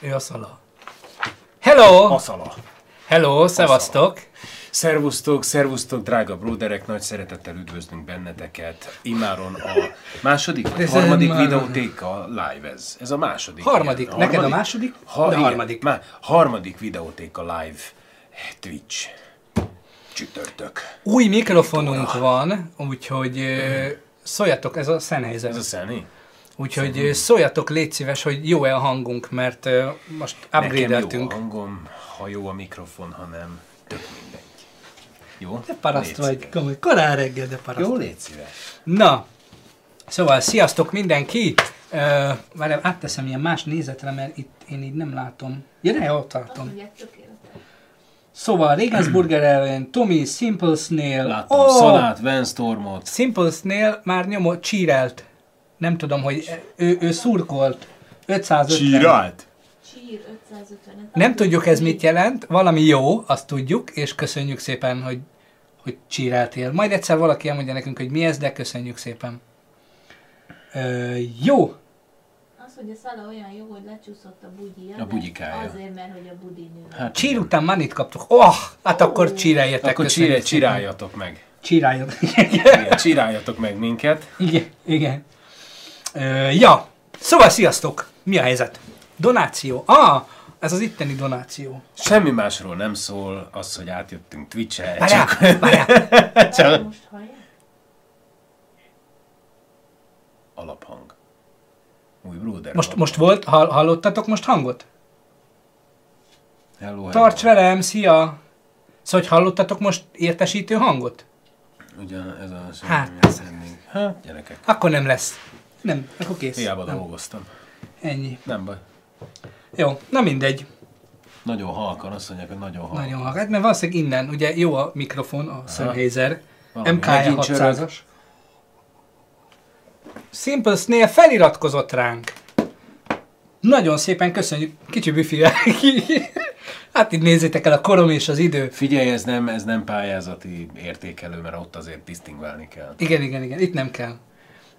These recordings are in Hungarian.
Ha. Ő a szala. Hello! Aszala. Hello, szevasztok! Szervusztok, szervusztok, drága bróderek, nagy szeretettel üdvözlünk benneteket. Imáron a második, vagy Ez harmadik már- videótéka live ez. Ez a második. Harmadik. igen. Neked a második, de igen, harmadik. Má, harmadik videótéka live Twitch. Csütörtök. Új mikrofonunk van, úgyhogy ö, szóljatok, ez a Sennheiser. Ez a Szeni? Úgyhogy ö, szóljatok, légy szíves, hogy jó-e a hangunk, mert ö, most Nekem jó a upgrade-eltünk. hangom, ha jó a mikrofon, ha nem, tök mindegy. Jó? De paraszt Légy vagy, komoly, korán reggel, de paraszt. Jó, légy szíves. Na, szóval sziasztok mindenki! Uh, várjál, átteszem ilyen más nézetre, mert itt én így nem látom. Ja, ne, ott tartom. Szóval Regensburger ellen, Tommy, Simple Snail. Láttam oh! Szalát, Van Stormot. Simple Snail már nyomott, csírelt. Nem tudom, hogy ő, ő szurkolt. 550. Csír 550. Nem tudjuk ez mit jelent, valami jó, azt tudjuk, és köszönjük szépen, hogy, hogy csíreltél. Majd egyszer valaki elmondja nekünk, hogy mi ez, de köszönjük szépen. Ö, jó, Az, hogy a szala olyan jó, hogy lecsúszott a bugyja. A bugyikája. Azért, mert hogy a budi nő. Hát, Csír után manit kaptuk. Oh, hát akkor csíreljetek. Akkor szépen. csiráljatok meg. Csíráljon. Igen, csiráljatok meg minket. igen, igen. Ö, ja, szóval sziasztok. Mi a helyzet? Donáció. Ah, ez az itteni donáció. Semmi másról nem szól, az, hogy átjöttünk Twitch-e. Várjál, Csak, várjál. csak Most hallják? alaphang. Új brother. Most, most volt, hall, hallottatok most hangot? Hello, hello. Tarts velem, szia! Szóval, hogy hallottatok most értesítő hangot? Ugyan ez a semmi, Hát. hát. Hát, gyerekek. Akkor nem lesz. Nem, akkor kész. Hiába nem. dolgoztam. Ennyi. Nem baj. Jó, na mindegy. Nagyon halkan, azt mondják, hogy nagyon halkan. Nagyon hallgat, mert valószínűleg innen, ugye jó a mikrofon, a Sennheiser, MK megint csörög. 600-as. Simple Snail feliratkozott ránk. Nagyon szépen köszönjük. Kicsi büfire. hát itt nézzétek el a korom és az idő. Figyelj, ez nem, ez nem pályázati értékelő, mert ott azért tisztingválni kell. Igen, igen, igen, itt nem kell.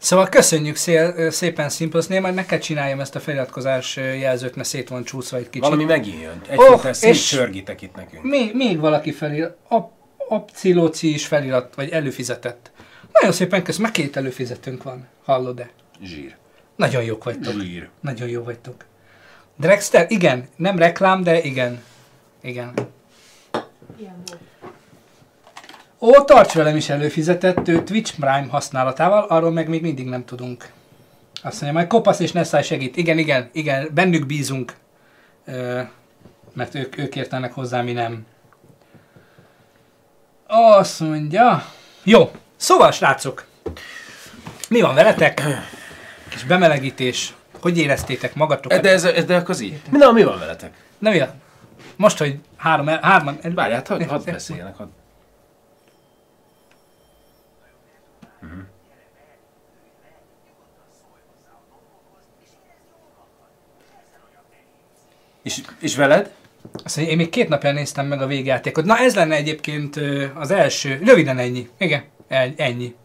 Szóval köszönjük szél, szépen Simple Snail, majd meg kell csináljam ezt a feliratkozás jelzőt, mert szét van csúszva egy kicsit. Valami megint jön. Egy Oh, és- csörgitek itt nekünk. Még, még valaki felirat, Ap, Apciloci is felirat, vagy előfizetett. Nagyon szépen köszönöm, meg két előfizetőnk van, hallod-e? Zsír. Nagyon jók vagytok. Zsír. Nagyon jó vagytok. Drexter, igen, nem reklám, de igen. Igen. Ilyen volt. Ó, tarts velem is előfizetett Twitch Prime használatával, arról meg még mindig nem tudunk. Azt mondja, majd Kopasz és Nessai segít. Igen, igen, igen, bennük bízunk. Ö, mert ők, ők értenek hozzá, mi nem. Azt mondja... Jó, szóval srácok, mi van veletek? Kis bemelegítés. Hogy éreztétek magatokat? De ez, ez de így. Na, mi van veletek? Na mi? Most, hogy három, hárman... Várját, hadd had beszéljenek. Had... És, és veled? Azt mondja, én még két napja néztem meg a végjátékot. Na ez lenne egyébként az első. Röviden ennyi. Igen, ennyi.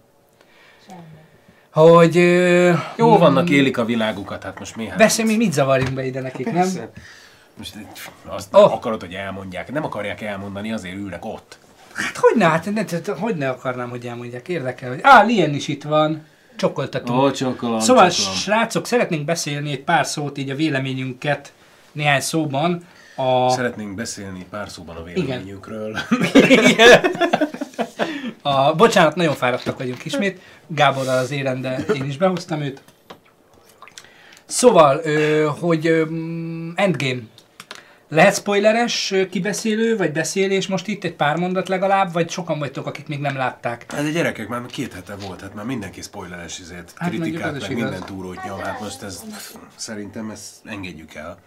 Hogy... Jó vannak, élik a világukat, hát most mi? Beszélj, mi mit zavarjunk be ide nekik, nem? Most azt Oh. oh. akarod, hogy elmondják. Nem akarják elmondani, azért ülnek ott. Hát hogy ne, hát, ne, hogy ne akarnám, hogy elmondják. Érdekel, hogy... Á, Lien is itt van. Csokoltatunk. Ó, csokolom, Szóval, csokolom. srácok, szeretnénk beszélni egy pár szót, így a véleményünket néhány szóban. A... Szeretnénk beszélni pár szóban a véleményünkről. A, bocsánat, nagyon fáradtak vagyunk ismét. Gáborral az éren, de én is behoztam őt. Szóval, hogy mm, Endgame. Lehet spoileres kibeszélő, vagy beszélés most itt egy pár mondat legalább, vagy sokan vagytok, akik még nem látták? Hát a gyerekek, már két hete volt, hát már mindenki spoileres izét, Hát kritikát, meg igaz. minden túrót nyom, hát most ez, szerintem ezt engedjük el.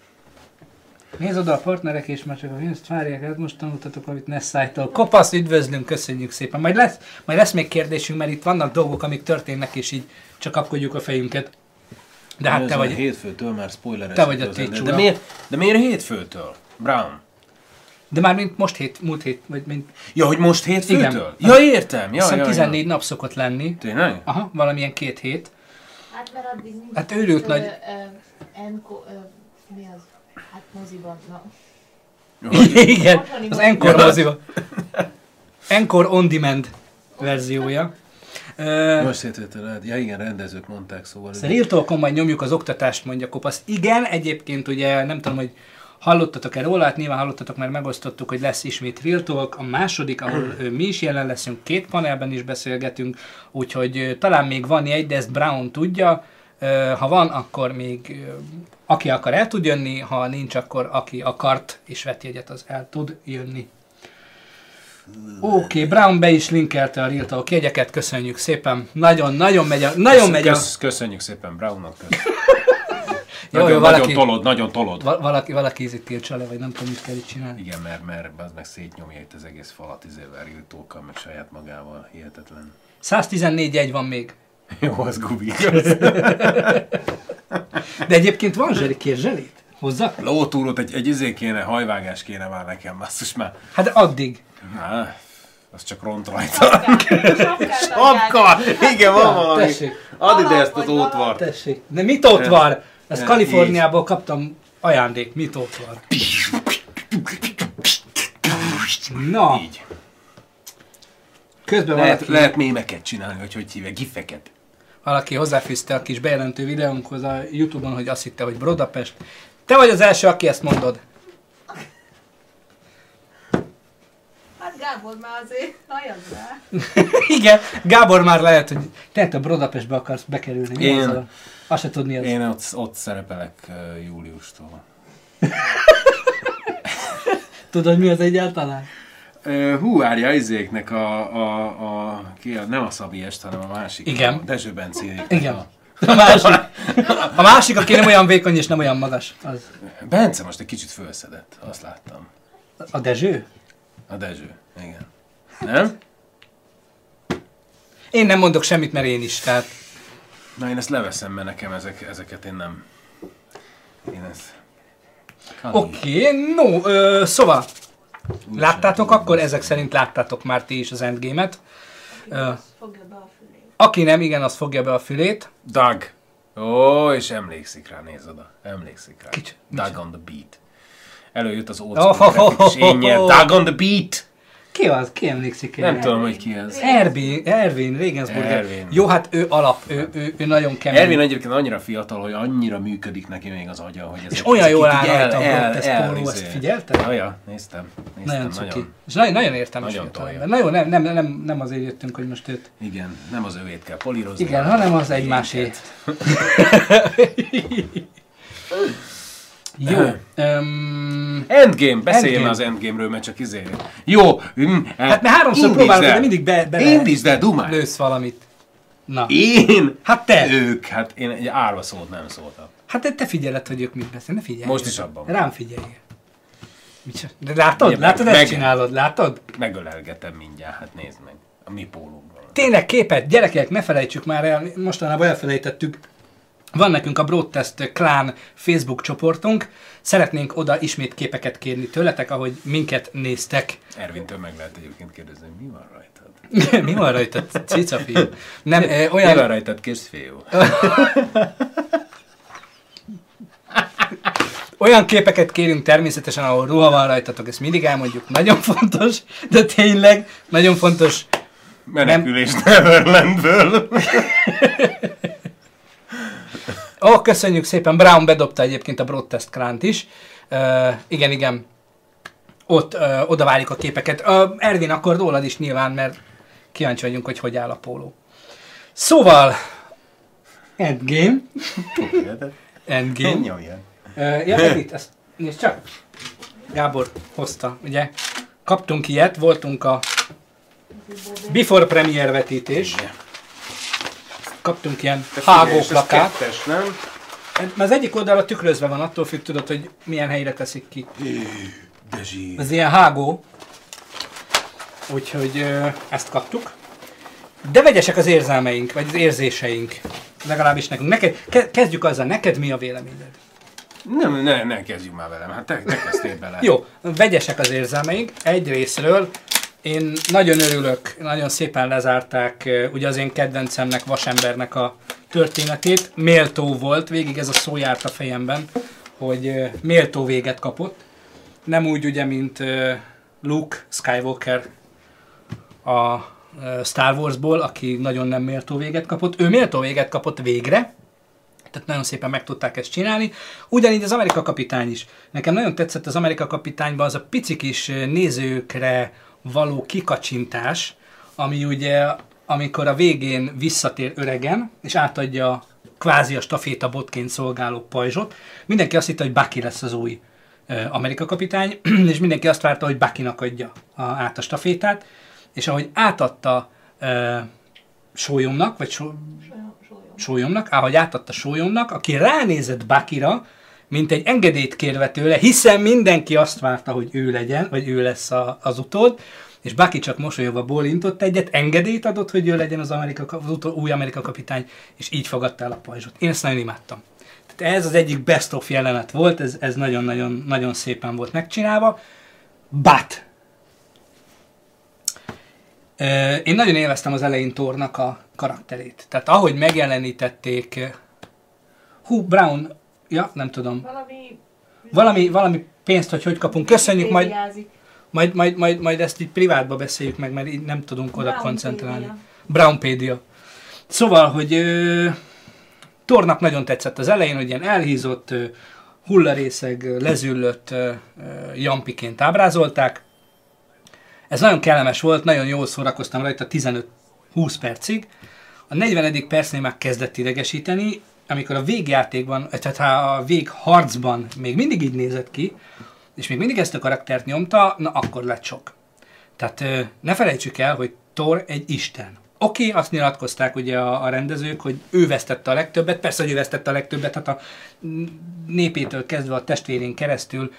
Nézd oda a partnerek, és már csak a pénzt várják, hát most tanultatok valamit Nessájtól. Kopasz, üdvözlünk, köszönjük szépen. Majd lesz, majd lesz még kérdésünk, mert itt vannak dolgok, amik történnek, és így csak kapkodjuk a fejünket. De hát te vagy, Hétfőtől már spoileres. Te vagy a de, miért, de miért hétfőtől? Brown. de már mint most hét, múlt hét, vagy mint Ja, hogy most hétfőtől? Igen. Ja, értem. Ja, hiszem ja, 14 ja. nap szokott lenni. Tényleg? Aha, valamilyen két hét. Hát mert addig nincs. Hát őrült ö, nagy- Ö, enko, ö, Mi az? Hát moziban, na. Igen, az Encore Ja. moziba. Encore On Demand verziója. Most értettem rá. Ja igen, rendezők mondták, szóval... Szóval Real Talkon majd nyomjuk az oktatást, mondja Kopasz. Igen, egyébként ugye nem tudom, hogy hallottatok-e róla, hát nyilván hallottatok, mert megosztottuk, hogy lesz ismét Real Talk, a második, ahol mi is jelen leszünk, két panelben is beszélgetünk, úgyhogy talán még van egy, de ezt Brown tudja, ha van, akkor még aki akar el tud jönni, ha nincs, akkor aki akart és vett jegyet, az el tud jönni. Oké, okay, Brown be is linkelte a Real Talk jegyeket, köszönjük szépen. Nagyon, nagyon megy a... Nagyon megy a... Kösz, köszönjük szépen Brownnak. Jó, nagyon, jó, nagyon valaki, tolod, nagyon tolod. va- valaki, valaki ízit tiltsa le, vagy nem tudom, mit kell itt csinálni. Igen, mert, mert az meg szétnyomja itt az egész falat izével, riltókkal, meg saját magával. Hihetetlen. 114 jegy van még. Jó, az gubi. De egyébként van zseli, kér zselét? Hozzá? Lótúrót, egy, egy izé kéne, hajvágás kéne már nekem, basszus már. Hát addig. Há, az csak ront rajta. Sapka! Igen, van valami. Tessék, Add ide ezt az ótvart. tessék. De mit ott van? Ezt Ez Kaliforniából kaptam ajándék. Mit ott van? Na, Így. közben Lehet, valaki, lehet mémeket csinálni, hogy hogy hívják, gifeket. Valaki hozzáfűzte a kis bejelentő videónkhoz a Youtube-on, hogy azt hitte, hogy Brodapest. Te vagy az első, aki ezt mondod. Hát Gábor már azért hajad rá. Igen, Gábor már lehet, hogy te a Brodapestbe akarsz bekerülni. Mi Én- az a- Azt se tudni az. Én ott, ott szerepelek uh, júliustól. Tudod, mi az egyáltalán? Hú, Árja Izéknek a, a, a, ki a, nem a Szabi Est, hanem a másik. Igen. A Dezső Bencének. Igen. A, A másik, a másik, aki nem olyan vékony és nem olyan magas. Az Bence most egy kicsit fölszedett, azt láttam. a Dezső? A Dezső, igen. Nem? Én nem mondok semmit, mert én is. Tehát Na én ezt leveszem, mert nekem ezek, ezeket én nem... Én ezt... Oké, okay, no, ö, szóval, láttátok akkor? Ezek szerint láttátok már ti is az Endgame-et. Fogja be a fülét. aki nem, igen, az fogja be a fülét. Doug. Ó, és emlékszik rá, nézd oda. Emlékszik rá. Kicsi- Doug on the beat. Előjött az old Oh, school oh, én oh, nyert. oh. Doug on the beat! Ki az? Ki emlékszik Nem erre? tudom, hogy ki ez. Ervin, Ervin, Regensburger. Ervin. Jó, hát ő alap, ő, ő, ő nagyon kemény. Ervin egyébként annyira fiatal, hogy annyira működik neki még az agya, hogy ezek, És olyan jól áll rajta a el- póló, ezt izé. figyelted? Ja, ja, néztem. néztem Nagyon cuki. És nagyon, nagyon értelmes Nagyon fiatal. Nagyon, nem, nem, nem, nem azért jöttünk, hogy most őt... Igen, nem az övét kell polírozni. Igen, hanem az egymásé. Jó. Um, Endgame, beszéljen Endgame. az Endgame-ről, mert csak izé. Jó. mm, hát mert háromszor próbálod, de mindig be, be Indítsd el, dumálj! lősz valamit. Na. Én? Hát te. Ők, hát én egy árva szót nem szóltam. Hát te, te figyeled, hogy ők mit beszélnek. Ne figyelj. Most is abban. Rám figyelj. De látod? Ugye, látod, meg- ezt csinálod? Látod? Megölelgetem mindjárt, hát nézd meg. A mi pólónkban. Tényleg képet, gyerekek, ne felejtsük már el, mostanában elfelejtettük. Van nekünk a Broadtest Clan Facebook csoportunk, szeretnénk oda ismét képeket kérni tőletek, ahogy minket néztek. Ervintől meg lehet egyébként kérdezni, mi van rajtad? Mi van rajta, cica fiú? Nem, eh, Mi van olyan, rajtad, kisfiú? olyan képeket kérünk természetesen, ahol ruha van rajtatok, ezt mindig elmondjuk, nagyon fontos, de tényleg nagyon fontos. Menekülés Neverlandből. Ó, oh, köszönjük szépen, Brown bedobta egyébként a Broadtest Clan-t is. Uh, igen, igen. Ott uh, oda várjuk a képeket. Uh, Ervin, akkor rólad is nyilván, mert kíváncsi vagyunk, hogy hogy áll a póló. Szóval, Endgame. Endgame. Uh, ja, Edith, ezt nézd csak. Gábor hozta, ugye? Kaptunk ilyet, voltunk a Before Premiere vetítés. Kaptunk ilyen hágó plakát. Kettes, nem? Mert az egyik oldalra tükrözve van, attól függ, tudod, hogy milyen helyre teszik ki. De zsír. Ez ilyen hágó. Úgyhogy ezt kaptuk. De vegyesek az érzelmeink, vagy az érzéseink. Legalábbis nekünk. Neked, ke- kezdjük azzal, neked mi a véleményed? Nem, ne, ne kezdjük már velem. Hát te, te kezdtél bele. Jó, vegyesek az érzelmeink. Egy részről én nagyon örülök, nagyon szépen lezárták ugye az én kedvencemnek, Vasembernek a történetét. Méltó volt, végig ez a szó járt a fejemben, hogy méltó véget kapott. Nem úgy ugye, mint Luke Skywalker a Star Warsból, aki nagyon nem méltó véget kapott. Ő méltó véget kapott végre, tehát nagyon szépen meg tudták ezt csinálni. Ugyanígy az Amerika kapitány is. Nekem nagyon tetszett az Amerika kapitányban az a pici kis nézőkre való kikacsintás, ami ugye, amikor a végén visszatér öregen, és átadja kvázi a staféta botként szolgáló pajzsot, mindenki azt hitte, hogy Bucky lesz az új Amerika kapitány, és mindenki azt várta, hogy Buckynak adja a, át a stafétát, és ahogy átadta ö, sólyomnak, vagy sólyom. sólyomnak, ahogy átadta sólyomnak, aki ránézett Bakira, mint egy engedélyt kérve tőle, hiszen mindenki azt várta, hogy ő legyen, vagy ő lesz a, az utód, és Baki csak mosolyogva bólintott egyet, engedélyt adott, hogy ő legyen az, Amerika, az utol, új Amerika kapitány, és így fogadta el a pajzsot. Én ezt nagyon imádtam. Tehát ez az egyik best of jelenet volt, ez, ez nagyon-nagyon nagyon szépen volt megcsinálva. But Én nagyon élveztem az elején Thornak a karakterét. Tehát ahogy megjelenítették... Hú, Brown, ja, nem tudom. Valami... Valami, valami pénzt, hogy hogy kapunk. Köszönjük, majd, majd, majd, majd, majd ezt így privátba beszéljük meg, mert így nem tudunk oda Brown koncentrálni. Brownpedia. Szóval, hogy ö, Thornak nagyon tetszett az elején, hogy ilyen elhízott, ö, hullarészeg, lezüllött ö, jampiként ábrázolták. Ez nagyon kellemes volt, nagyon jól szórakoztam rajta 15-20 percig. A 40. percnél már kezdett idegesíteni, amikor a végjátékban, tehát a végharcban még mindig így nézett ki, és még mindig ezt a karaktert nyomta, na akkor lett sok. Tehát ne felejtsük el, hogy Thor egy isten. Oké, okay, azt nyilatkozták ugye a, a rendezők, hogy ő vesztette a legtöbbet, persze, hogy ő vesztette a legtöbbet, hát a népétől kezdve a testvérén keresztül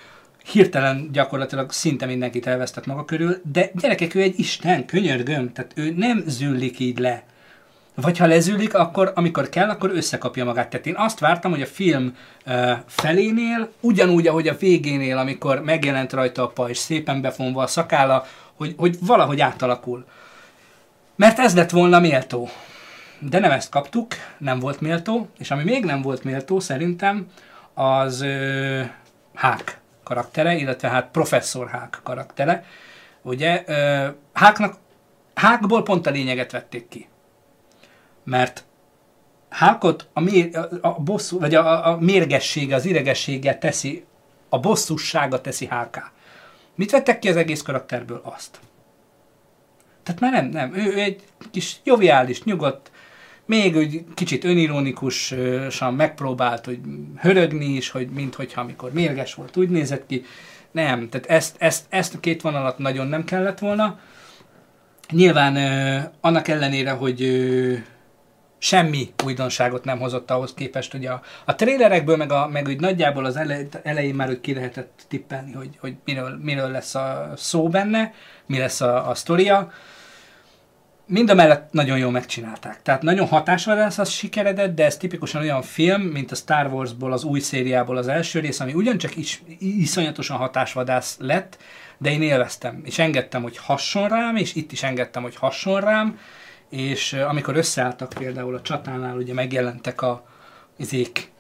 hirtelen gyakorlatilag szinte mindenkit elvesztett maga körül, de gyerekek, ő egy isten, könyörgöm, tehát ő nem züllik így le. Vagy ha lezülik, akkor amikor kell, akkor összekapja magát. Tehát én azt vártam, hogy a film uh, felénél, ugyanúgy, ahogy a végénél, amikor megjelent rajta a pajzs, szépen befonva a szakálla, hogy, hogy valahogy átalakul. Mert ez lett volna méltó. De nem ezt kaptuk, nem volt méltó, és ami még nem volt méltó szerintem, az ö, Hák karaktere, illetve hát professzor Hák karaktere. Ugye ö, Háknak, Hákból pont a lényeget vették ki. Mert Hákot a, mér, a, bosszú, vagy a, a mérgessége, az idegessége teszi, a bosszussága teszi Háká. Mit vettek ki az egész karakterből? Azt. Tehát már nem, nem. Ő, ő egy kis joviális, nyugodt, még úgy kicsit önironikusan megpróbált, hogy hörögni is, hogy minthogyha amikor mérges volt, úgy nézett ki. Nem, tehát ezt, ezt, ezt a két vonalat nagyon nem kellett volna. Nyilván ö, annak ellenére, hogy semmi újdonságot nem hozott ahhoz képest, hogy a, a trélerekből, meg, a, meg úgy nagyjából az ele, elején már úgy ki lehetett tippelni, hogy, hogy miről, miről lesz a szó benne, mi lesz a, a sztoria. Mind a mellett nagyon jól megcsinálták. Tehát nagyon hatásvadász az sikeredett, de ez tipikusan olyan film, mint a Star Warsból, az új szériából az első rész, ami ugyancsak is, iszonyatosan hatásvadász lett, de én élveztem, és engedtem, hogy hasson rám, és itt is engedtem, hogy hasson rám, és amikor összeálltak például a csatánál, ugye megjelentek a izék,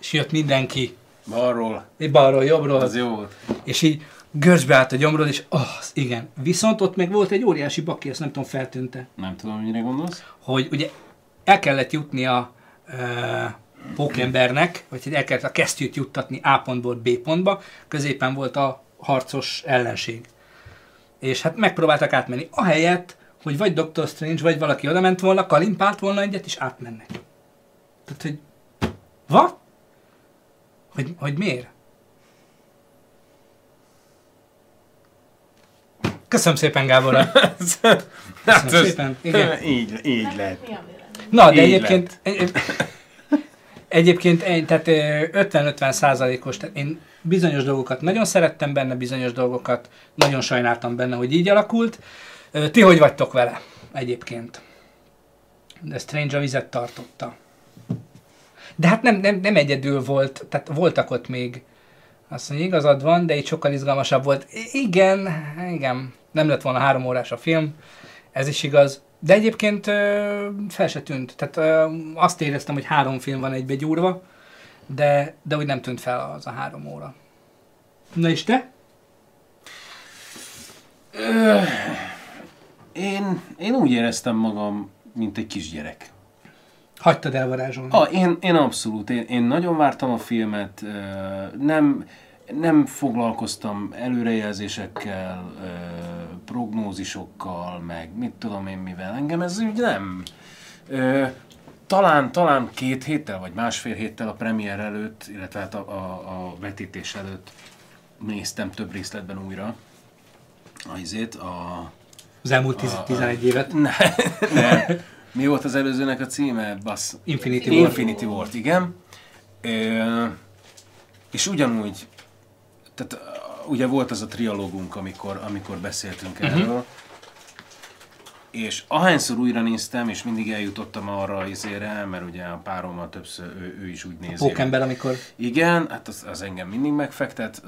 és jött mindenki, Balról. balról, jobbról, Az jó volt. és így görcsbe állt a gyomrod, és az igen. Viszont ott meg volt egy óriási baki, ezt nem tudom, feltűnte, Nem tudom, mire gondolsz. hogy ugye el kellett jutni a uh, pókembernek, vagy hogy el kellett a kesztyűt juttatni A pontból B pontba, középen volt a harcos ellenség. És hát megpróbáltak átmenni. Ahelyett, hogy vagy Doctor Strange, vagy valaki oda ment volna, kalimpált volna egyet, és átmennek. Tehát, hogy... Va? Hogy, hogy miért? Köszönöm szépen, Gábor. hát Köszönöm szépen. Igen. Így, így a vélemény? Na, de Így egyébként... Egyébként egy- tehát ö, 50-50 százalékos, tehát én bizonyos dolgokat nagyon szerettem benne, bizonyos dolgokat nagyon sajnáltam benne, hogy így alakult. Ti hogy vagytok vele egyébként? De Strange a vizet tartotta. De hát nem, nem, nem egyedül volt, tehát voltak ott még, azt mondja, igazad van, de itt sokkal izgalmasabb volt. Igen, igen, nem lett volna három órás a film, ez is igaz. De egyébként ö, fel se tűnt. Tehát ö, azt éreztem, hogy három film van egybe gyúrva. de, de úgy nem tűnt fel az a három óra. Na és te? Én, én úgy éreztem magam, mint egy kisgyerek. Hagytad elvarázsolni. Ah, én, én abszolút, én, én nagyon vártam a filmet, nem, nem foglalkoztam előrejelzésekkel, prognózisokkal, meg mit tudom én mivel. Engem ez úgy nem. Talán, talán két héttel, vagy másfél héttel a premier előtt, illetve hát a, a, a vetítés előtt néztem több részletben újra a a... Az elmúlt 10 a- 11 évet. Ne, ne. Mi volt az előzőnek a címe? Bassz. Infinity War. Infinity War, igen. Ö, és ugyanúgy, tehát ugye volt az a trialógunk, amikor, amikor beszéltünk Mhm. erről, és ahányszor újra néztem, és mindig eljutottam arra az izére, mert ugye a párommal többször ő, ő is úgy nézi. Pókember, amikor Igen, hát az, az engem mindig megfektet.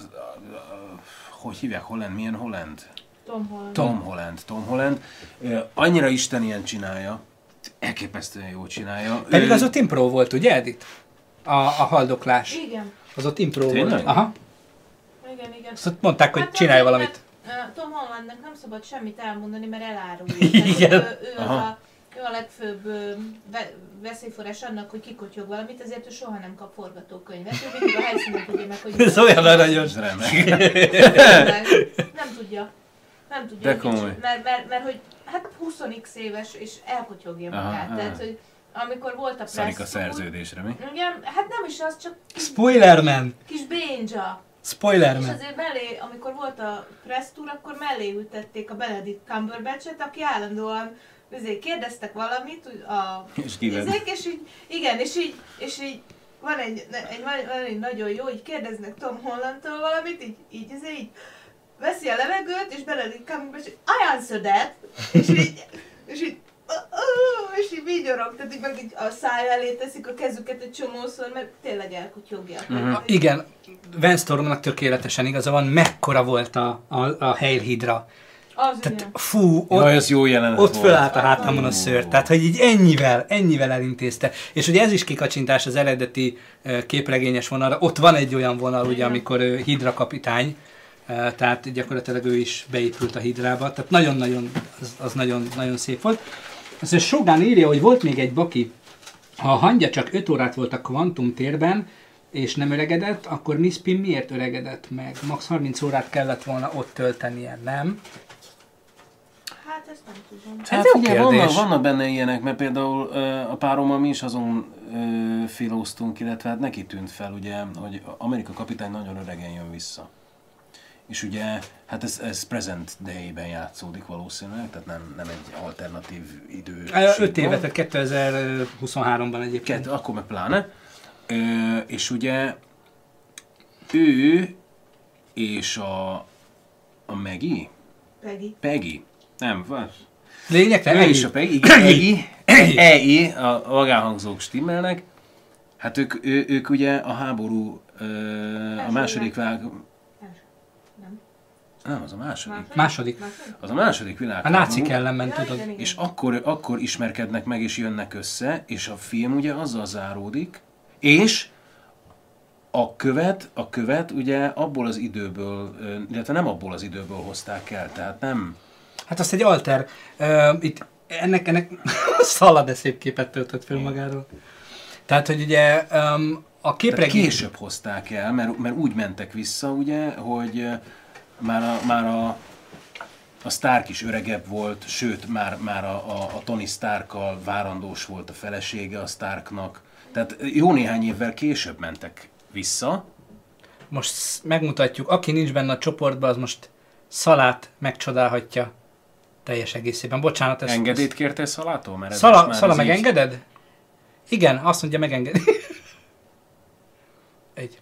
Hogy hívják Holland? Milyen Holland? Tom Holland. Tom Holland, Tom Holland. Annyira Isten ilyen csinálja, elképesztően jól csinálja. Pedig Ö, az ott impro volt, ugye Edith? A, a haldoklás. Igen, Az ott impro Tényleg? volt. Aha. igen, igen. Azt ott mondták, hogy Hát csinálj valamit. Tom Hollandnak nem szabad semmit elmondani, mert elárulja. Igen. Tehát Ő, ő, az a, ő a legfőbb ö, ve, veszélyforrás annak, hogy kikotyog valamit, ezért ő soha nem kap forgatókönyvet. Ő mindig a helyszínen tudja meg, hogy... Ez olyan aranyos. Remek. Nem tudja. Nem tudja. De komoly. Mert, mert, mert, hogy hát 20x éves, és elkotyogja Aha, magát. aha. Tehát, hogy amikor volt a a press tour- szerződésre, mi? Igen, hát nem is az, csak Spoilerman! kis bénja. És Spoilerman! azért mellé, amikor volt a press tour, akkor mellé ültették a Benedict Cumberbatch-et, aki állandóan azért kérdeztek valamit, úgy a És izék, és így, igen, és így, és így van egy, egy, van egy nagyon jó, így kérdeznek Tom Hollandtól valamit, így, így, így, így veszi a levegőt, és Cumberbatch, így, I answer that, és így, és így, és így vigyorog, tehát így meg így a szája elé teszik a kezüket egy csomószor, mert tényleg elkutyogják. Mhm. Igen, Van Stormnak tökéletesen igaza van, mekkora volt a, a, a Hale-hídra. Az Tehát igen. fú, ott, Jaj, az jó ott fölállt a hátamon a szőr, tehát hogy így ennyivel, ennyivel elintézte. És ugye ez is kikacsintás az eredeti képregényes vonalra. Ott van egy olyan vonal, ugye, amikor ő hidra kapitány, tehát gyakorlatilag ő is beépült a hidrába. Tehát nagyon-nagyon, az, az nagyon, nagyon szép volt. Azt Sogán írja, hogy volt még egy baki, ha a hangja csak 5 órát volt a kvantum térben, és nem öregedett, akkor Miss Pim miért öregedett meg? Max 30 órát kellett volna ott töltenie, nem? Hát ezt nem tudom. Ez Hát jó figyelj, kérdés. vannak, vannak benne ilyenek, mert például ö, a párommal mi is azon ö, filóztunk, illetve hát neki tűnt fel, ugye, hogy Amerika kapitány nagyon öregen jön vissza. És ugye, hát ez, ez present day-ben játszódik valószínűleg, tehát nem, nem egy alternatív idő. 5 éve, tehát 2023-ban egyébként. Kettő, akkor meg pláne. Ö, és ugye ő és a, a Maggie, Peggy. Peggy, nem, vagy, Lényegtelen? ő és a Peggy, igen, Peggy, EI, a magánhangzók stimmelnek. Hát ők, ő, ők ugye a háború, ö, a második világ... Nem. Az a második. Második. Az a második világ. A nácik ellen ment, tudod. És akkor, akkor ismerkednek meg és jönnek össze, és a film ugye azzal záródik, és a követ, a követ ugye abból az időből, illetve nem abból az időből hozták el, tehát nem... Hát azt egy alter. Uh, itt ennek, ennek szalad de szép képet töltött fel magáról. Tehát, hogy ugye um, a Tehát képregény... később hozták el, mert, mert úgy mentek vissza, ugye, hogy már a, már a, a Stark is öregebb volt, sőt, már, már a, a, a Tony Starkkal várandós volt a felesége a Starknak. Tehát jó néhány évvel később mentek vissza. Most megmutatjuk, aki nincs benne a csoportban, az most szalát megcsodálhatja teljes egészében. Bocsánat, ez... Engedélyt kértél Szalától? Mert Szala, szala ez így- megengeded? Igen, azt mondja megengedi. Egy.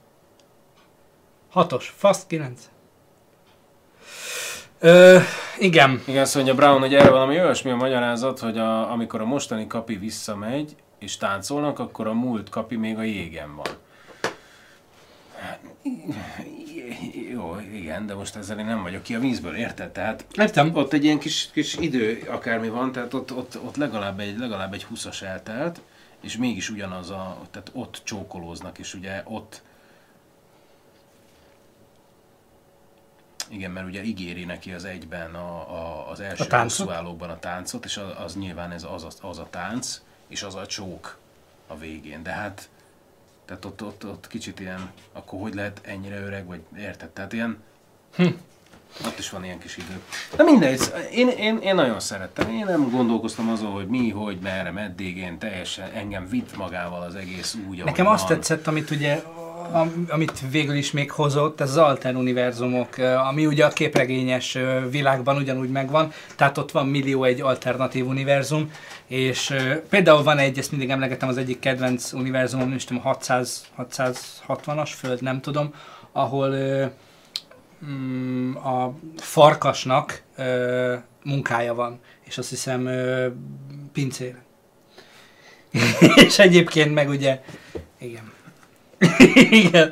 Hatos, fast kilenc. Ö, igen. Igen, azt mondja Brown, hogy erre valami olyasmi a magyarázat, hogy a, amikor a mostani kapi visszamegy, és táncolnak, akkor a múlt kapi még a jégen van. Hát, Jó, igen, de most ezzel én nem vagyok ki a vízből, érted? Tehát Értem. ott egy ilyen kis, kis idő akármi van, tehát ott, ott, ott legalább egy, legalább egy 20-as eltelt, és mégis ugyanaz a, tehát ott csókolóznak, és ugye ott Igen, mert ugye ígéri neki az egyben a, a, az első A hosszúállókban a táncot, és az, az nyilván ez az, az, az a tánc, és az a csók a végén. De hát, tehát ott, ott, ott kicsit ilyen, akkor hogy lehet ennyire öreg, vagy érted? Tehát ilyen, Hm. ott is van ilyen kis idő. De mindegy, én, én, én nagyon szerettem. Én nem gondolkoztam azon, hogy mi, hogy, merre, meddig, én teljesen, engem vitt magával az egész úgy, Nekem azt van. tetszett, amit ugye amit végül is még hozott, ez az alter univerzumok, ami ugye a képregényes világban ugyanúgy megvan, tehát ott van millió egy alternatív univerzum, és például van egy, ezt mindig emlegetem, az egyik kedvenc univerzumom, nem is tudom, 600, 660-as föld, nem tudom, ahol mm, a farkasnak munkája van, és azt hiszem ö, pincér. és egyébként meg ugye, igen. igen.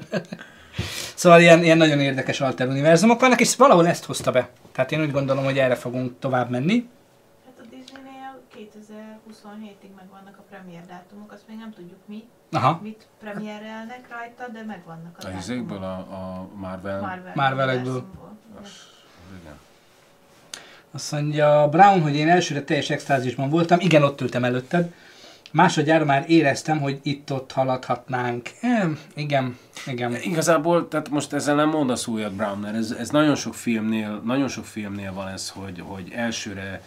Szóval ilyen, ilyen nagyon érdekes alter univerzumok vannak, és valahol ezt hozta be. Tehát én úgy gondolom, hogy erre fogunk tovább menni. Hát a Disney-nél 2027-ig megvannak a premier dátumok, azt még nem tudjuk mi, Aha. mit premierelnek rajta, de megvannak a A izékből, a, a Marvel. Marvel Marvelekből. Igen. Azt mondja Brown, hogy én elsőre teljes extázisban voltam. Igen, ott ültem előtted. Másodjára már éreztem, hogy itt-ott haladhatnánk. E, igen, igen. Igazából, tehát most ezzel nem mondasz újat, Brown, mert ez, ez nagyon sok filmnél, nagyon sok filmnél van ez, hogy, hogy elsőre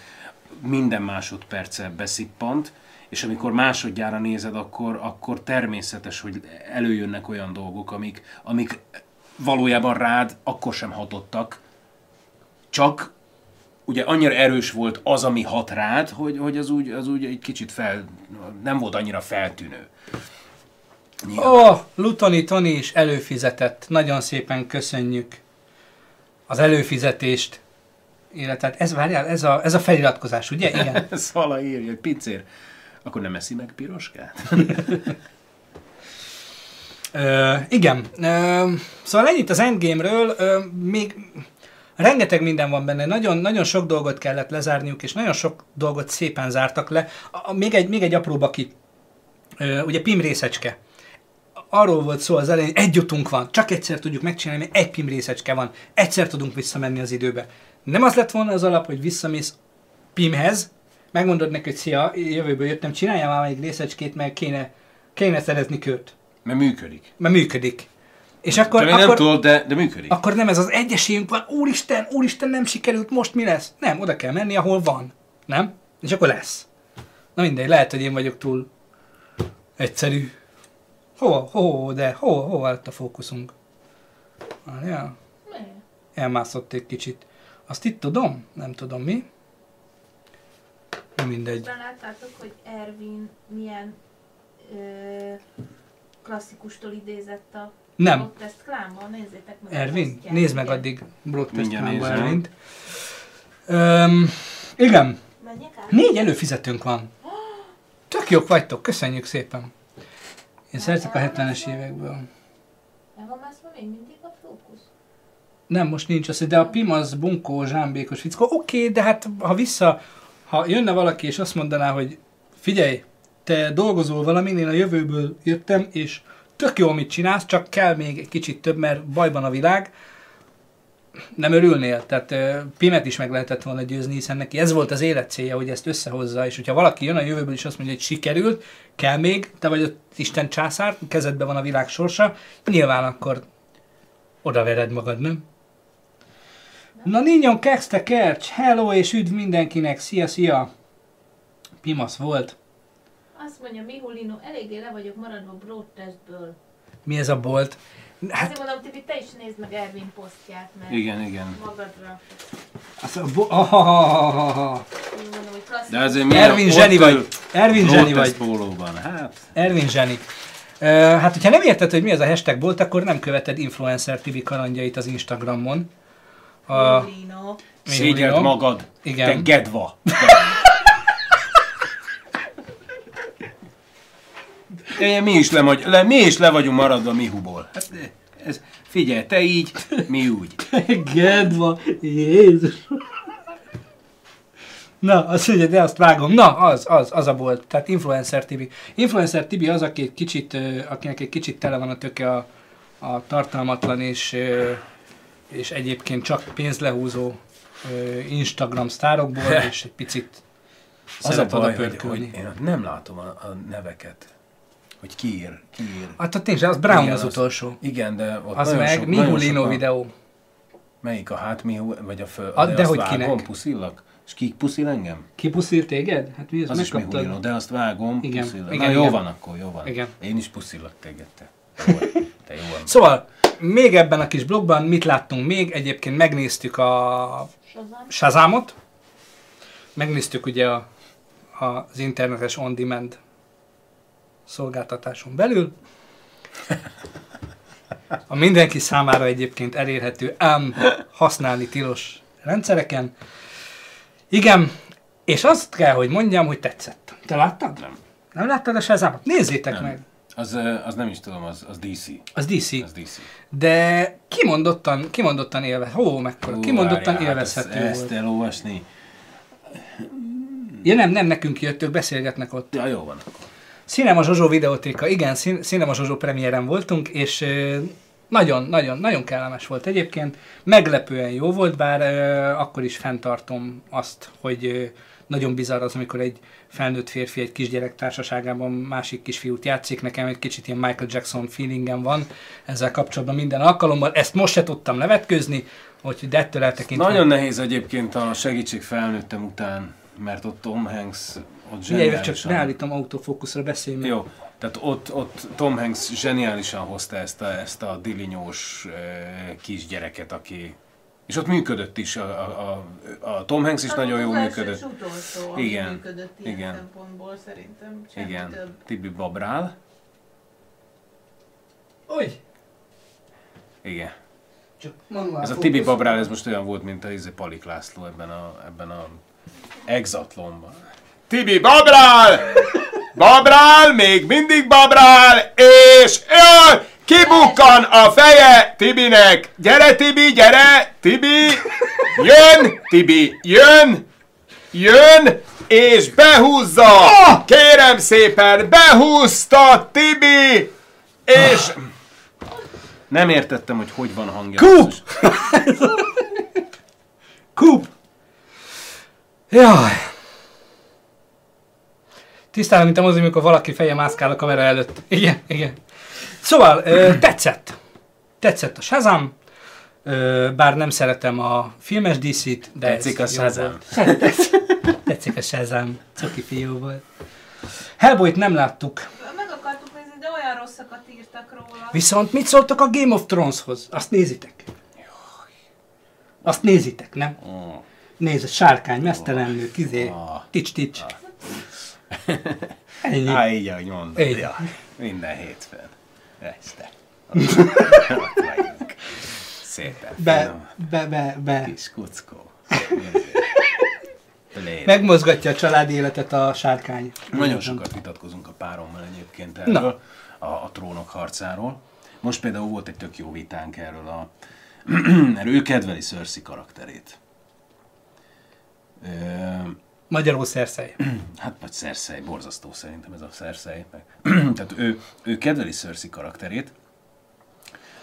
minden másodperce beszippant, és amikor másodjára nézed, akkor, akkor természetes, hogy előjönnek olyan dolgok, amik, amik valójában rád akkor sem hatottak, csak ugye annyira erős volt az, ami hat rád, hogy, hogy az, úgy, az úgy egy kicsit fel, nem volt annyira feltűnő. Ó, oh, Lutoni Toni is előfizetett. Nagyon szépen köszönjük az előfizetést. Illetve ez, várjál, ez a, ez a feliratkozás, ugye? Igen. Ez vala írja, hogy pincér. Akkor nem eszi meg piroskát? Ö, igen. Ö, szóval ennyit az Endgame-ről. Ö, még rengeteg minden van benne. Nagyon, nagyon sok dolgot kellett lezárniuk, és nagyon sok dolgot szépen zártak le. A, még, egy, még egy apró baki. Ö, ugye Pim részecske. Arról volt szó az elején, egy utunk van, csak egyszer tudjuk megcsinálni, mert egy Pim részecske van. Egyszer tudunk visszamenni az időbe. Nem az lett volna az alap, hogy visszamész Pimhez, megmondod neki, hogy szia, jövőből jöttem, csináljál már egy részecskét, mert kéne, kéne szerezni kőt Mert működik. mert működik. És akkor, Te még nem akkor, tudod, de, de működik. akkor nem ez az egy esélyünk van, úristen, úristen, nem sikerült, most mi lesz? Nem, oda kell menni, ahol van. Nem? És akkor lesz. Na mindegy, lehet, hogy én vagyok túl egyszerű. Hova, hova, de hova, hova lett a fókuszunk? Várjál, elmászott egy kicsit. Azt itt tudom? Nem tudom mi. Na mindegy. Aztán láttátok, hogy Ervin milyen ö, klasszikustól idézett a Nem. Broadcast Clanban, nézzétek meg. Ervin, nézd meg addig Broadcast nézem. Ervint. Öm, igen? Négy előfizetőnk van. Tök jók vagytok, köszönjük szépen. Én szeretek a 70-es évekből. El van mászva még mindig a fókusz? Nem, most nincs az, de a Pim az bunkó, zsámbékos fickó. Oké, de hát ha vissza, ha jönne valaki és azt mondaná, hogy figyelj, te dolgozol valamin, én a jövőből jöttem, és tök jó, amit csinálsz, csak kell még egy kicsit több, mert bajban a világ, nem örülnél. Tehát Pimet is meg lehetett volna győzni, hiszen neki ez volt az élet célja, hogy ezt összehozza, és hogyha valaki jön a jövőből és azt mondja, hogy sikerült, kell még, te vagy az Isten császár, kezedben van a világ sorsa, nyilván akkor odavered magad, nem? Na Ninyon Kexte Kercs, hello és üdv mindenkinek, szia, szia! Pimasz volt. Azt mondja Mihulino, eléggé le vagyok maradva broadcastből. Mi ez a bolt? Hát, Azért mondom, Tibi, te is nézd meg Ervin posztját, mert Igen, igen. magadra. az a bo-. Úgy mondom, hogy klasszikus. De azért milyen Ervin zseni vagy. Ervin zseni vagy. pólóban. Hát, Ervin zseni. Uh, hát, hogyha nem érted, hogy mi az a hashtag bolt, akkor nem követed influencer Tibi kalandjait az Instagramon. A, Mihulino. szégyeld Mihulino. magad. Igen. Te gedva. Mi is, le, le, mi is le vagyunk maradva Mihuból. Hát, ez, figyelj, te így, mi úgy. Gedva, Jézus. Na, azt mondja, de azt vágom. Na, az, az, az a bolt. Tehát Influencer Tibi. Influencer Tibi az, aki egy kicsit, akinek egy kicsit tele van a töke a, a tartalmatlan és, és egyébként csak pénzlehúzó Instagram sztárokból, és egy picit Az a baj, hogy, hogy én nem látom a, a neveket. Hogy ki ír, ki ír. Hát ott nincs, az Brown Igen, az, az- utolsó. Igen, de ott Az nagyon meg sok, Mihulino videó. Melyik a hát Mihu, vagy a föl? A- de de azt hogy vágom, kinek? puszillak? És ki puszil engem? Kipuszírt téged? Hát mi Az is megkaptad? Mihulino, de azt vágom, Igen, puszillak. igen, Na jó igen. van akkor, jó van. Igen. Én is puszillak téged, te. Jó. Te jó van. Szóval, még ebben a kis blogban mit láttunk még? Egyébként megnéztük a Shazam. Shazamot, megnéztük ugye a, a, az internetes on-demand szolgáltatáson belül. A mindenki számára egyébként elérhető, ám használni tilos rendszereken. Igen, és azt kell, hogy mondjam, hogy tetszett. Te láttad? Nem. Nem láttad a Shazamot? Nézzétek Nem. meg! Az, az nem is tudom, az, az DC. Az DC. Az DC. De kimondottan, kimondottan élve, hó, mekkora, Hú, kimondottan várjál, élvezhető hát ezt, volt. ezt elolvasni. Ja nem, nem nekünk jöttök, beszélgetnek ott. Ja, jó van akkor. Cinema Zsozsó videótéka, igen, Cin- Cinema Zsozsó premiéren voltunk, és ö, nagyon, nagyon, nagyon kellemes volt egyébként. Meglepően jó volt, bár akkor is fenntartom azt, hogy nagyon bizarr az, amikor egy felnőtt férfi egy kisgyerek társaságában másik kisfiút játszik. Nekem egy kicsit ilyen Michael Jackson feelingem van ezzel kapcsolatban minden alkalommal. Ezt most se tudtam levetkőzni, úgyhogy ettől eltekintve... Nagyon nehéz egyébként a segítség felnőttem után, mert ott Tom Hanks ott Figyelj, csak beállítom autofókuszra, beszélj meg. Jó, tehát ott, ott Tom Hanks zseniálisan hozta ezt a, ezt a dilinyós e, kisgyereket, aki... És ott működött is, a, a, a, Tom Hanks is Hát nagyon jól működött. utolsó, ami Igen, működött ilyen igen. szempontból szerintem. Semmi Igen, több. Tibi Babrál. Hogy? Igen. Csak Ez a fókusz. Tibi Babrál, ez most olyan volt, mint a izé Palik László ebben a, ebben a Exatlonban. Tibi Babrál! Babrál, még mindig Babrál, és jaj, kibukkan a feje Tibinek. Gyere Tibi, gyere, Tibi, jön, Tibi, jön, jön, és behúzza. Kérem szépen, behúzta Tibi, és... Nem értettem, hogy hogy van hangja. Kup! Kup! Jaj. Tisztán, mint a mozi, amikor valaki feje mászkál a kamera előtt. Igen, igen. Szóval, tetszett. Tetszett a Shazam. Bár nem szeretem a filmes DC-t, de Tetszik a Shazam? Tetszik, a Shazam. Cuki fiú volt. Hellboyt nem láttuk. Meg akartuk nézni, de olyan rosszakat írtak róla. Viszont mit szóltok a Game of Throneshoz? Azt nézitek? Azt nézitek, nem? Mm. Nézd, a sárkány, mesztelenlő, kizé, Ah. tics, tics. Ennyi. Á, így, ahogy mondod. Így. Ja, minden hétfőn. Este. Szépen. Be, finom. be, be, be. Kis kuckó. Légy. Megmozgatja a családi életet a sárkány. Nagyon sokat vitatkozunk a párommal egyébként erről, a, a trónok harcáról. Most például volt egy tök jó vitánk erről a... mert ő kedveli Cersei karakterét. Ö, Magyarul szerszely. Hát vagy Cersei, borzasztó szerintem ez a. Meg. Tehát ő, ő kedveli Cersei karakterét,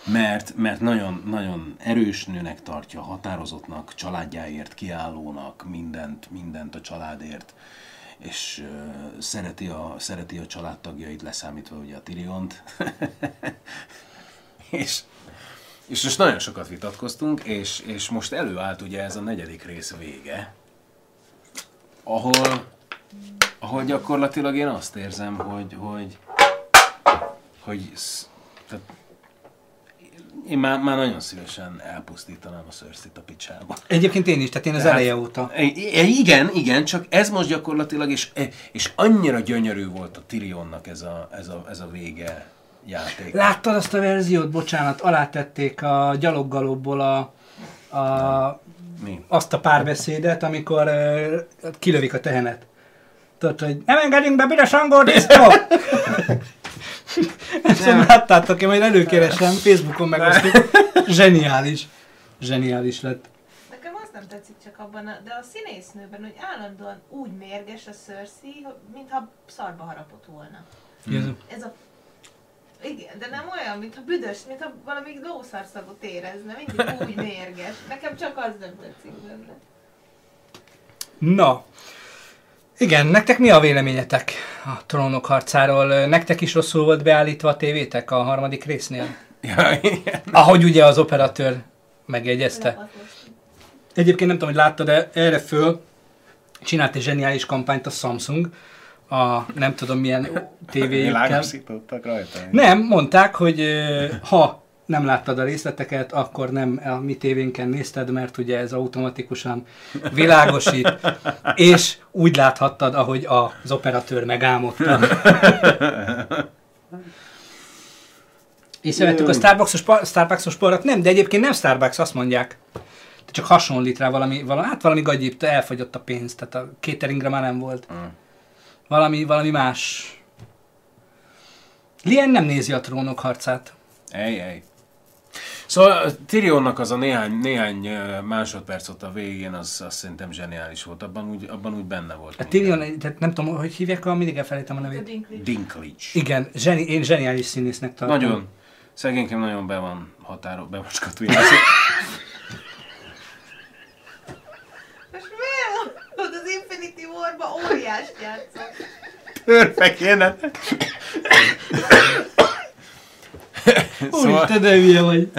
mert, mert nagyon, nagyon erős nőnek tartja, határozottnak, családjáért kiállónak, mindent, mindent a családért, és uh, szereti, a, szereti a családtagjait, leszámítva ugye a Tyriont. és, és most nagyon sokat vitatkoztunk, és, és most előállt ugye ez a negyedik rész vége, ahol, ahol gyakorlatilag én azt érzem, hogy, hogy, hogy tehát én már, már nagyon szívesen elpusztítanám a Cersei-t a picsába. Egyébként én is, tehát én az Tehát- eleje óta. I- i- Igen, igen, csak ez most gyakorlatilag, és, és annyira gyönyörű volt a Tyrionnak ez a, ez a, ez a vége játék. Láttad azt a verziót, bocsánat, alátették a gyaloggalobból a, a, Mi? azt a párbeszédet, amikor uh, kilövik a tehenet. Tudod, hogy nem engedünk be büdös angol disznó! Ezt nem láttátok, én majd előkeresem, Facebookon megosztjuk. Zseniális. Zseniális lett. Nekem azt nem tetszik csak abban, a, de a színésznőben, hogy állandóan úgy mérges a Cersei, hogy- mintha szarba harapott volna. Hmm. Ez a... Igen, de nem olyan, mintha büdös, mintha valami lószarszagot érezne, mindig úgy mérges. Nekem csak az nem tetszik benne. Na, igen, nektek mi a véleményetek a trónok harcáról? Nektek is rosszul volt beállítva a tévétek a harmadik résznél? Ja, igen. Ahogy ugye az operatőr megjegyezte. Egyébként nem tudom, hogy láttad, de erre föl csinált egy zseniális kampányt a Samsung, a nem tudom milyen tévéjükkel. Világosítottak rajta. Nem, mondták, hogy ha nem láttad a részleteket, akkor nem a mi tévénken nézted, mert ugye ez automatikusan világosít, és úgy láthattad, ahogy az operatőr megálmodta. Észrevettük a Starbucks-os, Starbucks-os porrat? Nem, de egyébként nem Starbucks, azt mondják. De csak hasonlít rá valami, valami hát valami gagyibb, elfogyott a pénz, tehát a cateringre már nem volt. Mm. Valami, valami más. Lien nem nézi a trónok harcát. Ej, ej. Szóval Tyrionnak az a néhány, néhány másodperc ott a végén, az, az szerintem zseniális volt. Abban úgy, abban úgy benne volt. A. Tyrion, tehát nem tudom, hogy hívják, a mindig elfelejtem a A nevét. Dinklage. Dinklage. Igen, zseni, én zseniális színésznek tartom. Nagyon. Szegénykem nagyon be van határol, be. Most miért mondod az Infinity War-ba óriást játszol? Törpe kéne. szóval, Úristen, de hülye vagy.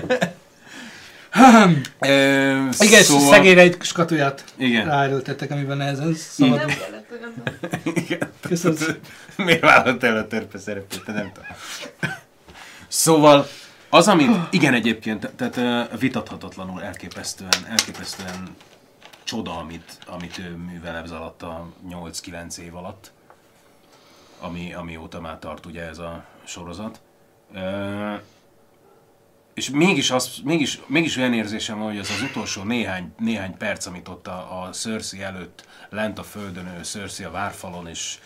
ö, Igen, szóval, szegényre egy skatuját Igen. ráerőltettek, amiben nehezen Nem szabadul. kellett olyan. Igen. Köszönöm. Miért vállalt el a törpe szerepét, te nem tudom. Szóval az, amit, igen egyébként, tehát vitathatatlanul elképesztően, elképesztően csoda, amit, amit ő művel ez alatt a 8-9 év alatt, ami, amióta már tart ugye ez a sorozat. Ö, és mégis, az, mégis, mégis olyan érzésem van, hogy az az utolsó néhány, néhány perc, amit ott a, a Cersei előtt lent a földön, ő Cersei a várfalon, és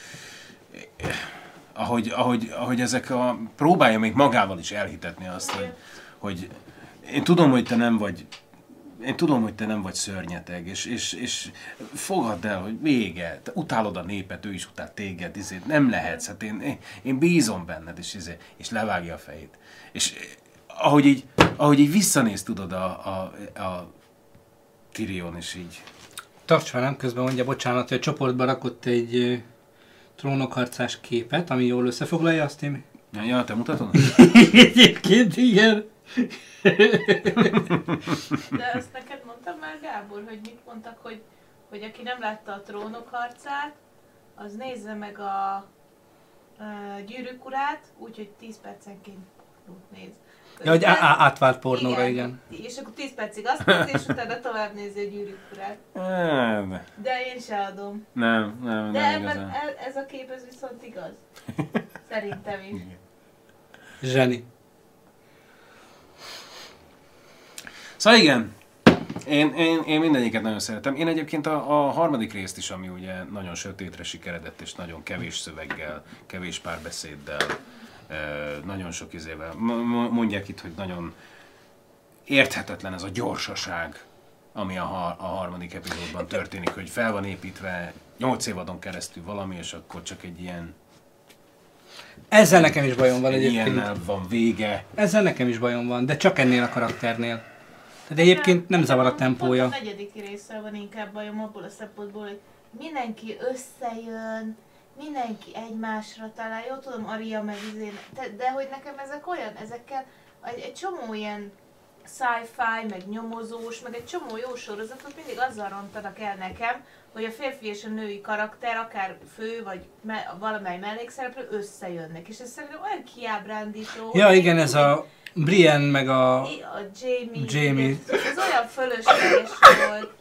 ahogy, ahogy, ahogy ezek a... Próbálja még magával is elhitetni azt, hogy, hogy én tudom, hogy te nem vagy én tudom, hogy te nem vagy szörnyeteg, és, és, és fogadd el, hogy vége, te utálod a népet, ő is utál téged, izé, nem lehetsz, hát én, én, én bízom benned, és, izé, és levágja a fejét. És eh, ahogy így, ahogy így visszanéz, tudod, a, a, a Tyrion, és így, Tarts velem, közben mondja, bocsánat, hogy a csoportba rakott egy ö, trónokharcás képet, ami jól összefoglalja azt én. ja, ja te mutatod? Egyébként igen. De azt neked mondtam már, Gábor, hogy mit mondtak, hogy, hogy aki nem látta a trónok harcát, az nézze meg a uh, gyűrűk urát, úgyhogy 10 percenként néz. Ja, hogy á- átvált pornóra, igen. És akkor 10 percig azt nézi, és utána tovább nézi a gyűrűk urát. Nem, De én se adom. nem, nem, De nem ebben, igazán. e- ez a kép ez viszont igaz. Szerintem is. Zseni. Szóval igen, én, én, én mindegyiket nagyon szeretem. Én egyébként a, a harmadik részt is, ami ugye nagyon sötétre sikeredett, és nagyon kevés szöveggel, kevés párbeszéddel, nagyon sok izével. Mondják itt, hogy nagyon érthetetlen ez a gyorsaság, ami a, ha- a harmadik epizódban történik, hogy fel van építve 8 évadon keresztül valami, és akkor csak egy ilyen, Ezzel nekem is bajom van egy egyébként. ilyennel van vége. Ezzel nekem is bajom van, de csak ennél a karakternél. Tehát egyébként nem zavar a tempója. A negyedik résszel van inkább bajom abból a szempontból, hogy mindenki összejön, mindenki egymásra talál. Jó tudom, Aria meg izé, de, de hogy nekem ezek olyan, ezekkel egy, egy csomó ilyen sci-fi, meg nyomozós, meg egy csomó jó sorozatot mindig azzal rontanak el nekem, hogy a férfi és a női karakter, akár fő, vagy me- valamely mellékszereplő összejönnek. És ez szerintem olyan kiábrándító. Ja, igen, ez a Brienne meg a... a Jamie. Jamie. Ez olyan fölösleges volt.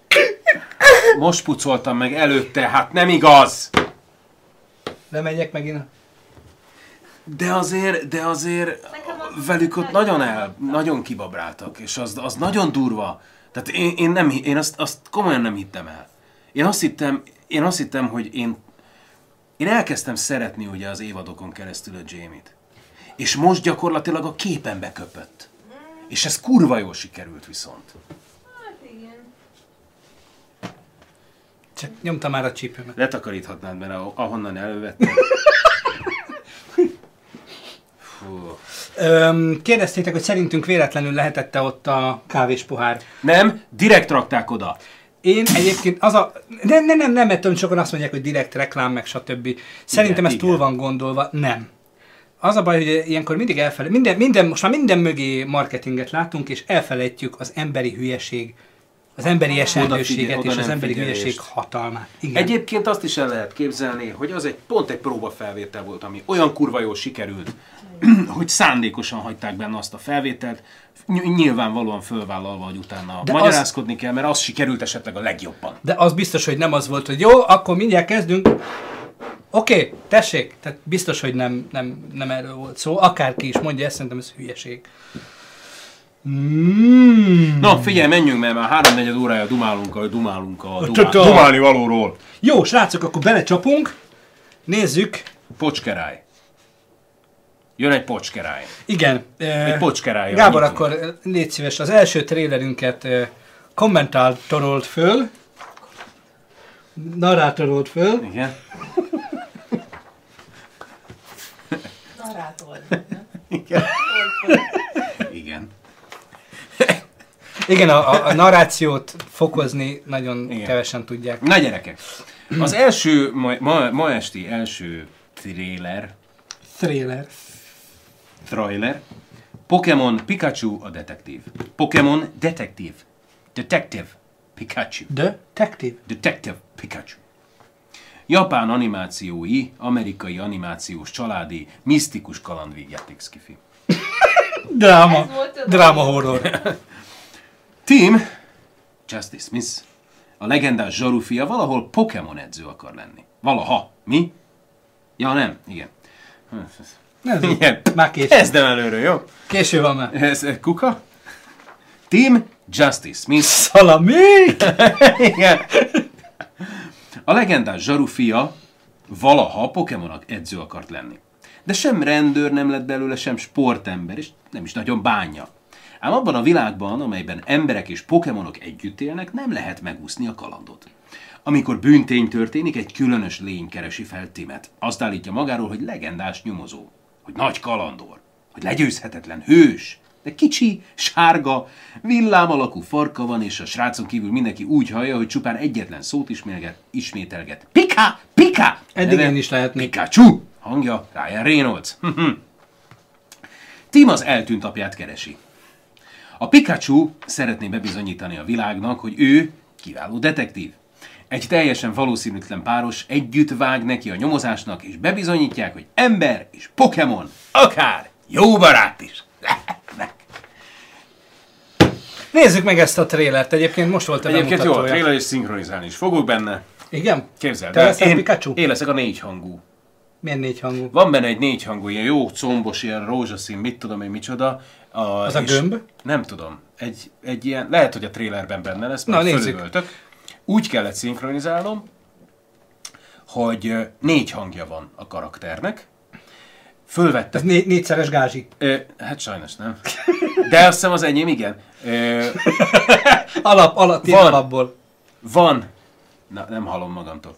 Most pucoltam meg előtte, hát nem igaz! Lemegyek megint. De azért, de azért az- velük ott nagyon el, nagyon kibabráltak, és az, az nagyon durva. Tehát én, én, nem, én azt, azt komolyan nem hittem el. Én azt hittem, én azt hittem, hogy én, én elkezdtem szeretni ugye az évadokon keresztül a Jamie-t. És most gyakorlatilag a képen beköpött. És ez kurva jól sikerült viszont. Hát igen. Csak nyomta már a csípőmet. Letakaríthatnád, mert a- ahonnan elővetted. Fú. Öm, kérdeztétek, hogy szerintünk véletlenül lehetette ott a kávés pohár. Nem, direkt rakták oda. Én egyébként az a... Nem, nem, nem, nem, mert sokan azt mondják, hogy direkt reklám, meg stb. Szerintem ez igen. túl van gondolva. Nem. Az a baj, hogy ilyenkor mindig elfele... Minden, minden, most már minden mögé marketinget látunk, és elfelejtjük az emberi hülyeség, az emberi esenlőséget oda és az emberi figyelést. hülyeség hatalmát. Igen. Egyébként azt is el lehet képzelni, hogy az egy pont egy próbafelvétel volt, ami olyan kurva jól sikerült, hogy szándékosan hagyták benne azt a felvételt, ny- nyilvánvalóan fölvállalva, hogy utána De De az- magyarázkodni kell, mert az sikerült esetleg a legjobban. De az biztos, hogy nem az volt, hogy jó, akkor mindjárt kezdünk. Oké, okay, tessék. Tehát biztos, hogy nem, nem, nem erről volt szó. Akárki is mondja, ezt szerintem ez hülyeség. Mm. Na, figyelj, menjünk, mert már háromnegyed órája dumálunk a dumálunk a dumál, dumálni valóról. Jó, srácok, akkor belecsapunk. Nézzük. Pocskeráj. Jön egy pocskeráj. Igen. Egy eh, pocskeráj. Gábor, akkor eh, légy szíves, az első trélerünket eh, kommentátorolt föl. Narrátorolt föl. Igen. Narrátor. Igen. Igen. Igen, a, a, a narrációt fokozni nagyon Igen. kevesen tudják. Na gyerekek, az első, ma, ma, ma esti első trailer, Trailer. trailer, Pokémon Pikachu a detektív. Pokémon detektív. Detective Pikachu. Detective. Detective Pikachu. Japán animációi, amerikai animációs családi, misztikus kalandvígjáték skifi. Dráma. Dráma horror. Team Justice Smith, a legendás zsarufia valahol Pokémon edző akar lenni. Valaha. Mi? Ja, nem. Igen. Ez Igen. Már késő. Kezdem előről, jó? Késő van már. Ez eh, kuka? Team Justice Smith. Szalami! Igen. A legendás zsarufia valaha Pokémonok edző akart lenni. De sem rendőr nem lett belőle, sem sportember, és nem is nagyon bánja. Ám abban a világban, amelyben emberek és Pokémonok együtt élnek, nem lehet megúszni a kalandot. Amikor bűntény történik, egy különös lény keresi fel Timet. Azt állítja magáról, hogy legendás nyomozó, hogy nagy kalandor, hogy legyőzhetetlen hős, de kicsi, sárga, villám alakú farka van, és a srácon kívül mindenki úgy hallja, hogy csupán egyetlen szót ismételget, ismételget. Pika! Pika! Eddig Neve én is lehetnék. Pikachu! Hangja Ryan Reynolds. Tim az eltűnt apját keresi. A Pikachu szeretné bebizonyítani a világnak, hogy ő kiváló detektív. Egy teljesen valószínűtlen páros együtt vág neki a nyomozásnak, és bebizonyítják, hogy ember és Pokémon, akár jó barát is. Nézzük meg ezt a trélert. Egyébként most volt a Egyébként jó, a trailer és szinkronizálni is fogok benne. Igen? Képzeld Te el, leszel én, Pikachu? én leszek a négy hangú. Milyen négy hangú? Van benne egy négy hangú, ilyen jó combos, ilyen rózsaszín, mit tudom én micsoda. A, Az a gömb? Nem tudom. Egy, egy ilyen, lehet, hogy a trailerben benne lesz, Na, nézzük. Úgy kellett szinkronizálnom, hogy négy hangja van a karakternek. Fölvettem. Ez né- négyszeres gázsi. Ö, hát sajnos nem. De azt hiszem az enyém, igen. Ö, Alap, alap, Van. alapból. van, na nem hallom magamtól.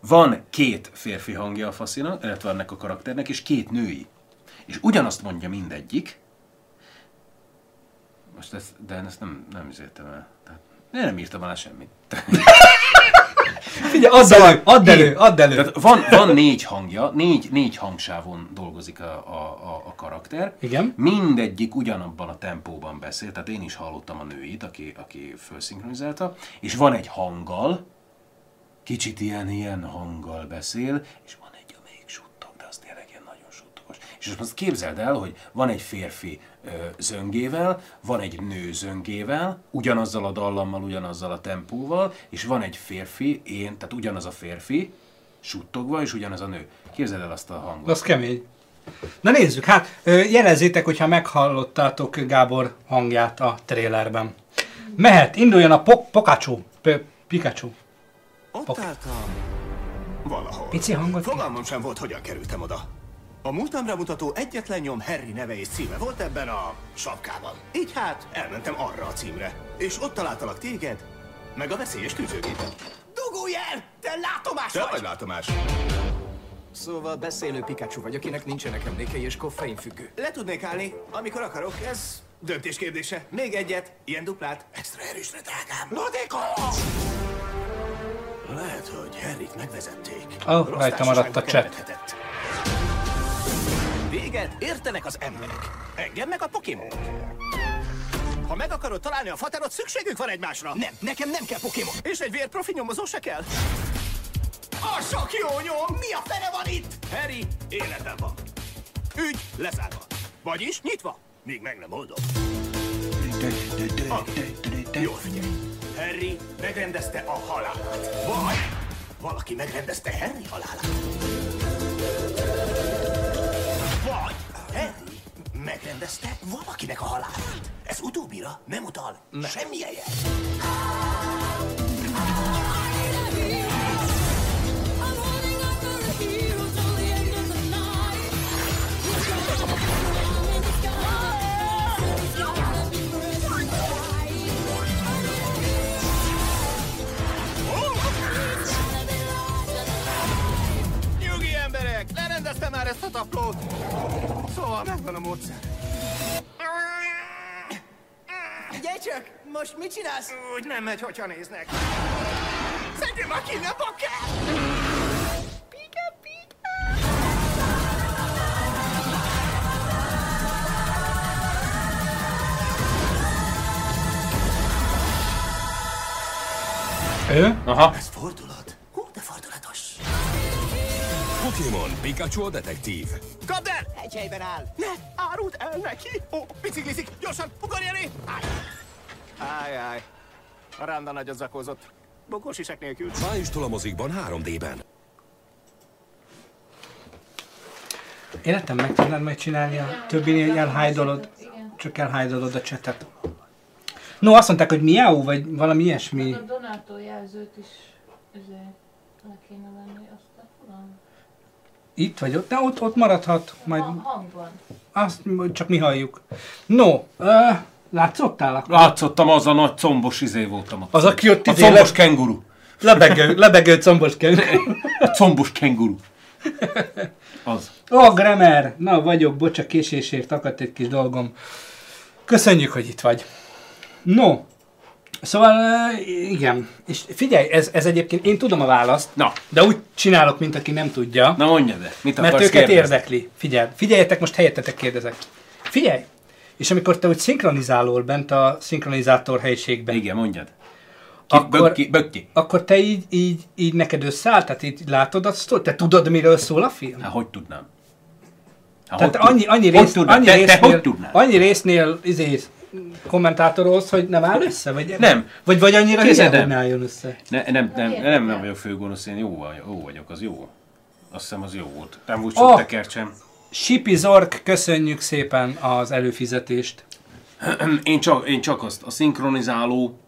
Van két férfi hangja a faszinak, illetve ennek a karakternek, és két női. És ugyanazt mondja mindegyik. Most ezt, de ezt nem, nem üzéltem el. Tehát, én nem írtam alá semmit. Figyelj, add elő, add elő, add elő. Tehát van, van négy hangja, négy, négy hangsávon dolgozik a, a, a, a karakter. Igen. Mindegyik ugyanabban a tempóban beszél, tehát én is hallottam a nőit, aki, aki felszinkronizálta, és van egy hanggal, kicsit ilyen, ilyen hanggal beszél, és van egy, amelyik suttog, de az tényleg ilyen nagyon suttogos. És most képzeld el, hogy van egy férfi zöngével, van egy nő zöngével, ugyanazzal a dallammal, ugyanazzal a tempóval, és van egy férfi, én, tehát ugyanaz a férfi, suttogva, és ugyanaz a nő. Képzeld el azt a hangot. Az kemény. Na nézzük, hát jelezzétek, hogyha meghallottátok Gábor hangját a trélerben. Mehet, induljon a po- Pikachu. P- Pikachu. Ott Pok. álltam. Valahol. Pici hangot Fogalmam sem volt, hogyan kerültem oda. A múltamra mutató egyetlen nyom Harry neve és címe volt ebben a sapkában. Így hát elmentem arra a címre. És ott találtalak téged, meg a veszélyes tűzőgépet. Dugulj el! Te látomás Te vagy vagy! látomás. Szóval beszélő Pikachu vagy, akinek nincsenek emlékei és koffeinfüggő. Le tudnék állni, amikor akarok, ez döntés kérdése. Még egyet, ilyen duplát. Extra erősre, drágám. Lodéko! Lehet, hogy Harryt megvezették. Ó, Rossz rajta maradt a társaságba Véget értenek az emberek. Engem meg a Pokémon. Ha meg akarod találni a faterot, szükségük van egymásra. Nem, nekem nem kell Pokémon. És egy vérprofi nyomozó se kell? A sok jó nyom! Mi a fene van itt? Harry életben van. Ügy lezárva. Vagyis nyitva, míg meg nem oldom. Ah, Jól figyelj. Harry megrendezte a halálát. Vagy valaki megrendezte Harry halálát. Megrendezte valakinek a halálát. Ez utóbbira nem utal semmilyen jel. Ezt a taplót. Szóval megvan a módszer. Figyelj csak, most mit csinálsz? Úgy nem megy, hogyha néznek. Szedjem már ki, ne bakker! Pika, pika! Ő? Aha. Ez fordulat. Pokémon Pikachu a detektív. Kapd el! Egy helyben áll. Ne, árult el neki. Ó, biciklizik. Gyorsan, ugorj elé! Áj. Áj, áj. A randa nagyon zakózott. Bokós isek nélkül. Májustól a mozikban 3D-ben. Életem meg tudnád majd csinálni a többinél elhájdolod, csak elhájdolod a csetet. No, azt mondták, hogy miau, vagy valami ilyesmi. A Donato jelzőt is le kéne venni. Itt vagy ott, de ott, ott maradhat, majd A hangban. azt csak mi halljuk. No, uh, látszottál akkor? Látszottam, az a nagy combos izé voltam ott. Az, aki ott A izé combos le- kenguru. Lebegő, lebegő combos kell. A combos kenguru. Az. Ó, oh, Gremer! Na, vagyok, bocsa, késésért akadt egy kis dolgom. Köszönjük, hogy itt vagy. No, szóval igen, és figyelj, ez, ez egyébként, én tudom a választ, Na, de úgy csinálok, mint aki nem tudja, na mondja de. Mit mert őket kérdezni? érdekli. Figyelj, figyeljetek, most helyettetek kérdezek. Figyelj! És amikor te úgy szinkronizálol bent a szinkronizátor helyiségben, Igen, mondjad. Ki, Akkor- Bökki, bökki. akkor te így, így, így neked összeáll? Tehát így látod a? Te tudod, miről szól a film? Hát hogy tudnám? Hát, Tehát hogy annyi, annyi, rész, annyi, te, te résznél, hogy tudnád? annyi résznél izé, kommentátorolsz, hogy nem áll össze? Vagy, Nem. Vagy, vagy annyira nem. hogy ne álljon össze? Ne, nem, nem, érdekel. nem, nem vagyok főgonosz, én jó, vagy- jó vagyok, az jó. Azt hiszem az jó volt. Nem úgy Oh. sok tekercsem. Sipi Zork, köszönjük szépen az előfizetést. Én csak, én csak azt, a szinkronizáló,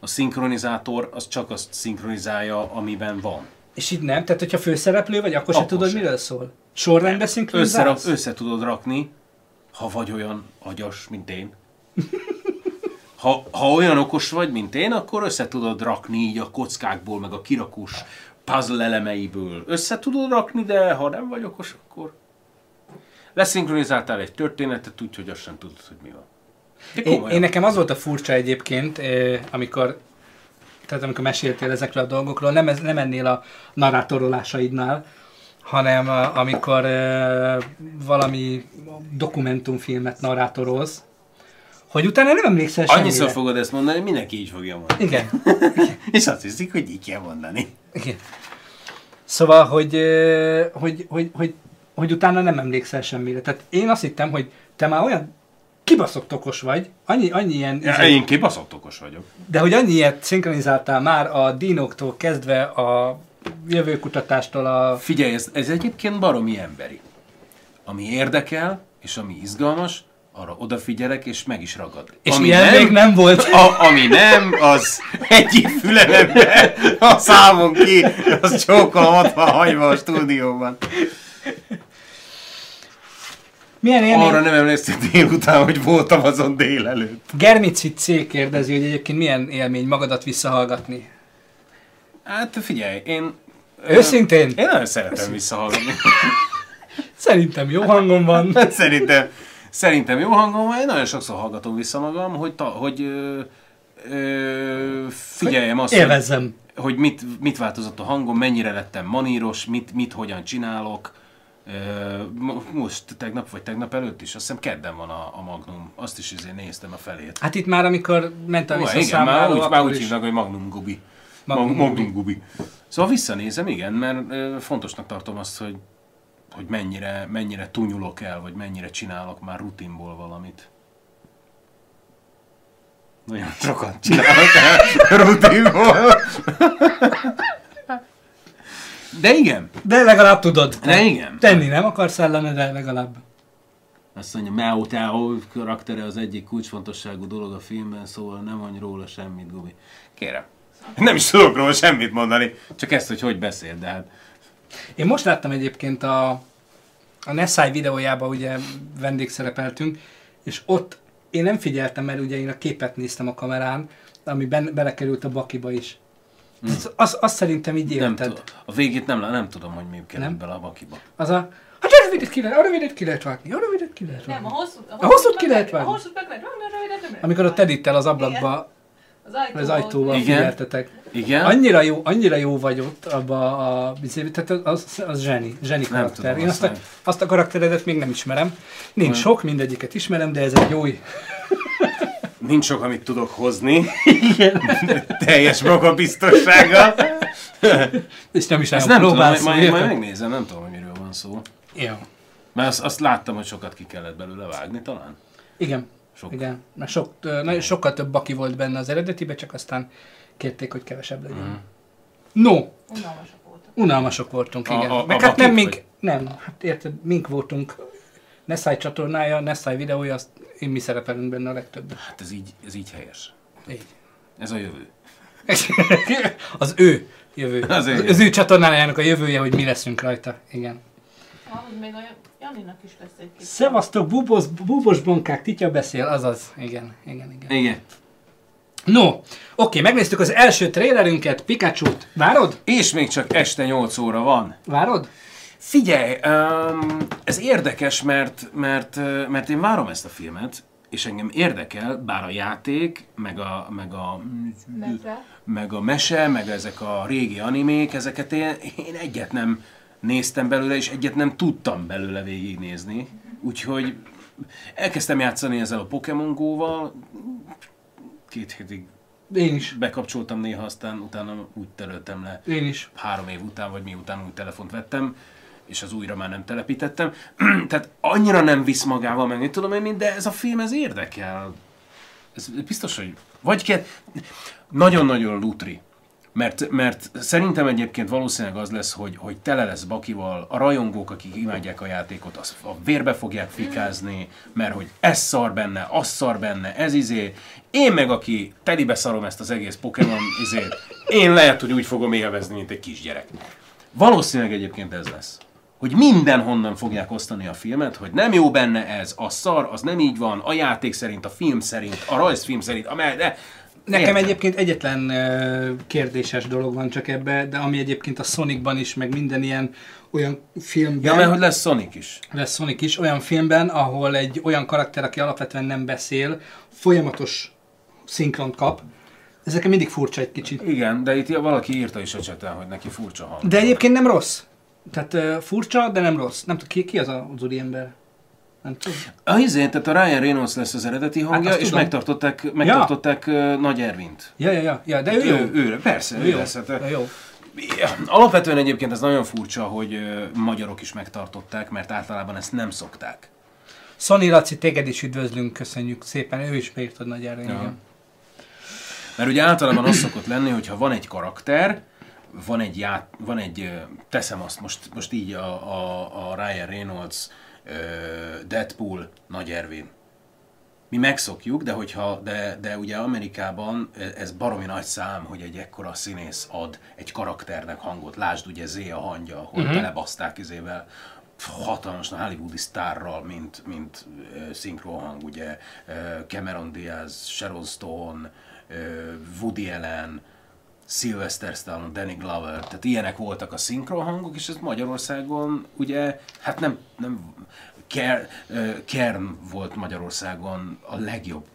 a szinkronizátor, az csak azt szinkronizálja, amiben van. És így nem? Tehát, hogyha főszereplő vagy, akkor se Akkor tudod, sem. miről szól? Sorrendbe Össze, szinkronizálsz? össze tudod rakni, ha vagy olyan agyas, mint én. Ha, ha olyan okos vagy, mint én, akkor össze tudod rakni így a kockákból, meg a kirakós puzzle elemeiből. Össze tudod rakni, de ha nem vagy okos, akkor leszinkronizáltál egy történetet, úgyhogy azt sem tudod, hogy mi van. Én, én nekem az volt a furcsa egyébként, amikor tehát amikor meséltél ezekről a dolgokról, nem, ez, nem ennél a narrátorolásaidnál, hanem amikor valami dokumentumfilmet narrátorolsz, hogy utána nem emlékszel semmire. Annyiszor fogod ezt mondani, mindenki így fogja mondani. Igen. És azt hiszik, hogy így kell mondani. Igen. Szóval, hogy, hogy, hogy, hogy, hogy utána nem emlékszel semmire. Tehát én azt hittem, hogy te már olyan kibaszott okos vagy, annyi, annyi ilyen, Ja, izé- én kibaszott okos vagyok. de hogy annyi ilyet szinkronizáltál már a dinóktól kezdve a jövőkutatástól a... Figyelj, ez, ez egyébként baromi emberi. Ami érdekel, és ami izgalmas, arra odafigyelek, és meg is ragad. És ami ilyen még nem volt. A, ami nem, az egyik fülemembe a számon ki, az csókolom ott van hagyva a stúdióban. Milyen élmény? Arra nem emlékszem délután, hogy voltam azon délelőtt. Germici C kérdezi, hogy egyébként milyen élmény magadat visszahallgatni. Hát figyelj, én... Őszintén? Én nagyon szeretem visszahallgatni. Szerintem jó hangom van. szerintem, szerintem jó hangom van, én nagyon sokszor hallgatom vissza magam, hogy, ta, hogy ö, ö, figyeljem azt, hogy, Élvezzem. hogy mit, mit változott a hangom, mennyire lettem maníros, mit, mit hogyan csinálok. Most tegnap vagy tegnap előtt is, azt hiszem kedden van a, a Magnum, azt is azért néztem a felét. Hát itt már, amikor ment a Ó, igen, már visszaszámláló, úgy, már úgy hívnak, hogy Magnum Gubi. Magnum Magnum, Gubi. Gubi. Szóval visszanézem, igen, mert ö, fontosnak tartom azt, hogy, hogy mennyire, mennyire tunyulok el, vagy mennyire csinálok már rutinból valamit. Nagyon sokat csinálok el rutinból. De igen, De legalább tudod. de igen. Tenni nem akarsz ellene, de legalább. Azt mondja, Mao Tao karaktere az egyik kulcsfontosságú dolog a filmben, szóval nem mondj róla semmit, Gubi. Kérem. Nem is tudok róla semmit mondani, csak ezt, hogy hogy beszél, de hát... Én most láttam egyébként a, a Nessai videójában, ugye vendégszerepeltünk, és ott én nem figyeltem, mert ugye én a képet néztem a kamerán, ami ben, belekerült a bakiba is. Hmm. Az, az, azt szerintem így Nem érted. tudom. A végét nem, nem tudom, hogy mi került Nem? bele a bakiba. Az a, hát a rövidet ki lehet, a rövidet ki lehet vágni, a rövidet ki lehet Nem, a vágni. hosszú... A hosszút ki meg lehet vágni. A hosszút meg lehet vágni, a rövidet nem lehet Amikor ott vágni. Edittel az ablakba, Az ajtóval. az ajtóval Igen. figyeltetek. Igen? Annyira jó, annyira jó vagy ott abba a, tehát az, az, zseni, zseni karakter. tudom, Én azt a, azt nem. a karakteredet még nem ismerem. Nincs sok, mindegyiket ismerem, de ez egy jó. Nincs sok, amit tudok hozni. Teljes magabiztossággal. És nem is Ezt nem tudom, majd, majd, megnézem, nem tudom, hogy miről van szó. Ja. Mert azt, azt láttam, hogy sokat ki kellett belőle vágni talán. Igen. Sok. Igen. Mert sok, nagyon, sokkal több baki volt benne az eredetibe, csak aztán kérték, hogy kevesebb legyen. Mhm. No, Unalmasak voltak. unalmasok voltunk, A- igen. a- a Meg hát nem mink, nem, hát érted, mink voltunk. Nessai csatornája, Nessai videója, azt én mi szerepelünk benne a legtöbb. Hát ez így, ez így helyes. Így. Ez a jövő. az ő jövő. Az Az, ő az, ő csatornájának a jövője, hogy mi leszünk rajta. Igen. Ahogy még a Janinak is lesz egy kis... Szevasztok, bubos, bubos bonkák, titya beszél, azaz. Igen, igen, igen. Igen. No, oké, megnéztük az első trailerünket, Pikachu-t. Várod? És még csak este 8 óra van. Várod? Figyelj, um, ez érdekes, mert, mert, mert én várom ezt a filmet, és engem érdekel, bár a játék, meg a, meg a, meg a mese, meg ezek a régi animék, ezeket én, én egyet nem néztem belőle, és egyet nem tudtam belőle végignézni. Úgyhogy elkezdtem játszani ezzel a Pokémon Go-val, két hétig Én is. bekapcsoltam néha, aztán utána úgy töröltem le Én is. három év után, vagy miután új telefont vettem, és az újra már nem telepítettem. Tehát annyira nem visz magával meg, tudom én, de ez a film, ez érdekel. Ez biztos, hogy... Vagy kell... Nagyon-nagyon lutri. Mert, mert szerintem egyébként valószínűleg az lesz, hogy, hogy tele lesz bakival, a rajongók, akik imádják a játékot, az a vérbe fogják fikázni, mert hogy ez szar benne, az szar benne, ez izé. Én meg, aki telibe szarom ezt az egész Pokémon izét, én lehet, hogy úgy fogom élvezni, mint egy kisgyerek. Valószínűleg egyébként ez lesz. Hogy mindenhonnan fogják osztani a filmet, hogy nem jó benne ez, a szar, az nem így van, a játék szerint, a film szerint, a rajzfilm szerint, amely, de... Nekem Érted? egyébként egyetlen kérdéses dolog van csak ebbe, de ami egyébként a Sonicban is, meg minden ilyen olyan filmben, Ja, mert hogy lesz Sonic is. lesz Sonic is, olyan filmben, ahol egy olyan karakter, aki alapvetően nem beszél, folyamatos szinkront kap. Ez nekem mindig furcsa egy kicsit. Igen, de itt valaki írta is a cseten, hogy neki furcsa hang. De egyébként nem rossz. Tehát furcsa, de nem rossz. Nem tudom, ki, ki az a- az úriember? Nem tudom. A izé, tehát a Ryan Reynolds lesz az eredeti hangja, azt és tudom. megtartották, megtartották ja. Nagy Ervint. Ja, ja, ja, ja de ő, jó. Ő, ő, persze, Ő ő jó. lesz. Hát, Ő jó. alapvetően egyébként ez nagyon furcsa, hogy magyarok is megtartották, mert általában ezt nem szokták. Szani Laci, téged is üdvözlünk, köszönjük szépen. Ő is beírtad nagy erre, Ja. igen. Mert ugye általában az szokott lenni, hogyha van egy karakter, van egy, ját, van egy teszem azt most, most így a, a, a Ryan Reynolds, Deadpool, Nagy Ervin. Mi megszokjuk, de, hogyha, de, de ugye Amerikában ez baromi nagy szám, hogy egy ekkora színész ad egy karakternek hangot. Lásd ugye Zé a hangja, ahol uh-huh. belebaszták izével hatalmas hollywoodi sztárral, mint, mint uh, szinkronhang, ugye uh, Cameron Diaz, Sharon Stone, uh, Woody Allen, Sylvester Stallone, Danny Glover, tehát ilyenek voltak a szinkronhangok, és ez Magyarországon ugye, hát nem, nem Kern volt Magyarországon a legjobb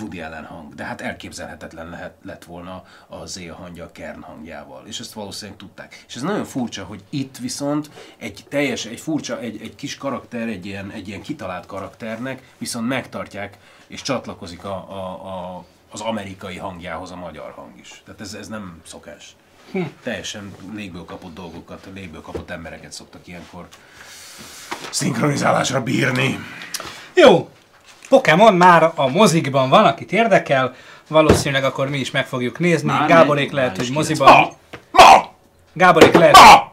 Woody Allen hang, de hát elképzelhetetlen lehet, lett volna a Zéa hangja a Kern hangjával, és ezt valószínűleg tudták. És ez nagyon furcsa, hogy itt viszont egy teljes, egy furcsa, egy, egy kis karakter, egy ilyen, egy ilyen kitalált karakternek viszont megtartják, és csatlakozik a, a, a, az amerikai hangjához a magyar hang is. Tehát ez, ez nem szokás. Teljesen légből kapott dolgokat, légből kapott embereket szoktak ilyenkor szinkronizálásra bírni. Jó, Pokémon már a mozikban van, akit érdekel, valószínűleg akkor mi is meg fogjuk nézni. Már Gáborék meg- lehet, már hogy is moziban... Ma! Ma! Gáborék lehet, Ma!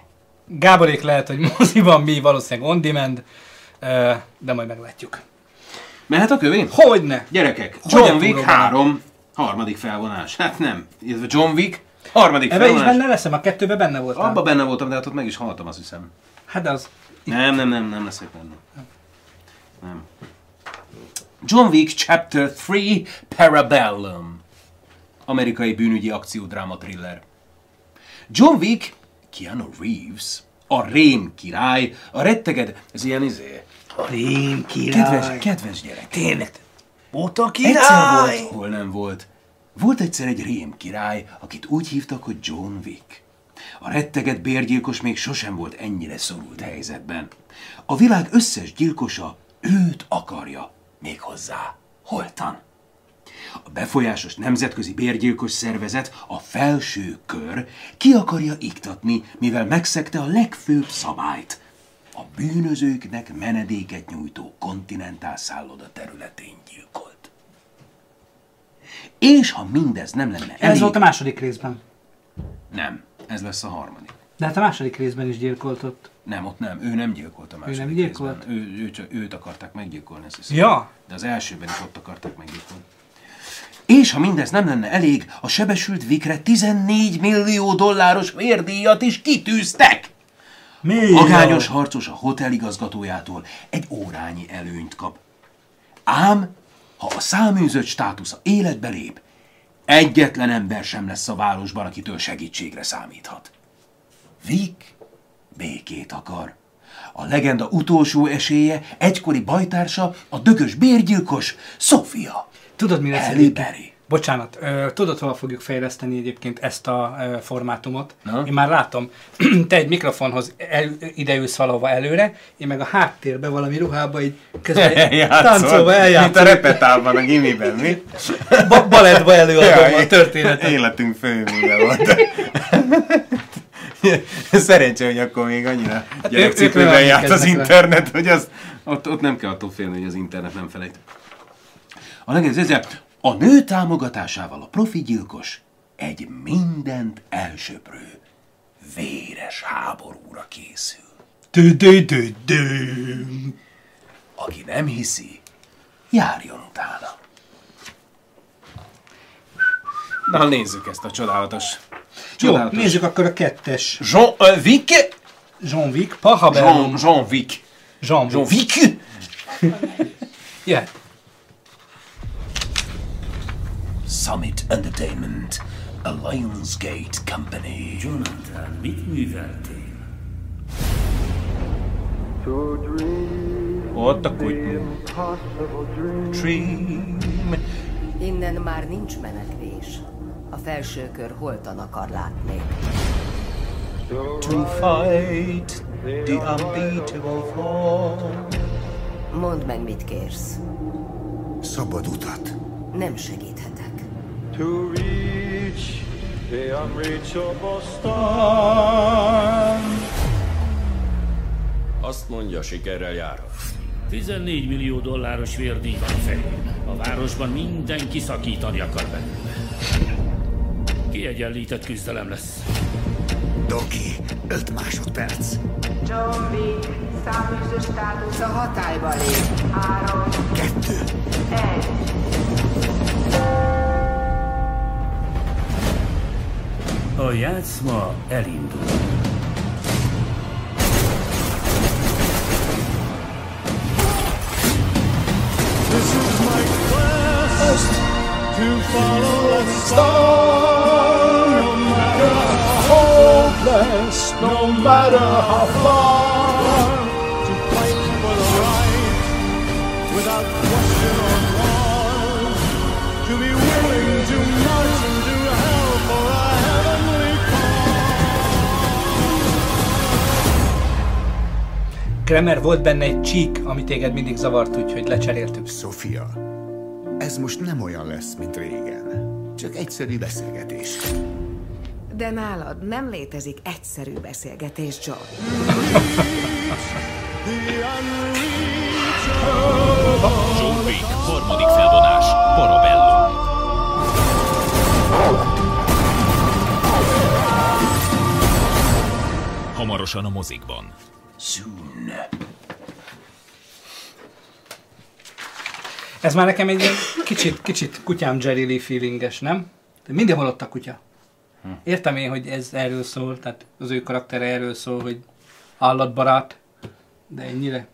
Gáborék lehet, hogy moziban, mi valószínűleg on demand, de majd meglátjuk. Mehet a kövén? Hogyne? Gyerekek, Hogyan John Wick túlom 3, harmadik felvonás. Hát nem, illetve John Wick, harmadik Ebbe is felvonás. benne leszem, a kettőbe benne voltam. Abba benne voltam, de hát ott meg is haltam, azt hiszem. Hát az... Nem, nem, nem, nem leszek benne. Nem. John Wick Chapter 3 Parabellum. Amerikai bűnügyi akciódráma thriller. John Wick, Keanu Reeves, a rém király, a retteged, ez ilyen izé, A rém kedves, kedves gyerek. Tényleg. Óta Egyszer volt, hol nem volt. Volt egyszer egy rém király, akit úgy hívtak, hogy John Wick. A retteget bérgyilkos még sosem volt ennyire szorult helyzetben. A világ összes gyilkosa őt akarja, méghozzá holtan. A befolyásos nemzetközi bérgyilkos szervezet, a felső kör ki akarja iktatni, mivel megszegte a legfőbb szabályt. A bűnözőknek menedéket nyújtó kontinentál szálloda területén gyilkolt. És ha mindez nem lenne elég... Ez volt a második részben. Nem, ez lesz a harmadik. De hát a második részben is gyilkolt ott. Nem, ott nem, ő nem gyilkolt a második nem gyilkolt? részben. Ő, ő csak, őt akarták meggyilkolni, azt hiszem. Ja. De az elsőben is ott akarták meggyilkolni. És ha mindez nem lenne elég, a sebesült Vikre 14 millió dolláros vérdíjat is kitűztek! Mi? Magányos harcos a hotel igazgatójától egy órányi előnyt kap. Ám, ha a száműzött státusza életbe lép, egyetlen ember sem lesz a városban, akitől segítségre számíthat. Vic békét akar. A legenda utolsó esélye, egykori bajtársa, a dögös bérgyilkos, Sofia. Tudod, mi lesz? Berry. Bocsánat, ö, tudod, hol fogjuk fejleszteni egyébként ezt a ö, formátumot? Na? Én már látom, te egy mikrofonhoz el, ideülsz valahova előre, én meg a háttérbe valami ruhába így közben táncolva eljátszom. Mint a repetálban, a gimiben, mi? Ba- balettba előadom Ja, a történetet. Életünk főműve volt. Szerencsé, hogy akkor még annyira ők gyerekcipőben járt az internet, hogy az, ott, ott nem kell attól félni, hogy az internet nem felejt. A legjobb ezzel, a nő támogatásával a profi gyilkos egy mindent elsöprő, véres háborúra készül. Dö, dö, dö, dö. Aki nem hiszi, járjon utána. Na, nézzük ezt a csodálatos. Jó, csodálatos. nézzük akkor a kettes. Jean uh, Wick. Jean Wick, Pahabellum. Jean, Jean Wick. Jean Jean Wick. Wick. Yeah. Summit Entertainment. A Lionsgate Company. Jonathan, mit műveltél? Ott a kutyú. Dream. Innen már nincs menekvés. A felső kör holtan akar látni. To fight the unbeatable fall. Mondd meg, mit kérsz. Szabad utat. Nem segíthetek. To reach the unreachable star. Azt mondja, sikerrel járhat. 14 millió dolláros vérdíj van fején. A városban mindenki szakítani akar belőle. Kiegyenlített küzdelem lesz. Doki, 5 másodperc. John Wick, száműző státusza hatályba lép. Három, Kettő. egy. A játszma elindul. This is my quest to follow a star. No matter how hopeless, no matter how far. Kremer, volt benne egy csík, ami téged mindig zavart, úgyhogy lecseréltük. Sofia, ez most nem olyan lesz, mint régen. Csak egyszerű beszélgetés. De nálad nem létezik egyszerű beszélgetés, John. John Wick, harmadik felvonás, Parabellum. Hamarosan a mozikban. Soon. Ez már nekem egy ilyen kicsit, kicsit kutyám Jerry Lee feelinges, nem? De mindenhol ott a kutya. Értem én, hogy ez erről szól, tehát az ő karaktere erről szól, hogy állatbarát, de ennyire.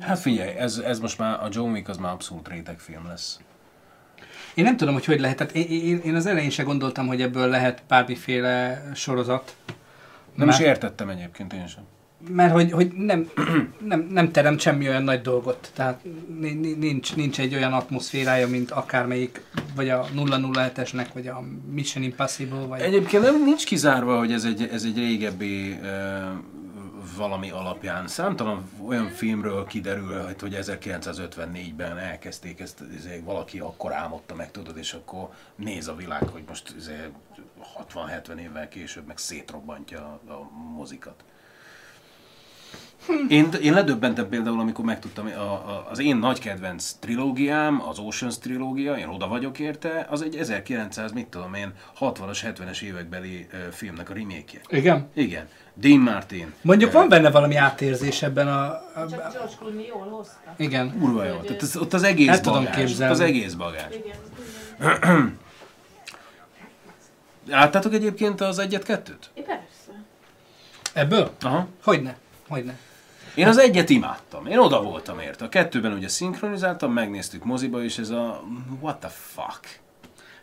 Hát figyelj, ez, ez most már, a John Wick az már abszolút rétegfilm lesz. Én nem tudom, hogy hogy lehet. Tehát én, én, én az elején se gondoltam, hogy ebből lehet bármiféle sorozat. Nem is Mert- értettem egyébként én sem. Mert hogy, hogy nem, nem, nem teremt semmi olyan nagy dolgot. Tehát ni- ni- nincs, nincs egy olyan atmoszférája, mint akármelyik, vagy a 007-esnek, vagy a Mission Impossible, vagy... Egyébként nem, nincs kizárva, hogy ez egy, ez egy régebbi valami alapján. Számtalan olyan filmről kiderül, hogy 1954-ben elkezdték ezt, ezért valaki akkor álmodta meg, tudod, és akkor néz a világ, hogy most ezért 60-70 évvel később meg szétrobbantja a, a mozikat. Én, én ledöbbentem például, amikor megtudtam, a, a, az én nagy kedvenc trilógiám, az Oceans trilógia, én oda vagyok érte, az egy 1900, mit tudom én, 60-as, 70-es évekbeli ö, filmnek a remake Igen? Igen. Dean Martin. Mondjuk van benne valami átérzés ebben a... a Csak George Clooney jól hozta. igen. Kurva jó. Tehát az, ott az egész El tudom bagás. Ott képzelni. az egész bagás. Igen. Láttátok egyébként az egyet-kettőt? Persze. Ebből? Aha. Hogyne. Hogyne. Én az egyet imádtam. Én oda voltam érte. A kettőben ugye szinkronizáltam, megnéztük moziba, és ez a what the fuck?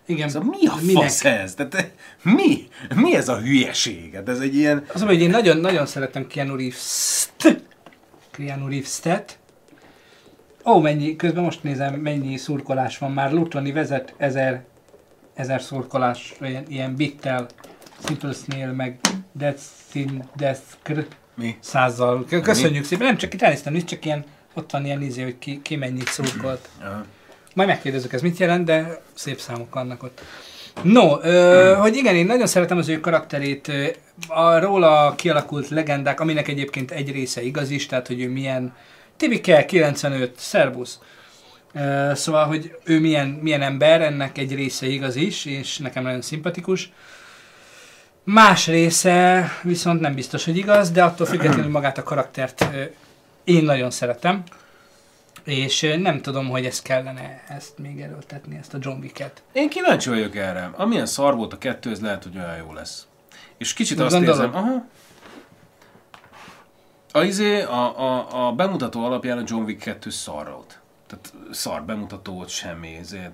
Igen. Ez a mi a Minek? fasz ez? Tehát, eh, mi? Mi ez a hülyeség? Hát ez egy ilyen... Az, hogy én nagyon, nagyon szeretem Keanu Reeves-t. Keanu Reeves-t. Ó, mennyi, közben most nézem, mennyi szurkolás van már. Lutlani vezet ezer, ezer szurkolás, ilyen, ilyen bittel, Simple Snail, meg Death Sin Death. Mi? Százzal. Köszönjük szépen. Nem csak itt elnéztem, nincs csak ilyen, ott van ilyen izé, hogy ki, ki mennyit szurkolt. Majd megkérdezzük, ez mit jelent, de szép számok vannak ott. No, ö, hogy igen, én nagyon szeretem az ő karakterét, a róla kialakult legendák, aminek egyébként egy része igaz is, tehát hogy ő milyen Tibike 95, szervusz. Ö, Szóval, hogy ő milyen, milyen ember, ennek egy része igaz is, és nekem nagyon szimpatikus. Más része viszont nem biztos, hogy igaz, de attól függetlenül magát a karaktert én nagyon szeretem. És nem tudom, hogy ezt kellene ezt még erőltetni, ezt a John Wick-et. Én kíváncsi vagyok erre. Amilyen szar volt a kettő, ez lehet, hogy olyan jó lesz. És kicsit azt gondolod? érzem, aha. A, izé, a, a, a bemutató alapján a John Wick 2 szar volt. Tehát szar bemutató volt, semmi. Ezért.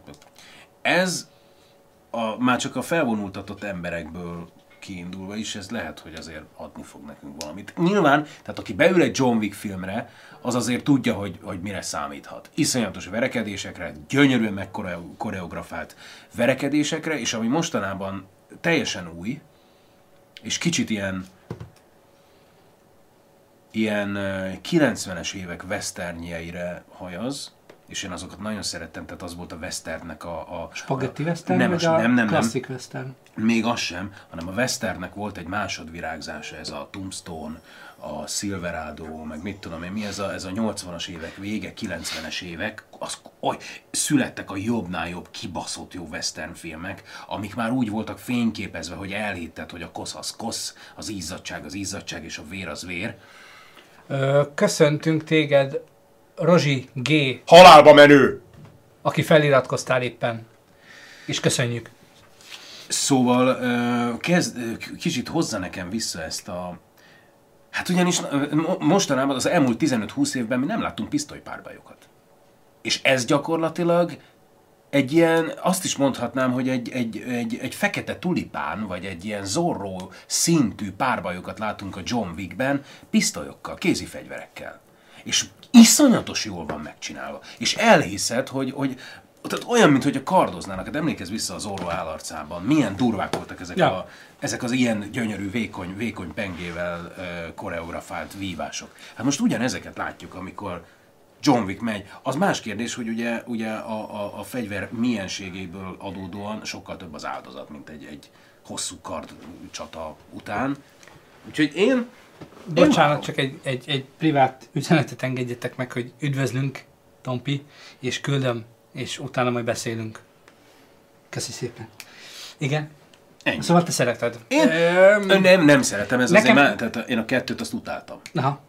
Ez a, már csak a felvonultatott emberekből kiindulva is, ez lehet, hogy azért adni fog nekünk valamit. Nyilván, tehát aki beül egy John Wick filmre, az azért tudja, hogy, hogy mire számíthat. Iszonyatos verekedésekre, gyönyörűen megkoreografált verekedésekre, és ami mostanában teljesen új, és kicsit ilyen ilyen ö, 90-es évek westernjeire hajaz, és én azokat nagyon szerettem, tehát az volt a westernnek a... a Spaghetti western, nem, vagy nem, a nem, nem, klasszik western? még az sem, hanem a westernnek volt egy másodvirágzása, ez a Tombstone, a Silverado, meg mit tudom én, mi ez a, ez a 80-as évek vége, 90-es évek, az, oly, születtek a jobbnál jobb, kibaszott jó western filmek, amik már úgy voltak fényképezve, hogy elhitted, hogy a kosz az kosz, az izzadság az izzadság, és a vér az vér. Ö, köszöntünk téged, Rozsi G. Halálba menő! Aki feliratkoztál éppen. És köszönjük. Szóval kezd, kicsit hozza nekem vissza ezt a... Hát ugyanis mostanában az elmúlt 15-20 évben mi nem láttunk pisztolypárbájokat. És ez gyakorlatilag egy ilyen, azt is mondhatnám, hogy egy, egy, egy, egy fekete tulipán, vagy egy ilyen Zorro szintű párbajokat látunk a John Wickben, pisztolyokkal, kézifegyverekkel. És iszonyatos jól van megcsinálva. És elhiszed, hogy, hogy tehát olyan, mint hogy a kardoznának. Hát emlékezz vissza az Zorro állarcában. Milyen durvák voltak ezek, Ja. a, ezek az ilyen gyönyörű, vékony, vékony pengével uh, koreografált vívások. Hát most ugyanezeket látjuk, amikor John Wick megy. Az más kérdés, hogy ugye, ugye a, a, a fegyver mienségéből adódóan sokkal több az áldozat, mint egy, egy hosszú kard csata után. Úgyhogy én... Bocsánat, csak egy, egy, egy privát üzenetet engedjetek meg, hogy üdvözlünk, Tompi, és küldöm, és utána majd beszélünk. Köszi szépen. Igen? Ennyi. Szóval te szereted. Én Öm, nem, nem szeretem, ez nekem- azért, már- tehát én a kettőt azt utáltam. Aha.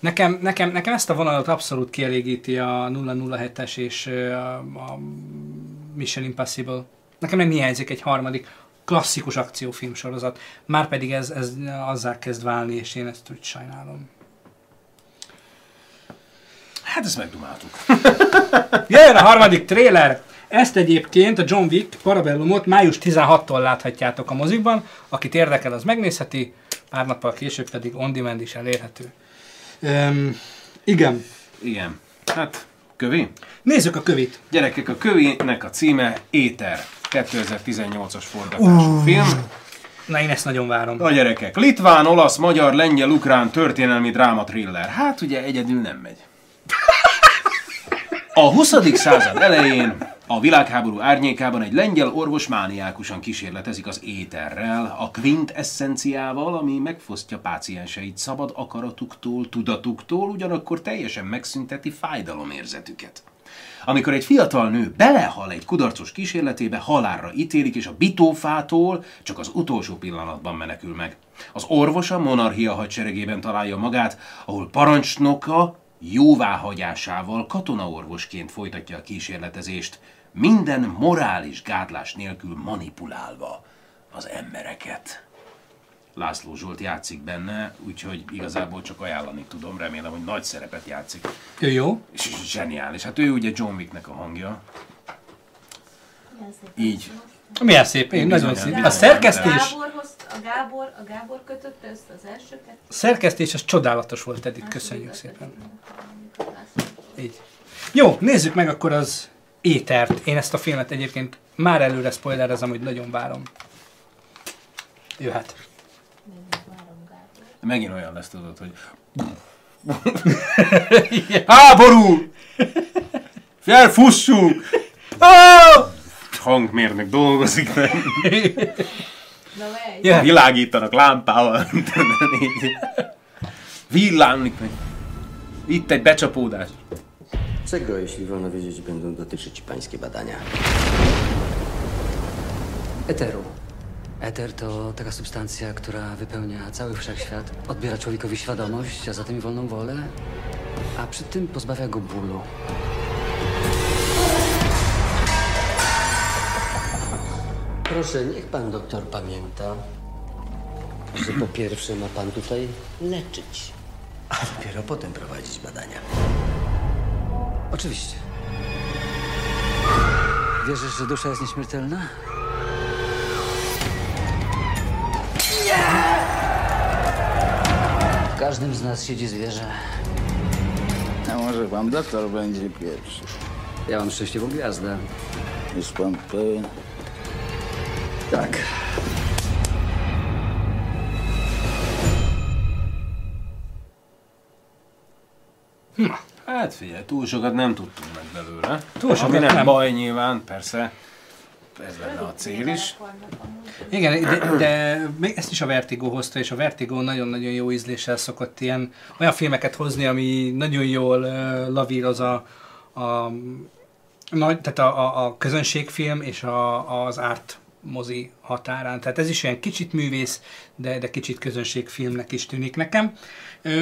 Nekem, nekem, nekem ezt a vonalat abszolút kielégíti a 007-es és a, a Mission Impossible. Nekem nem hiányzik egy harmadik klasszikus akciófilm sorozat. Márpedig ez, ez azzá kezd válni, és én ezt úgy sajnálom. Hát ezt megdumáltuk. Jöjjön a harmadik tréler! Ezt egyébként a John Wick Parabellumot május 16-tól láthatjátok a mozikban. Akit érdekel, az megnézheti, pár nappal később pedig on demand is elérhető. Um, igen. Igen. Hát, kövi? Nézzük a kövit. Gyerekek, a kövinek a címe Éter. 2018-as forgatású Uh. film. Na én ezt nagyon várom. A gyerekek. Litván, olasz, magyar, lengyel, ukrán történelmi dráma thriller. Hát ugye egyedül nem megy. A 20. század elején a világháború árnyékában egy lengyel orvos mániákusan kísérletezik az éterrel, a quintesszenciával, ami megfosztja pácienseit szabad akaratuktól, tudatuktól, ugyanakkor teljesen megszünteti fájdalomérzetüket. Amikor egy fiatal nő belehal egy kudarcos kísérletébe, halálra ítélik, és a bitófától csak az utolsó pillanatban menekül meg. Az orvos a monarchia hadseregében találja magát, ahol parancsnoka jóváhagyásával katonaorvosként folytatja a kísérletezést, minden morális gátlás nélkül manipulálva az embereket. László Zsolt játszik benne, úgyhogy igazából csak ajánlani tudom, remélem, hogy nagy szerepet játszik. Ő jó? És zseniális. Hát ő ugye John Wicknek a hangja. Így. Milyen szép, én nagyon szép. A szerkesztés, a Gábor, a Gábor kötötte össze az elsőket. a szerkesztés az csodálatos volt eddig, köszönjük szépen. Így. Jó, nézzük meg akkor az étert. Én ezt a filmet egyébként már előre spoilerezem, hogy nagyon várom. Jöhet. Megint olyan lesz, tudod, hogy... Háború! Felfussunk! Hangmérnök dolgozik meg. Na. Jöhet. Világítanak lámpával. Villámlik meg. Itt egy becsapódás. Czego, jeśli wolno wiedzieć, będą dotyczyć pańskie badania? Eteru. Eter to taka substancja, która wypełnia cały wszechświat, odbiera człowiekowi świadomość, a zatem i wolną wolę, a przy tym pozbawia go bólu. Proszę, niech pan doktor pamięta, że po pierwsze ma pan tutaj leczyć, a dopiero potem prowadzić badania. Oczywiście. Wierzysz, że dusza jest nieśmiertelna? W każdym z nas siedzi zwierzę. A może pan doktor będzie pierwszy? Ja mam szczęśliwą gwiazdę. Jest pan pewien? Tak. Hát figyelj, túl sokat nem tudtunk meg belőle. Túl sokat Ami nem, nem. baj nyilván, persze. Ez lenne a cél is. Igen, de, de még ezt is a Vertigo hozta, és a Vertigo nagyon-nagyon jó ízléssel szokott ilyen olyan filmeket hozni, ami nagyon jól uh, lavíroz a, a, nagy, tehát a, a, a közönségfilm és a, az árt mozi határán. Tehát ez is olyan kicsit művész, de, de kicsit közönségfilmnek is tűnik nekem.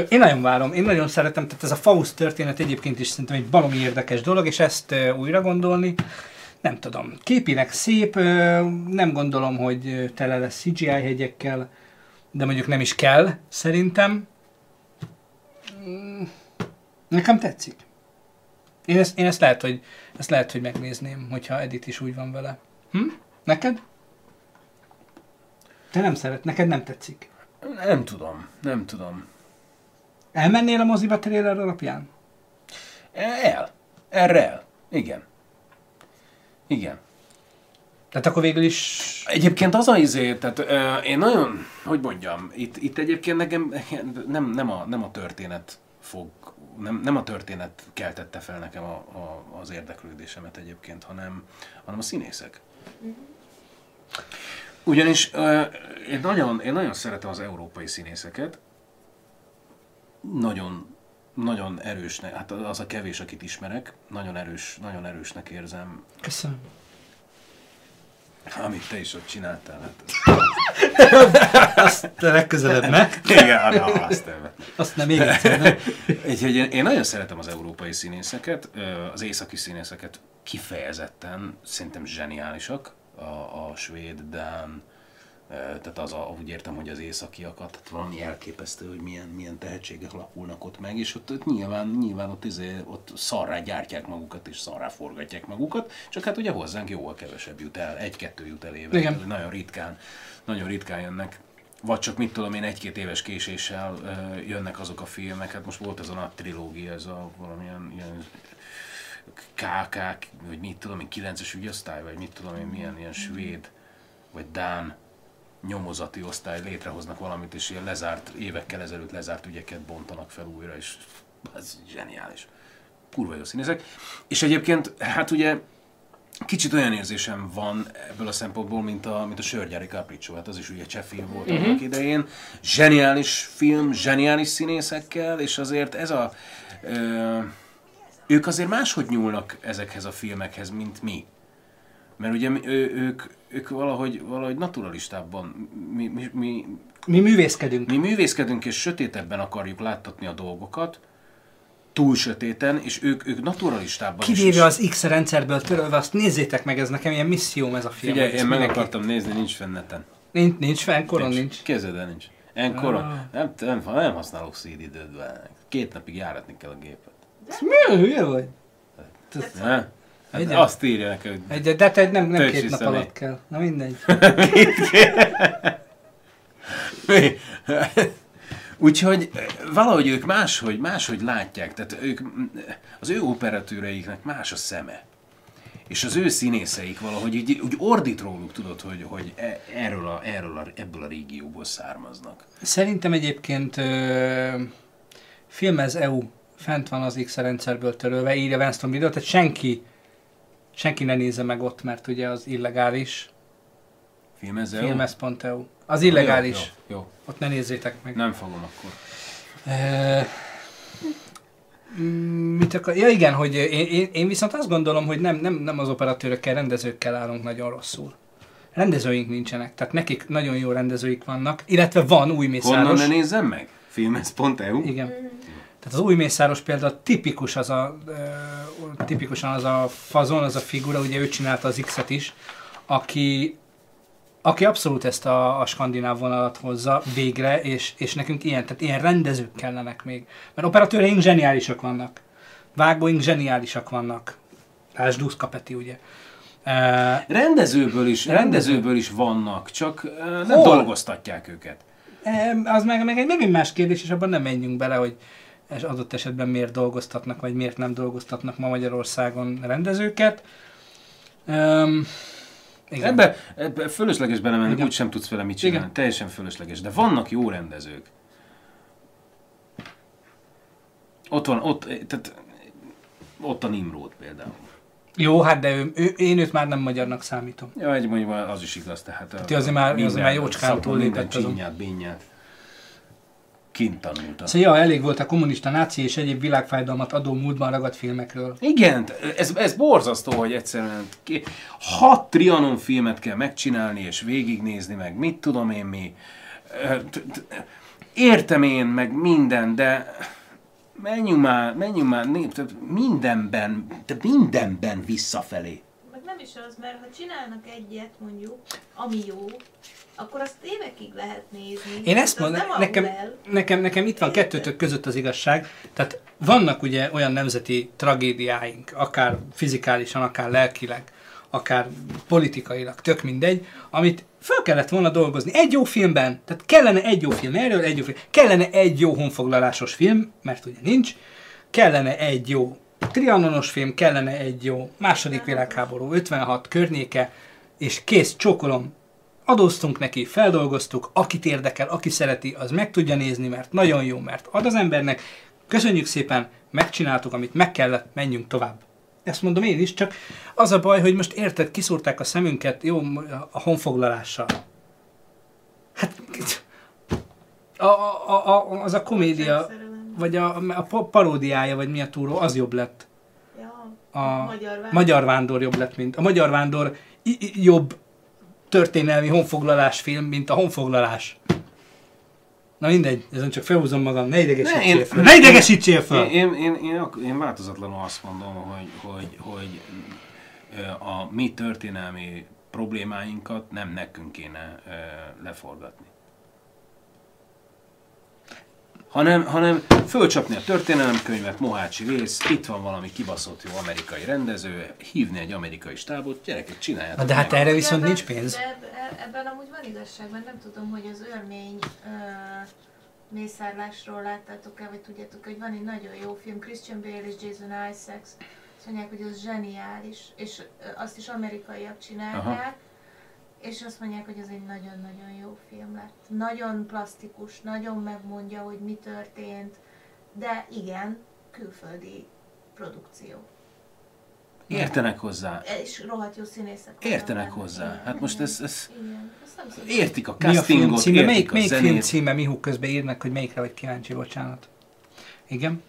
Én nagyon várom, én nagyon szeretem, tehát ez a Faust történet egyébként is szerintem egy baromi érdekes dolog, és ezt újra gondolni, nem tudom, képileg szép, nem gondolom, hogy tele lesz CGI hegyekkel, de mondjuk nem is kell, szerintem. Mm, Nekem tetszik. Én ezt, én ezt lehet, hogy, ezt lehet, hogy megnézném, hogyha Edith is úgy van vele. Hm? Neked? Te nem szeret, neked nem tetszik. Nem tudom, nem tudom. Elmennél a moziba trailer alapján? El. Erre el. Igen. Igen. Tehát akkor végül is... Egyébként az a izé, tehát ö, én nagyon, hogy mondjam, itt, itt egyébként nekem nem, nem, a, nem a történet fog, nem, nem a történet keltette fel nekem a, a, az érdeklődésemet egyébként, hanem, hanem a színészek. Ugyanis ö, én, nagyon, én nagyon szeretem az európai színészeket. Nagyon, nagyon erősnek, hát az a kevés, akit ismerek, nagyon erős, nagyon erősnek érzem Köszönöm. amit te is ott csináltál. Hát. Azt legközelebb ne. Igen, na, azt nem. Azt nem még? Úgyhogy én, én nagyon szeretem az európai színészeket, az északi színészeket kifejezetten, szerintem zseniálisak. A, a svéd, dán, tehát az a, úgy értem, hogy az északiakat, tehát valami elképesztő, hogy milyen, milyen tehetségek lakulnak ott meg, és ott, ott nyilván, nyilván ott, izé, ott szarrá gyártják magukat, és szarrá forgatják magukat, csak hát ugye hozzánk jóval kevesebb jut el, egy-kettő jut el évente, Igen. nagyon ritkán, nagyon ritkán jönnek vagy csak mit tudom én, egy-két éves késéssel ö, jönnek azok a filmek. Hát most volt ez a nagy trilógia, ez a valamilyen ilyen KK, vagy mit tudom én, 9-es ügyosztály, vagy mit tudom én, milyen ilyen svéd, vagy dán nyomozati osztály létrehoznak valamit, és ilyen lezárt, évekkel ezelőtt lezárt ügyeket bontanak fel újra, és ez zseniális. Kurva jó színészek. És egyébként, hát ugye Kicsit olyan érzésem van ebből a szempontból, mint a, mint a Sörgyári Capriccio, hát az is ugye cseh film volt Mhm. annak idején. Zseniális film, zseniális színészekkel, és azért ez a... Ö, ők azért máshogy nyúlnak ezekhez a filmekhez, mint mi. Mert ugye mi- ő, ők, ők valahogy, valahogy naturalistábban, mi, mi, mi, Mi művészkedünk. mi művészkedünk és sötétebben akarjuk láttatni a dolgokat, túl sötéten, és ők, ők naturalistábban is- Kivéve az X rendszerből törölve, azt nézzétek meg, ez nekem ilyen misszióm ez a film. Figyelj, én meg mindenki- akartam nézni, nincs fenneten. Nincs, nincs fenn, koron nincs. Képzeld el, nincs. Enkoron. Ah. Nem, nem, nem használok CD-időt, Két napig járatni kell a gépet. Ez milyen hülye vagy? Ne? Hát Egyen. azt írja hogy... Egy, de te nem, nem két nap hiszem alatt kell. Na mindegy. Mi? Úgyhogy eh, valahogy ők máshogy, máshogy látják, tehát ők, az ő operatőreiknek más a szeme. És az ő színészeik valahogy úgy, úgy ordít róluk, tudod, hogy, hogy e- erről a, erről a, ebből a régióból származnak. Szerintem egyébként ö, filmez EU fent van az X rendszerből törölve, írja Winston videót, tehát senki, senki ne nézze meg ott, mert ugye az illegális. Filmez.eu? Filmez.eu. Az illegális. Jó, jó, Ott ne nézzétek meg. Nem fogom akkor. Mm, Mit akar? Ja igen, hogy én, én, én viszont azt gondolom, hogy nem, nem, nem az operatőrökkel, rendezőkkel állunk nagyon rosszul. Rendezőink nincsenek, tehát nekik nagyon jó rendezőik vannak, illetve van új Honnan Mészáros. ne nézzem meg? Filmez.eu? Igen. Tehát az új Mészáros például tipikus az a, ö, tipikusan az a fazon, az a figura, ugye ő csinálta az X-et is, aki, aki abszolút ezt a, a skandináv vonalat hozza végre, és, és nekünk ilyen, tehát ilyen rendezők kellenek még. Mert operatőreink zseniálisak vannak. Vágóink zseniálisak vannak. Lásd Duszka Peti, ugye. Uh, Rendezőből is, Rendező. rendezőből is vannak, csak eh, nem Hol? dolgoztatják őket. Em, Az meg, meg egy megint más kérdés, és abban nem menjünk bele, hogy ez adott esetben miért dolgoztatnak, vagy miért nem dolgoztatnak ma Magyarországon rendezőket. Um, igen. Ebbe, ebbe fölösleges belemenni, Igen. úgy sem tudsz vele mit csinálni. Igen. Teljesen fölösleges. De vannak jó rendezők. Ott van, ott, eh, tehát ott a Nimrod például. Jó, hát de ő, ő, én őt már nem magyarnak számítom. Ja, egy mondjuk az is igaz, tehát... Tehát azért már- azért már jócskán túllépett azon. Kint tanulta. Szóval ja, elég volt a kommunista, náci és egyéb világfájdalmat adó múltban ragadt filmekről. Igen, ez, ez borzasztó, hogy egyszerűen hat Trianon filmet kell megcsinálni és végignézni, meg mit tudom én mi. Értem én, meg minden, de menjünk már, menjünk már mindenben, de mindenben visszafelé. Meg nem is az, mert ha csinálnak egyet mondjuk, ami jó, akkor azt évekig lehet nézni. Én ezt az mondom, nekem, nekem, nekem itt van kettőtök között az igazság, tehát vannak ugye olyan nemzeti tragédiáink, akár fizikálisan, akár lelkileg, akár politikailag, tök mindegy, amit fel kellett volna dolgozni egy jó filmben, tehát kellene egy jó film erről, egy jó film, kellene egy jó honfoglalásos film, mert ugye nincs, kellene egy jó trianonos film, kellene egy jó második világháború, 56 környéke, és kész, csókolom, adóztunk neki, feldolgoztuk, akit érdekel, aki szereti, az meg tudja nézni, mert nagyon jó, mert ad az embernek. Köszönjük szépen, megcsináltuk, amit meg kellett, menjünk tovább. Ezt mondom én is, csak az a baj, hogy most érted, kiszúrták a szemünket, jó, a honfoglalással. Hát, a, a, a, az a komédia, vagy a, a pa- paródiája, vagy mi a túró, az jobb lett. Ja, A Magyar Vándor. Magyar Vándor jobb lett, mint a Magyar Vándor i- i- jobb történelmi honfoglalás film, mint a honfoglalás. Na mindegy, ezen csak felhúzom magam, ne idegesítsél fel. Ne idegesítsél fel! Én, én, én, én, én változatlanul azt mondom, hogy, hogy, hogy a mi történelmi problémáinkat nem nekünk kéne leforgatni. Hanem, hanem fölcsapni a történelemkönyvet, Mohácsi Vész, itt van valami kibaszott jó amerikai rendező, hívni egy amerikai stábot, gyerekek, csináljátok de hát meg. erre viszont Ebben- nincs pénz. De eb- e- ebben amúgy van igazság, mert nem tudom, hogy az örmény ö, mészárlásról láttátok-e, vagy tudjátok, hogy van egy nagyon jó film, Christian Bale és Jason Isaacs, azt mondják, hogy az zseniális, és azt is amerikaiak csinálták, Aha. És azt mondják, hogy ez egy nagyon-nagyon jó film lett. Nagyon plastikus, nagyon megmondja, hogy mi történt, de igen, külföldi produkció. Értenek hozzá. És rohadt jó színészek. Értenek hozzá. Igen, Hát most ez, ez igen. Értik a Mi a film castingot, címe? értik Melyik, a melyik film címe? Mihu közben írnak, hogy melyikre vagy kíváncsi, bocsánat. Igen?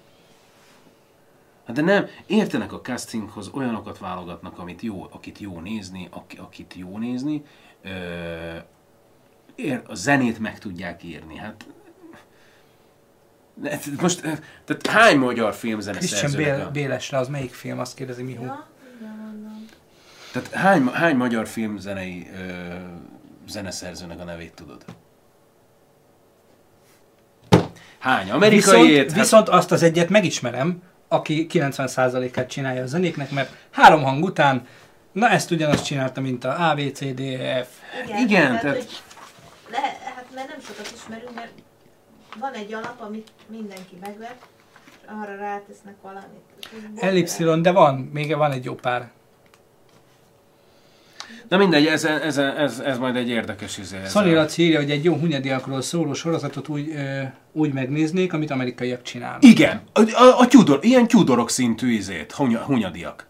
Hát de nem, értenek a castinghoz, olyanokat válogatnak, amit jó, akit jó nézni, aki, akit jó nézni. Ö, ér, a zenét meg tudják írni. Hát most, tehát hány magyar filmzene Christian a- Bélesre, az melyik film? Azt kérdezi Mihu. Ja, igen. Tehát hány, hány magyar filmzenei ö, zeneszerzőnek a nevét tudod? Hány? Amerikaiét? Viszont, viszont azt az egyet megismerem, aki 90%-át csinálja a zenéknek, mert három hang után, na ezt ugyanazt csinálta, mint a A, B, C, D, E, F. Igen, Igen, tehát, tehát- Hogy le, hát mert nem sokat ismerünk, mert van egy alap, amit mindenki megvet, és arra rátesznek valamit. Ellipszilon, de van, még van egy jó pár. Na mindegy, ez, ez, ez, ez majd egy érdekes izé. Laci írja, hogy egy jó hunyadiakról szóló sorozatot úgy, ö, úgy megnéznék, amit amerikaiak csinálnak. Igen, a, a, a Tudor, ilyen Tudorok szintű izét, hunya, hunyadiak.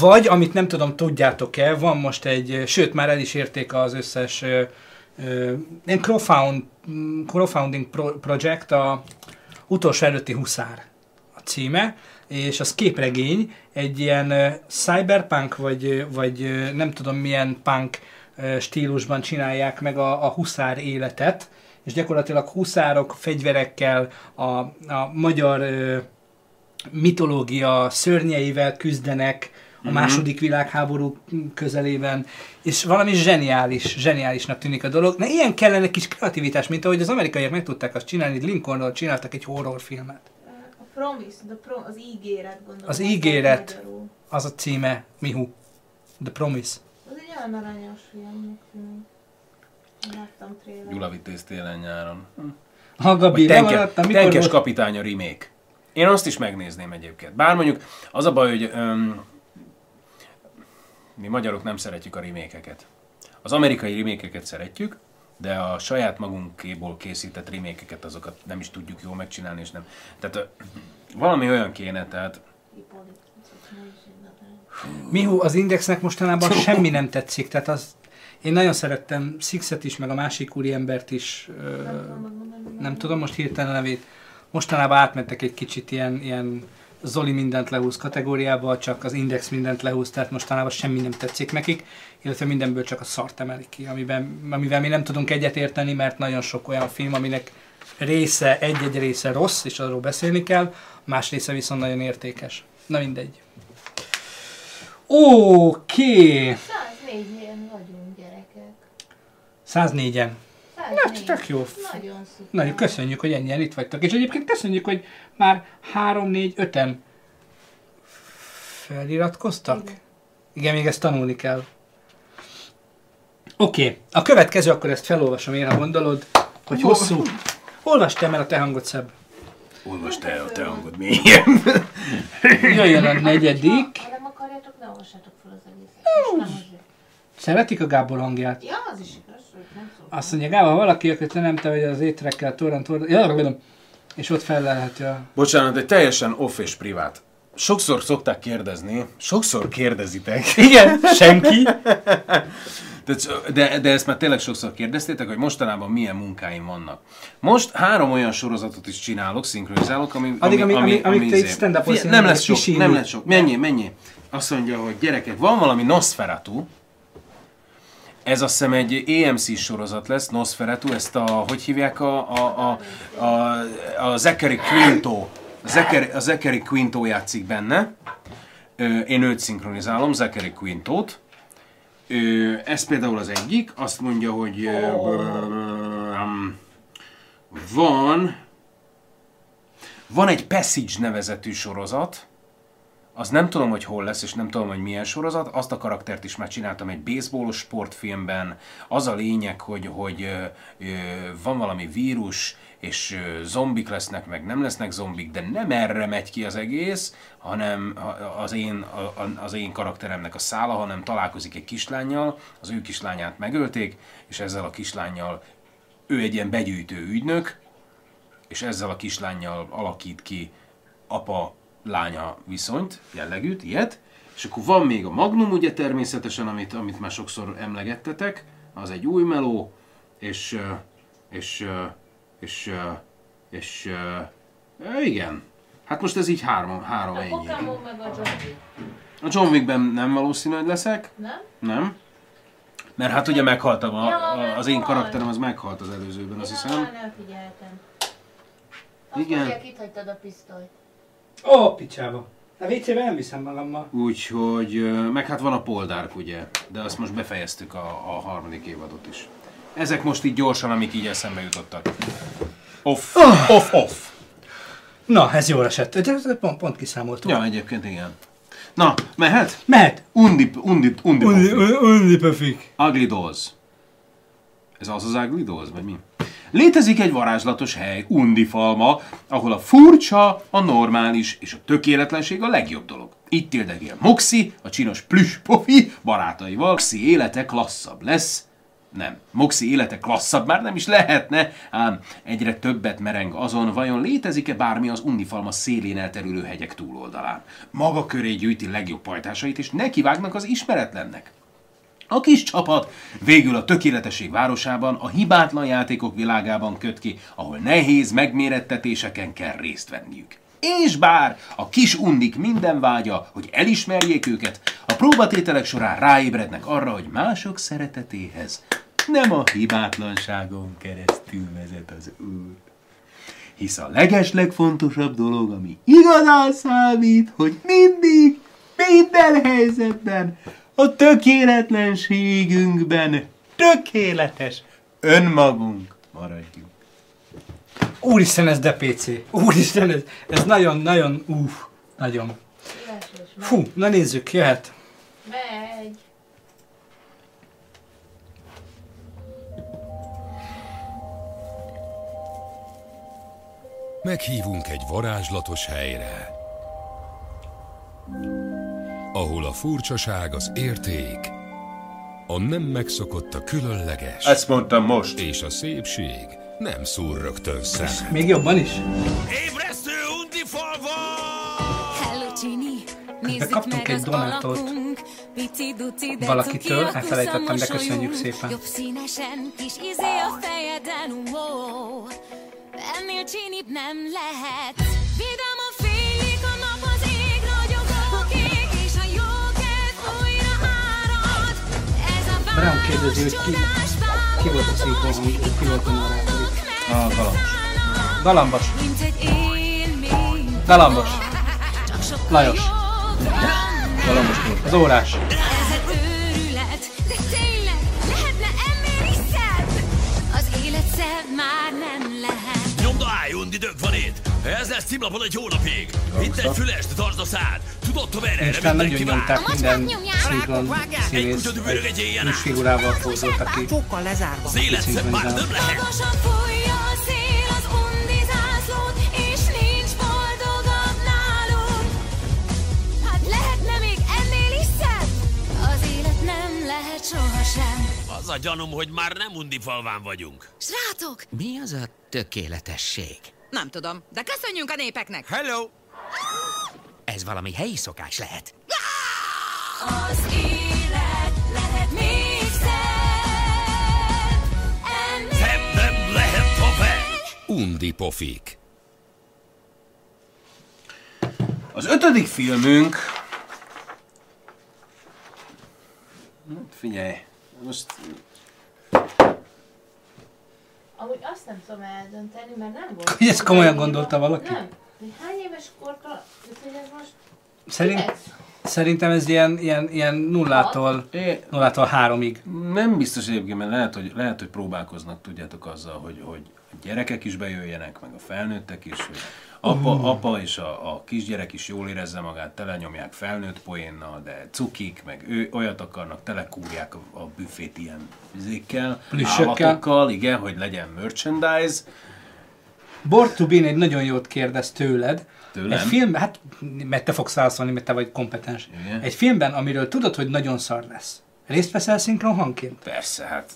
Vagy, amit nem tudom, tudjátok-e, van most egy, sőt már el is érték az összes ö, ö, mm, crowdfunding pro, project, a utolsó előtti huszár a címe, és az képregény, egy ilyen cyberpunk, vagy, vagy nem tudom milyen punk stílusban csinálják meg a, a huszár életet, és gyakorlatilag huszárok fegyverekkel a, a magyar ö, mitológia szörnyeivel küzdenek a Mhm. második világháború közelében, és valami zseniális, zseniálisnak tűnik a dolog. Na ilyen kellene kis kreativitás, mint ahogy az amerikaiak meg tudták azt csinálni, Lincolnról csináltak egy horrorfilmet. Promise, the pro, az ígéret gondolom. Az ígéret, az a címe, Mihu. The Promise. Az egy olyan aranyos film, tűnik. Láttam trailer. Gyula Vitéz télen nyáron. Ha Gabi, tenke, maradtam, mikor Tenkes volt? kapitány a remake. Én azt is megnézném egyébként. Bár mondjuk az a baj, hogy öm, mi magyarok nem szeretjük a remékeket. Az amerikai remékeket szeretjük, de a saját magunkéból készített remékeket azokat nem is tudjuk jól megcsinálni, és nem. Tehát valami olyan kéne, tehát Mihu, az Indexnek mostanában semmi nem tetszik, tehát az, én nagyon szerettem Sixet is, meg a másik úriembert is, ö, nem tudom most hirtelen a nevét. Mostanában átmentek egy kicsit ilyen, ilyen Zoli mindent lehúz kategóriába, csak az Index mindent lehúz, tehát mostanában semmi nem tetszik nekik, illetve mindenből csak a szart emelik ki, amiben, amivel mi nem tudunk egyetérteni, mert nagyon sok olyan film, aminek része, egy-egy része rossz, és arról beszélni kell, más része viszont nagyon értékes. Na mindegy. Oké, 104 ilyen vagyunk gyerekek. 104-en. Na, tök jó. Nagyon szuper. Nagyon köszönjük, hogy ennyien itt vagytok. És egyébként köszönjük, hogy már 3, 4, 5-en feliratkoztak. Igen. Igen, még ezt tanulni kell. Oké, okay. a következő, akkor ezt felolvasom én, ha gondolod, hogy hosszú. Olvasd te, mert a te hangod szebb. Olvasd el a te hangod mélyen. Jöjjön a negyedik. Ha nem akarjátok, ne olvassátok fel az egészet. Szeretik a Gábor hangját? Ja, az is Azt mondja, Gábor, valaki, akit te nem te vagy az étrekkel, torrent, torrent, ja, tudom. És ott felelheti a... Bocsánat, egy teljesen off és privát. Sokszor szokták kérdezni, sokszor kérdezitek. Igen, senki. De, de, de ezt már tényleg sokszor kérdeztétek, hogy mostanában milyen munkáim vannak. Most három olyan sorozatot is csinálok, szinkronizálok, ami... Addig, ami- ami- amíg te izé- itt stand-upolsz, Figyelj, Nem lesz sok, nem lesz sok. Mennyi, mennyi? Azt mondja, hogy gyerekek, van valami Nosferatu, ez azt hiszem egy AMC sorozat lesz, Nosferatu, ezt a, hogy hívják a, a, a, a, a Zachary Quinto, a Zachary, a Zachary Quinto játszik benne, én őt szinkronizálom, Zachary Quintót, ez például az egyik, azt mondja, hogy van van egy Passage nevezetű sorozat, az nem tudom, hogy hol lesz, és nem tudom, hogy milyen sorozat. Azt a karaktert is már csináltam egy baseballos sportfilmben. Az a lényeg, hogy, hogy ö, van valami vírus, és ö, zombik lesznek, meg nem lesznek zombik, de nem erre megy ki az egész, hanem az én, az én karakteremnek a szála, hanem találkozik egy kislányjal, az ő kislányát megölték, és ezzel a kislányjal ő egy ilyen begyűjtő ügynök, és ezzel a kislányjal alakít ki apa-lánya viszonyt, jellegűt, ilyet. És akkor van még a Magnum, ugye természetesen, amit, amit már sokszor emlegettetek, az egy új meló, és, és, és, és, ö, igen. Hát most ez így három, három A ennyi. Pokémon meg a Johnny. A John Wickben nem valószínű, hogy leszek. Nem? Nem. Mert hát ugye meghaltam, a, a, az én karakterem az meghalt az előzőben, azt hiszem. Nem figyeltem. Azt Igen. mondják, itt hagytad a pisztolyt. Ó, picsába. A WC-be nem viszem magammal. Úgyhogy, meg hát van a Poldárk ugye, de azt most befejeztük a, a harmadik évadot is. Ezek most így gyorsan, amik így eszembe jutottak. Off, off, off. Na, ez jól esett. De pont, pont kiszámoltuk. Ja, egyébként igen. Na, mehet? Mehet. Undi, undi, undi, Undi- undi, undi pöfik. Ugly Dolls. Ez az az Ugly Dolls, vagy mi? Létezik egy varázslatos hely, Undifalma, ahol a furcsa, a normális és a tökéletlenség a legjobb dolog. Itt éldegél Moxie, a csinos plüss pofi barátaival. Moxie élete klasszabb lesz. Nem, Moxie élete klasszabb már nem is lehetne, ám egyre többet mereng azon, vajon létezik-e bármi az Undifalma szélén elterülő hegyek túloldalán. Maga köré gyűjti legjobb pajtásait, és nekivágnak az ismeretlennek. A kis csapat végül a tökéletesség városában, a hibátlan játékok világában köt ki, ahol nehéz megmérettetéseken kell részt venniük. És bár a kis undik minden vágya, hogy elismerjék őket, a próbatételek során ráébrednek arra, hogy mások szeretetéhez nem a hibátlanságon keresztül vezet az Úr. Hisz a legeslegfontosabb dolog, ami igazán számít, hogy mindig, minden helyzetben, a tökéletlenségünkben tökéletes önmagunk maradjunk. Úristen, ez de PC. Úristen, ez, ez nagyon, nagyon, uff, nagyon. Fú, na nézzük, jöhet. Megy. Meghívunk egy varázslatos helyre, ahol a furcsaság az érték, a nem megszokott a különleges. Ezt mondtam most. És a szépség nem szúr rögtön szemet. Még jobban is? Hello, Gini! De Nézzük kaptunk meg egy az donátot alakunk. Pici duci, de valakitől, elfelejtettem, de kusza köszönjük szépen. Jobb színesen, kis izé a fejeden, wow. Ennél csinibb nem lehet. Vidám Brown kérdezi, hogy ki, ki volt a szinkron hang, ki volt a narrátor. A galambos. Galambos. Galambos. Lajos. Galambos volt. Az órás. Ez egy őrület, élet undi dög van itt. Ez lesz címlapon egy hónapig. Itt egy fülest, tartsd a szád. Tudod, hogy erre És már nagyon mindenki vár. nyomták minden szinkron színész egy figurával fordult, aki Fokkal lezárva. Az életszem már nem lehet. Hát lehetne még ennél is szebb? Az élet nem lehet sohasem. Az a gyanúm, hogy már nem undi falván vagyunk. Srácok! Mi az a tökéletesség? Nem tudom, de köszönjünk a népeknek! Hello! Ez valami helyi szokás lehet. Az élet lehet még szebb. Nem lehet tovább. Undi pofik. Az ötödik filmünk... Hát Figyelj, most Amúgy azt nem tudom eldönteni, mert nem volt. Ezt komolyan gondolta valaki? Nem. Hány éves hogy ez most... Szerint, Kilenc? Szerintem ez ilyen, ilyen, ilyen nullától, nullától háromig. nem biztos egyébként, mert lehet, hogy, lehet, hogy próbálkoznak, tudjátok, azzal, hogy, hogy a gyerekek is bejöjjenek, meg a felnőttek is, hogy apa, Uh. apa és a, a kisgyerek is jól érezze magát, telenyomják felnőtt poénnal, de cukik, meg ő olyat akarnak, telekúrják a, a büfét ilyen vizékkel, állatokkal, igen, hogy legyen merchandise. Bortubin egy nagyon jót kérdez tőled. Tőlem? Egy film, hát mert te fogsz válaszolni, mert te vagy kompetens. Igen. Egy filmben, amiről tudod, hogy nagyon szar lesz. Részt veszel szinkron hangként? Persze, hát...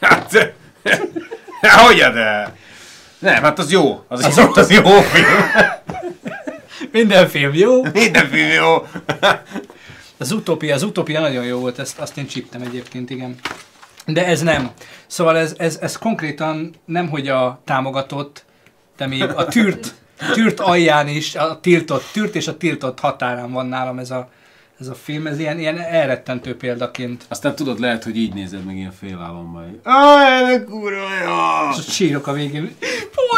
hát... Hogy de? Nem, hát az jó. Az, az, jó, az jó film. Minden film jó. Minden film jó. Az utópia, az utópia nagyon jó volt, ezt, azt én csíptem egyébként, igen. De ez nem. Szóval ez, ez, ez konkrétan nem, hogy a támogatott, de még a tűrt, tűrt alján is, a tiltott, tűrt és a tiltott határán van nálam ez a, ez a film, ez ilyen, ilyen elrettentő példaként. Aztán tudod, lehet, hogy így nézed meg ilyen félálommal. Aj, de kurva jó! És sírok a végén.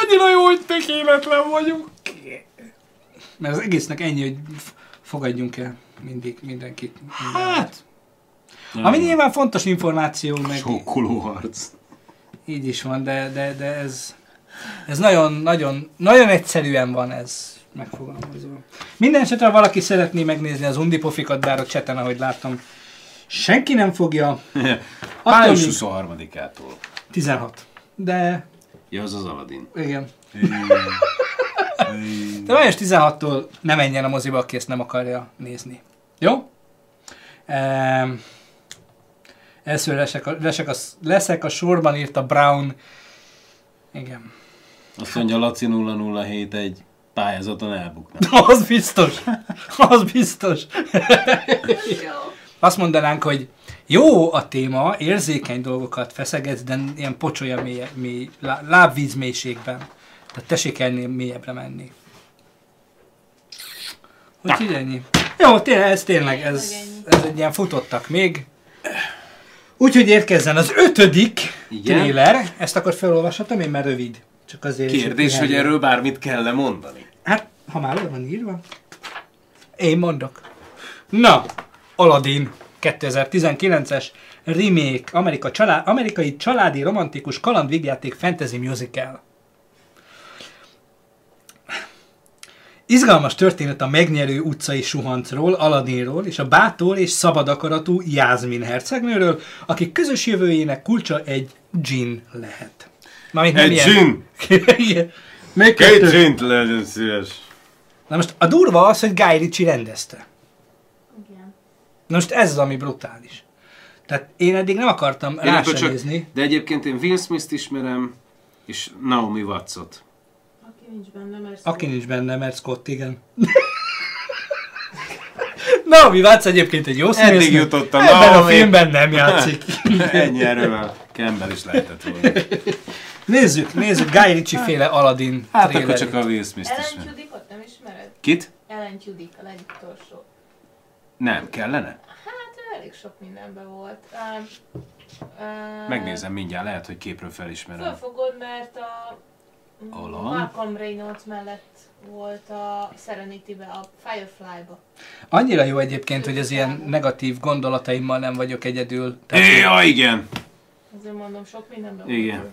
Annyira jó, hogy tökéletlen vagyunk. Mert az egésznek ennyi, hogy fogadjunk el mindig mindenkit. Hát, ami nyilván fontos információ, meg Sokkoló harc. így is van, de, de, de ez, ez nagyon, nagyon, nagyon egyszerűen van ez megfogalmazva. Minden esetre, ha valaki szeretné megnézni az undipofikat, bár a cseten, ahogy láttam, senki nem fogja. Május még- 23-ától. 16. De Ja, az az Aladdin. Igen. De május 16-tól ne menjen a moziba, aki ezt nem akarja nézni. Jó? Ehm, Első leszek a, leszek, a, leszek a sorban, írta Brown. Igen. Azt mondja, Laci 007 egy pályázaton elbukna. Az biztos. Az biztos. Azt mondanánk, hogy jó a téma, érzékeny dolgokat feszegetsz, de ilyen pocsolya mély, mély, lá- lábvíz mélységben. Tehát tessék ennél mélyebbre menni. Úgyhogy ennyi. Jó, tényleg, ez tényleg, ez, ez egy ilyen futottak még. Úgyhogy érkezzen az ötödik Igen. trailer. Ezt akkor felolvashatom én, mert rövid. Csak azért is, Kérdés, hogy erről bármit kell -e mondani. Hát, ha már le van írva. Én mondok. Na, Aladdin 2019-es remake, Amerika csalá- amerikai családi romantikus kalandvégjáték fantasy musical. Izgalmas történet a megnyerő utcai suhancról, Aladdinról és a bátor és szabad akaratú Jászmin hercegnőről, akik közös jövőjének kulcsa egy gin lehet. Mármint nem Egy ilyen- gin? Igen. Még Két kettő. zsint legyen szíves. Na most a durva az, hogy Guy Ritchie rendezte. Igen. Na most ez az, ami brutális. Tehát én eddig nem akartam Én rá akkor csak, nézni. de egyébként én Will Smith-t ismerem, és Naomi Watts-ot. Aki nincs benne, mert Aki nincs benne, mert Scott, igen. Na, mi Watts egyébként egy jó színésznő. Eddig jutottam. Ebben a Naomi. filmben nem játszik. Ennyi erővel. Campbell is lehetett volna. Nézzük, nézzük Guy Ritchie féle Aladdin Hát akkor csak a Will Smith-t Ellen. Tudikot nem ismered? Kit? Ellen Tudyk, a legutolsó. Nem, kellene? Hát ő elég sok mindenben volt. Um, uh, Megnézem mindjárt, lehet, hogy képről felismerem. Fölfogod, mert a Alan? Malcolm Reynolds mellett volt a Serenity-be, a Firefly-ba. Annyira jó egyébként, hogy az ilyen negatív gondolataimmal nem vagyok egyedül. Ja, igen. Azért mondom, sok mindenben Igen. volt.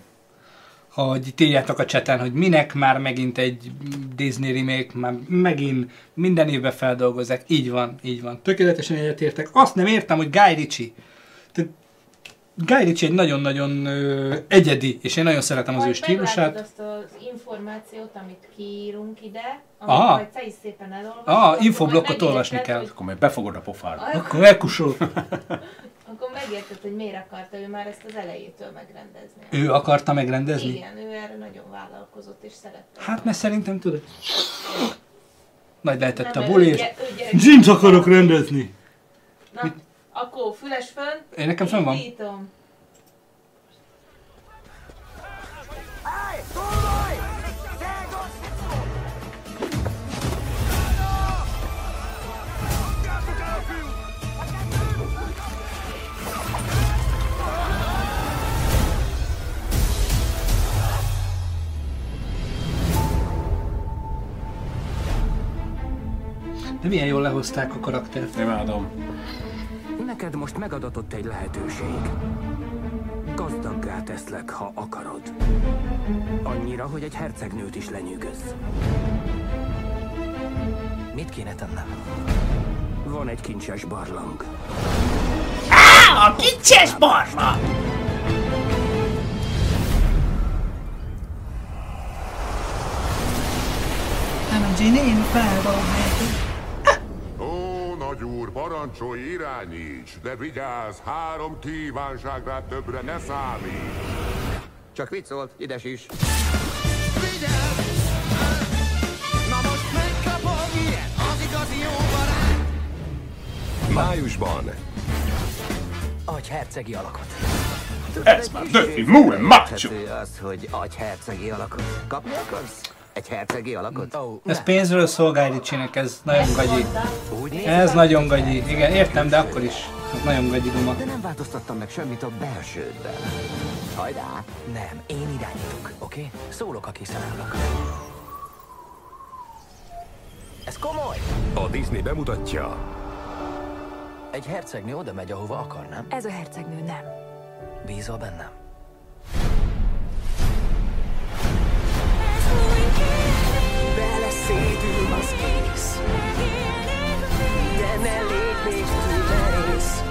Hogy itt írjátok a cseten, hogy minek már megint egy Disney remake, már megint minden évben feldolgozzák. Így van, így van. Tökéletesen egyetértek. Azt nem értem, hogy Guy Ritchie. Guy Ritchie egy nagyon-nagyon ö, egyedi, és én nagyon szeretem az ő Majd stílusát. meglátod azt az információt, amit kiírunk ide, Aha. amit majd te is szépen elolvasod. Ah, akkor infoblokkot majd olvasni kell. hogy- Akkor majd befogod a pofára. Akkor elkusol. Akkor megérted, hogy miért akarta ő már ezt az elejétől megrendezni. Ő akarta megrendezni? Igen, ő erre nagyon vállalkozott és szerette. Hát mert szerintem tudod. Nagy lehetett Nem, a ő buli, és gy- ő gyerek- James akarok rendezni. Na, akkor füles fönn. Én nekem fönn van. Indítom. De milyen jól lehozták a karaktert. Imádom. Neked most megadatott egy lehetőség. Gazdaggá teszlek, ha akarod. Annyira, hogy egy hercegnőt is lenyűgöz. Mit kéne tennem? Van egy kincses barlang. Á, a kincses barna! Nem, Ginny, Ó, nagy úr, parancsolj, irányíts, de vigyázz, három kívánságra többre ne számíts. Csak vicc volt, ides is. Na most megkapom ilyen, az igazi jó barát. Májusban. Adj hercegi alakot. Ez már döfi, muy macho. Az, hogy adj hercegi alakot. Kapni akarsz? Egy hercegi alakot? Oh, Ez pénzről szól Guy Ritchie-nek, ez nagyon gagyi. Ez nagyon gagyi. Igen, értem, de akkor is. Ez nagyon gagyi duma. De nem változtattam meg semmit a belsődben. Hajrá! Nem, én irányítok, oké? Okay? Szólok, ha készen állok. Ez komoly! A Disney bemutatja. Egy hercegnő oda megy, ahova akar, nem? Ez a hercegnő nem. Bízol bennem? Beleszédül az ész. De ne lépj még túl merész.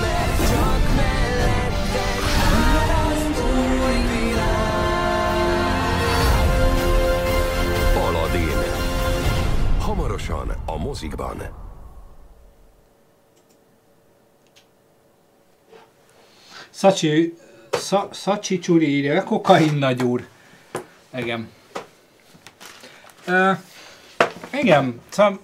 Mert csak melletted áll az új Aladdin. Hamarosan a mozikban. Szacsi, Sza, Szacsi Csuri írja, kokain nagy úr. Igen. Uh, igen, szóval...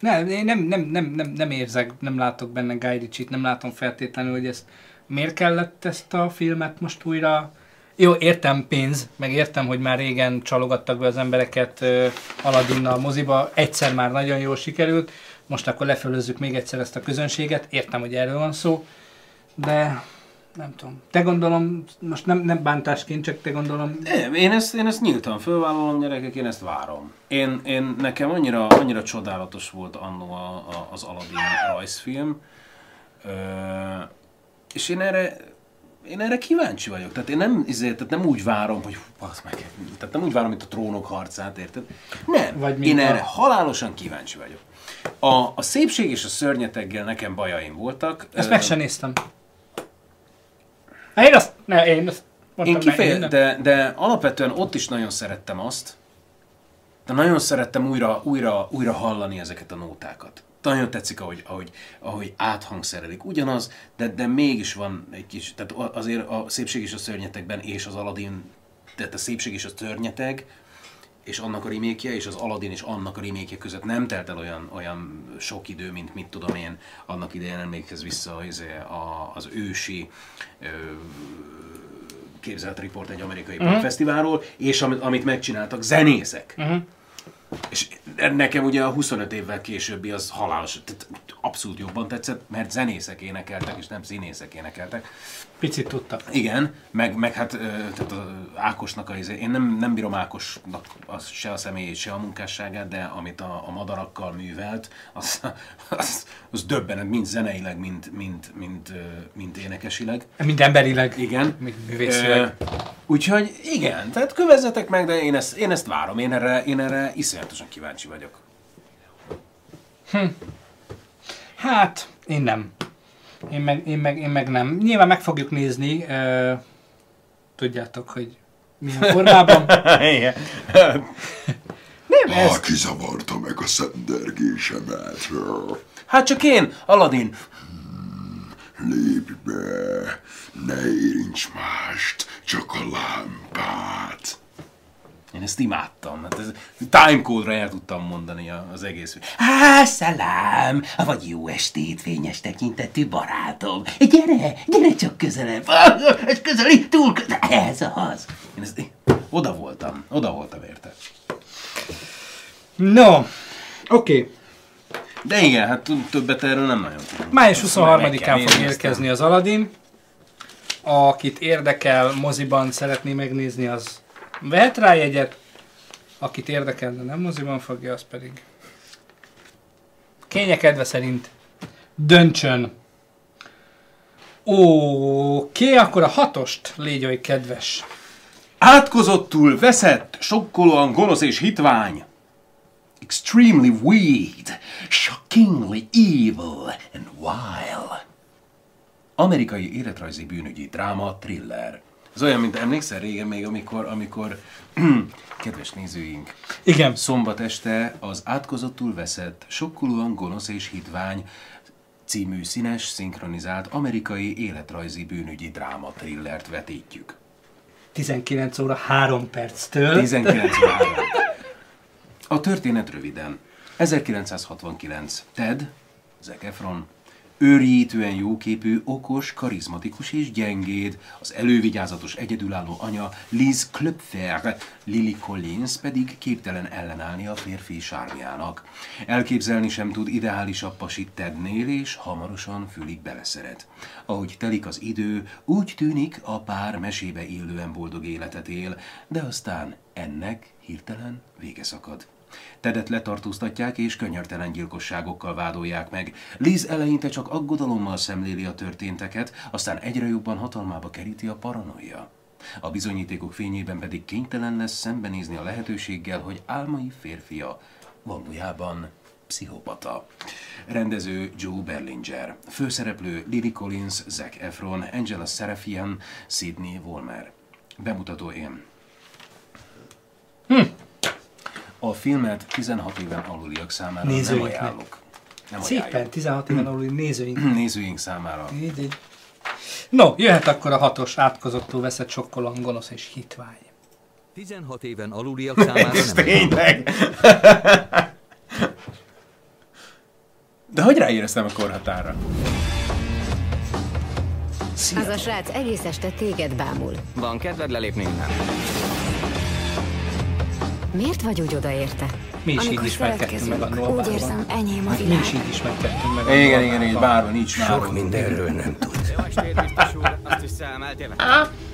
Nem, nem, nem, nem, nem, nem érzek, nem látok benne Guy Ritchie-t, nem látom feltétlenül, hogy ezt miért kellett ezt a filmet most újra jó, értem pénz, meg értem, hogy már régen csalogattak be az embereket uh, Aladinnal moziba, egyszer már nagyon jól sikerült, most akkor lefölözzük még egyszer ezt a közönséget, értem, hogy erről van szó, de nem tudom. Te gondolom, most nem, nem bántásként, csak te gondolom... Nem, én ezt, én ezt nyíltan fölvállalom, gyerekek, én ezt várom. Én, én nekem annyira, annyira csodálatos volt annó a, a, az Aladdin rajzfilm, Ö, és én erre, én erre kíváncsi vagyok. Tehát én nem, izé, tehát nem úgy várom, hogy basz meg, tehát nem úgy várom, mint a trónok harcát, érted? Nem, Vagy én a- erre halálosan kíváncsi vagyok. A, a szépség és a szörnyeteggel nekem bajaim voltak. Ezt meg sem néztem. Hát én azt, ne, én azt Én kifeje, de, de alapvetően ott is nagyon szerettem azt, de nagyon szerettem újra, újra, újra hallani ezeket a nótákat. Nagyon tetszik, ahogy, ahogy, ahogy áthangszerelik. Ugyanaz, de, de mégis van egy kis, tehát azért a szépség és a szörnyetekben és az Aladdin, tehát a szépség és a szörnyeteg, és annak a remékje, és az Aladdin és annak a remékje között nem telt el olyan, olyan sok idő, mint mit tudom én, annak idején emlékhez vissza az, a, az ősi ö, képzelt riport egy amerikai Mhm. uh-huh. fesztiválról, és amit, amit megcsináltak zenészek. Uh-huh. És nekem ugye a 25 évvel későbbi az halálos. Tehát abszolút jobban tetszett, mert zenészek énekeltek, és nem színészek énekeltek. Picit tudtak. Igen, meg, meg hát tehát a Ákosnak a, izé- én nem, nem bírom Ákosnak az, se a személyét, se a munkásságát, de amit a, a madarakkal művelt, az, az, az döbbenet, mind zeneileg, mind, mind, mind, mind énekesileg. Mind emberileg. Igen. Mind művészileg. Úgyhogy igen, tehát kövezzetek meg, de én ezt, én ezt várom, én erre, én erre iszonyatosan kíváncsi vagyok. Hm. Hát, én nem. Én meg, én, meg, én meg nem. Nyilván meg fogjuk nézni. Uh, tudjátok, hogy milyen formában. Igen. nem, ez... Aki zavarta meg a szendergésemet? Hát csak én, Aladin. Lépj be, ne érints mást, csak a lámpát. Én ezt imádtam. Hát ez timecode-ra el tudtam mondani az egész. Há, szalám! Vagy jó estét, fényes tekintetű barátom! Gyere, gyere csak közelebb! Ez közeli, túl közel! Ez az! Én ezt, oda voltam, oda voltam érte. No, oké. Okay. De igen, hát többet erről nem nagyon tudunk. Május Ezt meg kell 23-án fog érkezni az Aladdin. Akit érdekel, moziban szeretné megnézni, az vehet rá jegyet. Akit érdekel, de nem moziban fogja, az pedig kénye kedve szerint döntsön. Oké, akkor a hatost légy oly kedves. Átkozottul veszett, sokkolóan gonosz és hitvány. Extremely weird, shockingly evil and wild. Amerikai életrajzi bűnügyi dráma, thriller. Ez olyan, mint emlékszel régen még, amikor, amikor kedves nézőink, Igen. szombat este az átkozottul veszett, sokkolóan gonosz és hitvány című színes, szinkronizált amerikai életrajzi bűnügyi dráma thrillert vetítjük. 19 óra 3 perctől. 19 óra. A történet röviden. 1969. Ted, Zac Efron, őrjítően jóképű, okos, karizmatikus és gyengéd, az elővigyázatos egyedülálló anya Liz Klöpfer, Lily Collins pedig képtelen ellenállni a férfi sármjának. Elképzelni sem tud ideálisabb pasit Tednél, és hamarosan fülig beleszeret. Ahogy telik az idő, úgy tűnik, a pár mesébe illően boldog életet él, de aztán ennek hirtelen vége szakad. Tedet letartóztatják és könyörtelen gyilkosságokkal vádolják meg. Liz eleinte csak aggodalommal szemléli a történteket, aztán egyre jobban hatalmába keríti a paranoia. A bizonyítékok fényében pedig kénytelen lesz szembenézni a lehetőséggel, hogy álmai férfia valójában pszichopata. Rendező Joe Berlinger. Főszereplő Lily Collins, Zac Efron, Angela Serafian, Sidney Wolmer. Bemutató én. Hm. A filmet 16 éven aluliak számára nem Nézőinknek. ajánlok. Nem Szépen, ajánlok. 16 éven aluli nézőink. Nézőink számára. Így, így. No, jöhet akkor a hatos átkozottul veszett sokkolóan gonosz és hitvány. 16 éven aluliak számára Ez nem tényleg. De hogy ráéreztem a korhatára? Az a srác egész este téged bámul. Van kedved lelépni innen? Miért vagy úgy odaérte? Mi is így Amikor ismerkedtünk meg a Nolvában. úgy érzem, enyém a Hát Mi világ. is így ismerkedtünk meg a Igen, igen, igen, bárban nincs Sok nálunk. mindenről nem tud.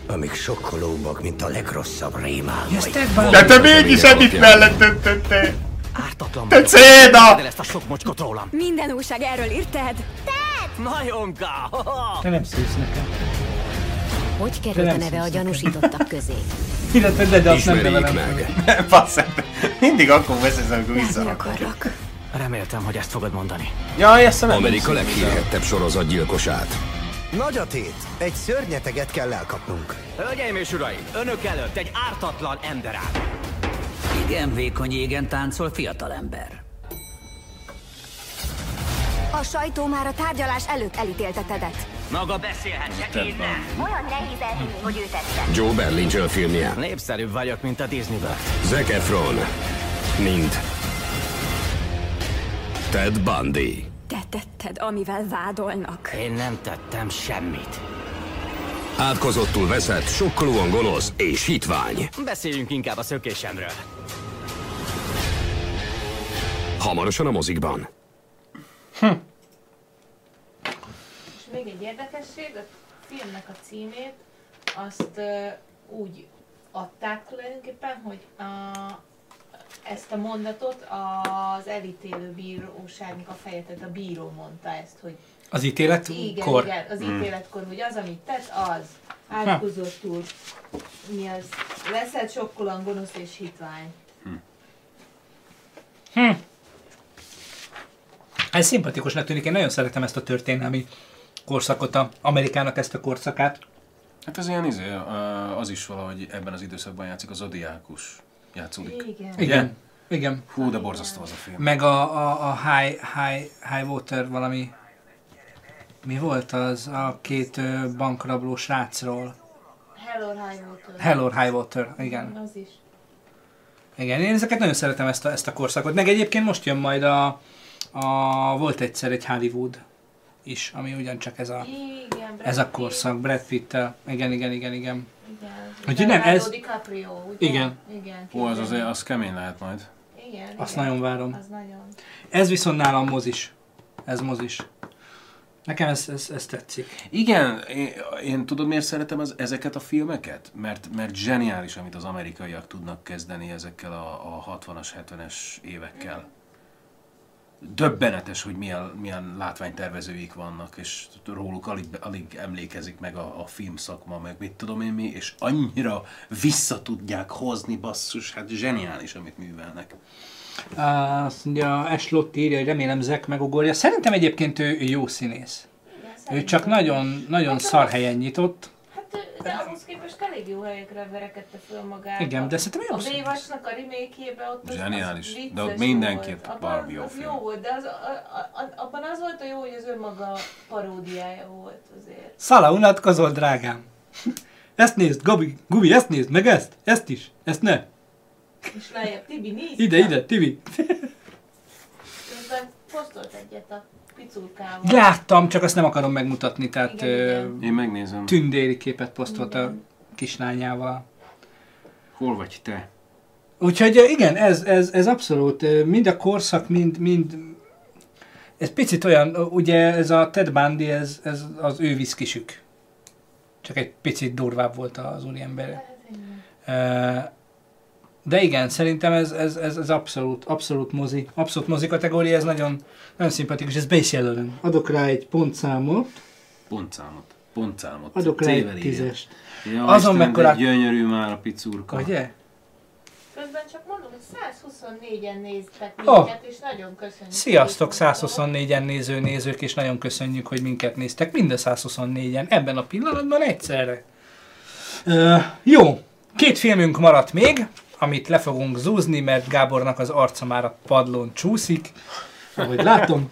Amik sokkolóbbak, mint a legrosszabb rémálmai. De te mégis Edith mellett döntöttél. Ártatlan Te céda! Ezt a sok mocskot rólam. Minden újság erről írt, Ted. Majomka! Te nem szívsz nekem. Hogy De került a neve a gyanúsítottak közé? Illetve, de, de azt nem nevelem. meg. Basszett. Mindig akkor veszesz, amikor visszarakod. Reméltem, hogy ezt fogod mondani. Jaj, ezt nem Amerika leghírhettebb sorozatgyilkosát. Nagy a tét. Egy szörnyeteget kell elkapnunk. Hölgyeim és uraim, önök előtt egy ártatlan ember áll. Igen vékony égen táncol fiatalember. A sajtó már a tárgyalás előtt elítélte Tedet. Maga beszélhet, csak én nem. Olyan nehéz elhinni, hogy ő tette. Joe Berlinger filmje. Népszerűbb vagyok, mint a Disneyből. Zac Efron. Mind. Ted Bundy. Te tetted, amivel vádolnak. Én nem tettem semmit. Átkozottul veszett, sokkolóan gonosz és hitvány. Beszéljünk inkább a szökésemről. Hamarosan a mozikban. Még egy érdekesség, a filmnek a címét azt ö, úgy adták tulajdonképpen, hogy a, ezt a mondatot az elítélő bíróságnak a feje, tehát a bíró mondta ezt, hogy Az ítélet igen, igen, az Hmm. ítéletkor, hogy az, amit tett, az átkozottul, mi az, leszed sokkolan gonosz és hitvány. Hm. Ez szimpatikusnak tűnik, én nagyon szeretem ezt a történelmi korszakot, a Amerikának ezt a korszakát. Hát ez ilyen izé, az is valahogy ebben az időszakban játszik, a Zodiákus játszódik. Igen. Igen. Igen. Hú, de borzasztó az a film. Meg a, a, a high, high, high Water valami... Mi volt az a két bankrabló srácról? Hell or High Water. Hell or High Water, igen. Az is. Igen, én ezeket nagyon szeretem ezt a, ezt a korszakot. Meg egyébként most jön majd a, a... Volt egyszer egy Hollywood is, ami ugyancsak ez a, Igen, Brad ez a Pitt. korszak. Brad Pitt-tel. Igen, igen, igen, igen. Igen. Úgyhogy nem, ez... DiCaprio, ugye? Igen. Igen. Ó, az, az, képzeld. az kemény lehet majd. Igen, Azt igen. nagyon várom. Az nagyon. Ez viszont nálam mozis. Ez mozis. Nekem ez, ez, ez tetszik. Igen, én, én tudod miért szeretem az, ezeket a filmeket? Mert, mert zseniális, amit az amerikaiak tudnak kezdeni ezekkel a, a 60-as, 70-es évekkel. Döbbenetes, hogy milyen, milyen látványtervezőik vannak, és róluk alig, alig emlékezik meg a, a filmszakma, meg mit tudom én mi, és annyira vissza tudják hozni, basszus, hát zseniális, amit művelnek. Azt mondja, Eslott írja, hogy remélem Zek megugorja. Szerintem egyébként ő, ő jó színész. Ő csak nagyon, nagyon szar helyen nyitott. De ahhoz képest elég jó helyekre verekedte föl magát. Igen, de szerintem jó A. Bévasnak a remake ott az, Zseniális. az De ott mindenképp volt. baromi jó film. jó volt, de az, a, a, a, abban az volt a jó, hogy az önmaga paródiája volt azért. Szala, unatkozol, drágám. Ezt nézd, Gabi, Gubi, ezt nézd, meg ezt, ezt is, ezt ne. És lejjebb, Tibi, nézd! Ide, ide, Tibi. Közben posztolt egyet a picurkával. Láttam, csak azt nem akarom megmutatni, tehát Igen, igen. ö, Én megnézem. tündéri képet posztolt a kislányával. Hol vagy te? Úgyhogy igen, ez, ez, ez abszolút, mind a korszak, mind, mind ez picit olyan, ugye ez a Ted Bundy, ez, ez az ő viszkisük. Csak egy picit durvább volt az úriember. Ö, De igen, szerintem ez, ez, ez, ez abszolút, abszolút mozi, abszolút mozi kategória, ez nagyon, nagyon szimpatikus, ez be is jelölöm. Adok rá egy pontszámot, Pontszámot. Pontszámot. adok rá egy tízest. Ja, Azon mekkora... gyönyörű már a picurka. Ugye? Közben csak mondom, hogy 124-en néztek Oh. minket, és nagyon köszönjük. Sziasztok 124-en néző nézők, és nagyon köszönjük, hogy minket néztek. Minden 124-en, ebben a pillanatban egyszerre. Ö, jó, két filmünk maradt még, amit le fogunk zúzni, mert Gábornak az arca már a padlón csúszik, ahogy látom.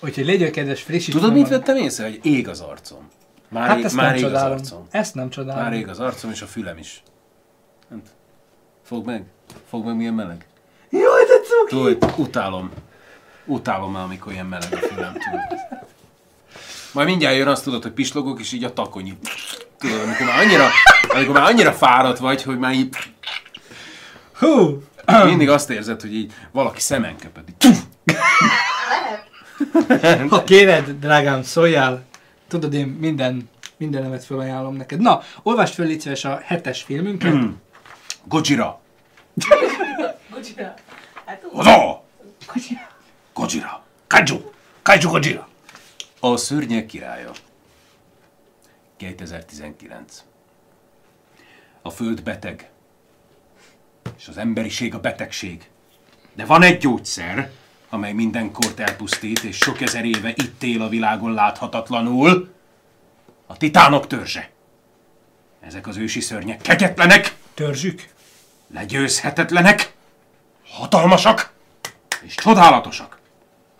Úgyhogy légy kedves, frissíts Tudod, mit vettem észre? Hogy ég az arcom. Már, Hát ég, ezt már nem ég az arcom. Ezt nem csodálom. Már ég az arcom, és a fülem is. Hát, Fog meg. Fog meg, milyen meleg. Jaj, de cuki! Tudod, utálom. Utálom már, amikor ilyen meleg a fülem. Tudod. Majd mindjárt jön azt tudod, hogy pislogok, és így a takonyi. Tudod, amikor már annyira, amikor már annyira fáradt vagy, hogy már így... Hú! Mindig azt érzed, hogy így valaki szemen köpöd. Ha kéred, drágám, szóljál. Tudod, én minden, mindenemet felajánlom neked. Na, olvasd föl légy szíves a hetes filmünket. Gojira. Gojira. Hát! Gojira. Gojira. Kaiju. Kaiju Gojira. A szörnyek királya. 2019. A föld beteg. És az emberiség a betegség. De van egy gyógyszer, amely mindenkort elpusztít, és sok ezer éve itt él a világon láthatatlanul. A titánok törzse. Ezek az ősi szörnyek kegyetlenek. Törzsük. Legyőzhetetlenek. Hatalmasak. És csodálatosak.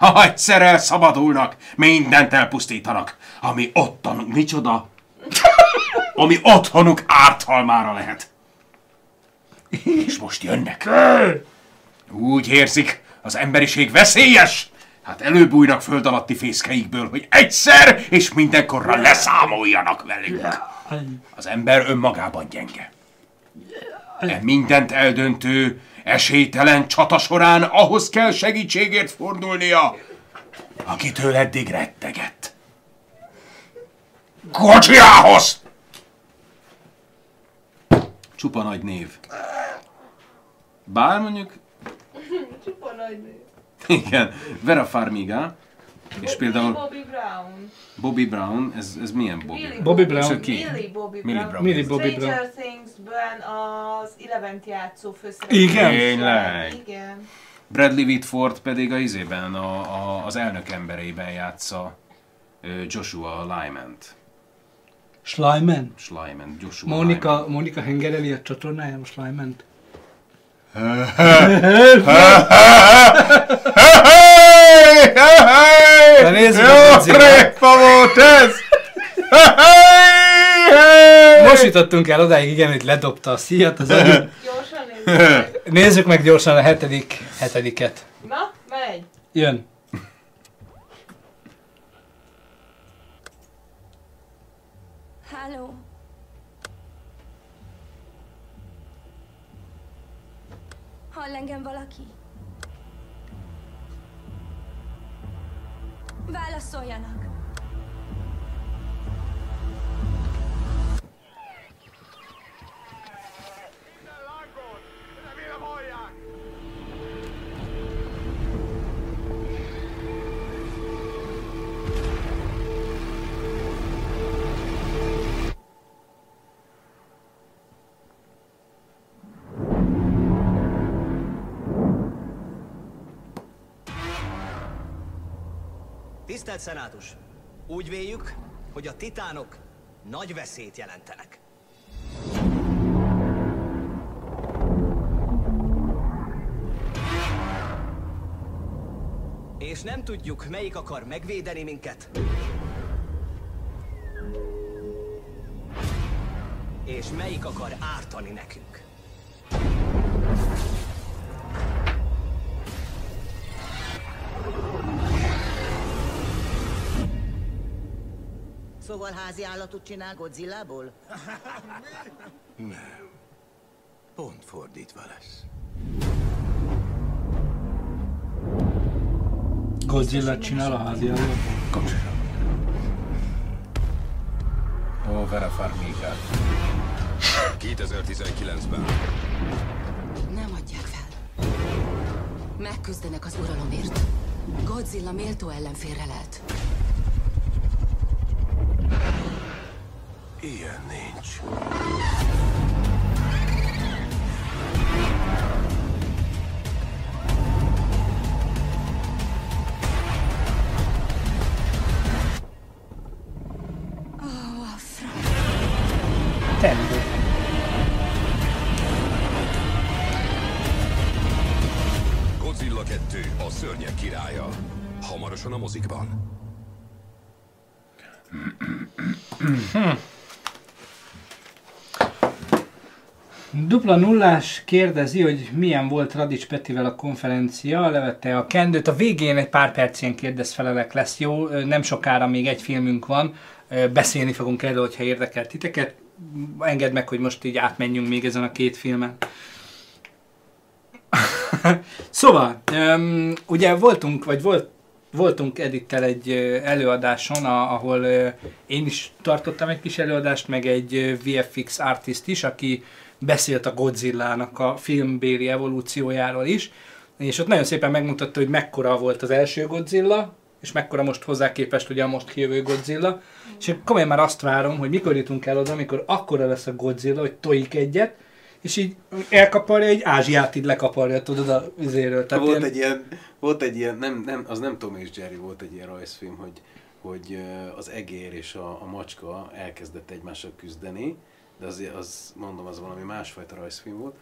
Ha egyszer elszabadulnak, mindent elpusztítanak, ami ottanuk, micsoda? Ami otthonuk ártalmára lehet. És most jönnek. Úgy érzik, az emberiség veszélyes. Hát előbújnak föld alatti fészkeikből, hogy egyszer és mindenkorra leszámoljanak velünk. Az ember önmagában gyenge. E mindent eldöntő, esélytelen csata során ahhoz kell segítségért fordulnia, akitől eddig rettegett. Kocsiához! Csupa nagy név. Bár mondjuk, Csupa nagy nő. igen, Vera Farmiga, és például Bobby Brown. Bobby Brown, ez, ez milyen Bobby? Billy Bobby Brown. Ki? Millie Bobby Millie Brown. Brown. Millie Bobby Stranger Things-ben az Eleven-t játszó főszereplő. Igen? Tényleg? Igen. Bradley Whitford pedig a izében, a, a, az elnök embereiben játsza Joshua Lyman-t. Slyman. Slyman, Joshua Monika, Monika hengereli a csatornáján a Na nézzük Jó tréfa volt ez! Most jutottunk el odáig, igen, hogy ledobta a szíjat az előtt. Gyorsan nézzük. Nézzük meg gyorsan a hetedik, hetediket. Na, megy. Jön. Háló. Hall engem valaki? Válaszoljanak. Tisztelt Szenátus! Úgy véljük, hogy a titánok nagy veszélyt jelentenek. És nem tudjuk, melyik akar megvédeni minket. És melyik akar ártani nekünk. Szóval házi állatot csinál Godzillából? Nem. Pont fordítva lesz. Godzilla csinál a háziáról. Ó, Vera Farmiga. 2019-ben. Nem adják fel. Megküzdenek az uralomért. Godzilla méltó ellenfélre lelt. Ilyen nincs. Ó, Dupla nullás kérdezi, hogy milyen volt Radics Petivel a konferencia, levette a kendőt. A végén egy pár percén kérdez felelek lesz jó, nem sokára még egy filmünk van, beszélni fogunk erről, hogyha érdekel titeket. Engedd meg, hogy most így átmenjünk még ezen a két filmen. szóval, ugye voltunk, vagy volt, voltunk Edittel egy előadáson, ahol én is tartottam egy kis előadást, meg egy VFX artist is, aki beszélt a Godzilla-nak a filmbéli evolúciójáról is, és ott nagyon szépen megmutatta, hogy mekkora volt az első Godzilla, és mekkora most hozzá képest ugye a most kijövő Godzilla, és komolyan már azt várom, hogy mikor jutunk el oda, amikor akkora lesz a Godzilla, hogy tojik egyet, és így elkaparja, egy Ázsiát így lekaparja, tudod, a üzéről. Tehát volt, ilyen- egy ilyen, volt egy ilyen, nem, nem, az nem Tom és Jerry, volt egy ilyen rajzfilm, hogy, hogy az egér és a, a macska elkezdett egymással küzdeni, de az, az, mondom, az valami másfajta rajzfilm volt,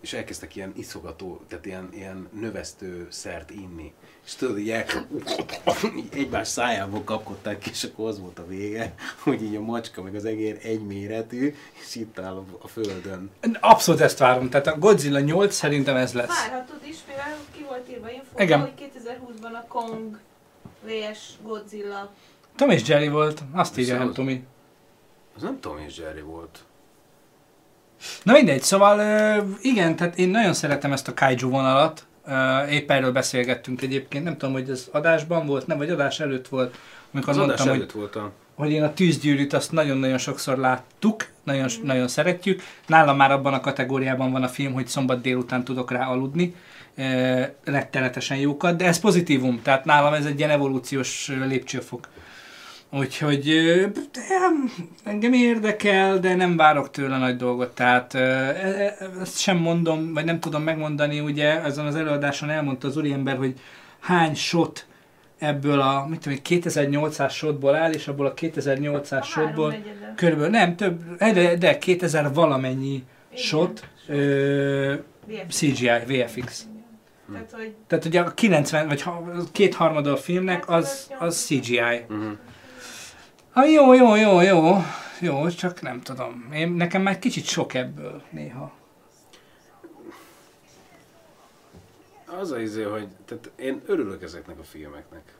és elkezdtek ilyen iszogató, tehát ilyen, ilyen növesztő szert inni. És tudod, így, így egymás szájából kapkodták, és akkor az volt a vége, hogy így a macska meg az egér egy méretű, és itt áll a, földön. Abszolút ezt várom, tehát a Godzilla 8 szerintem ez lesz. Várhatod is, mivel ki volt írva info, Igen. hogy 2020-ban a Kong vs. Godzilla. Tom és Jerry volt, azt írja, nem Tomi. Az nem Tom és Jerry volt. Na mindegy, szóval igen, tehát én nagyon szeretem ezt a kaiju vonalat. Épp erről beszélgettünk egyébként, nem tudom, hogy ez adásban volt, nem, vagy adás előtt volt, amikor Az adás mondtam, hogy előtt volt a... hogy én a tűzgyűrűt azt nagyon-nagyon sokszor láttuk, nagyon, nagyon szeretjük. Nálam már abban a kategóriában van a film, hogy szombat délután tudok rá aludni. Rettenetesen jókat, de ez pozitívum, tehát nálam ez egy ilyen evolúciós lépcsőfok. Úgyhogy de engem érdekel, de nem várok tőle nagy dolgot, tehát e- e- ezt sem mondom, vagy nem tudom megmondani, ugye ezen az előadáson elmondta az úriember, hogy hány shot ebből a, mit tudom, én, 2800 shotból áll, és abból a 2800 shotból negyede. körülbelül, nem, több, de, de 2000 valamennyi shot ö, VFX. CGI, VFX. Tehát, hogy Tehát ugye a 90, vagy ha, kétharmada a filmnek, az, az CGI. Ha jó, jó, jó, jó, jó, csak nem tudom. Én, nekem már kicsit sok ebből néha. Az a izé, hogy tehát én örülök ezeknek a filmeknek.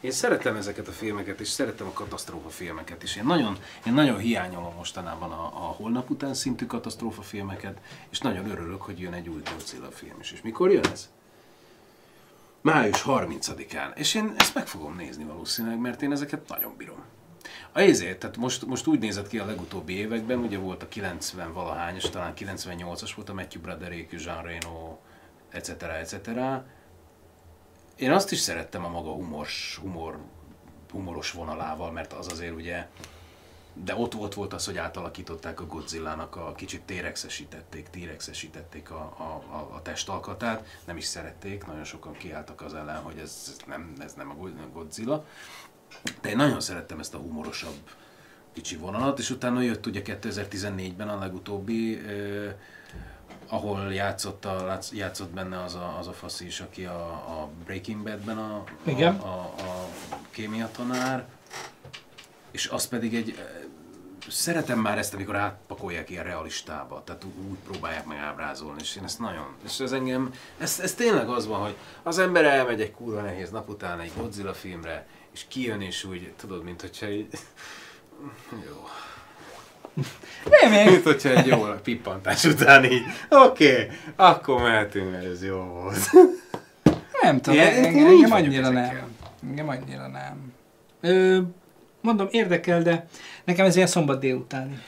Én szeretem ezeket a filmeket, és szeretem a katasztrófa filmeket is. Én nagyon, én nagyon hiányolom mostanában a, a holnap után szintű katasztrófa filmeket, és nagyon örülök, hogy jön egy új Godzilla film is. És mikor jön ez? Május 30-án. És én ezt meg fogom nézni valószínűleg, mert én ezeket nagyon bírom. A ezért, tehát most, most úgy nézett ki a legutóbbi években, ugye volt a 90 valahányos, talán 98-as volt a Matthew Broderick, Jean Reno, etc. etc. Én azt is szerettem a maga humors, humor, humoros vonalával, mert az azért ugye, de ott volt, volt az, hogy átalakították a Godzilla-nak, a kicsit térexesítették, tírexesítették a, a, a, a testalkatát, nem is szerették, nagyon sokan kiálltak az ellen, hogy ez, nem, ez nem a Godzilla. De én nagyon szerettem ezt a humorosabb kicsi vonalat, és utána jött ugye 2014-ben a legutóbbi, eh, ahol játszott, a, játszott benne az a, az a fasz is, aki a, a Breaking Badben a, Igen. a, a, a kémia tanár, és az pedig egy, szeretem már ezt, amikor átpakolják ilyen realistába, tehát úgy próbálják meg ábrázolni, és én ezt nagyon, és ez engem, ez, ez tényleg az van, hogy az ember elmegy egy kurva nehéz nap után egy Godzilla filmre, és kijön, és úgy, tudod, mint hogyha így, jó. Nem, én- Mint hogyha egy jó pippantás után így, oké, okay, akkor mehetünk, mert ez jó volt. Nem tudom, én engem, annyira nem. Engem annyira nem. Ö, mondom, érdekel, de nekem ez ilyen szombat délutáni.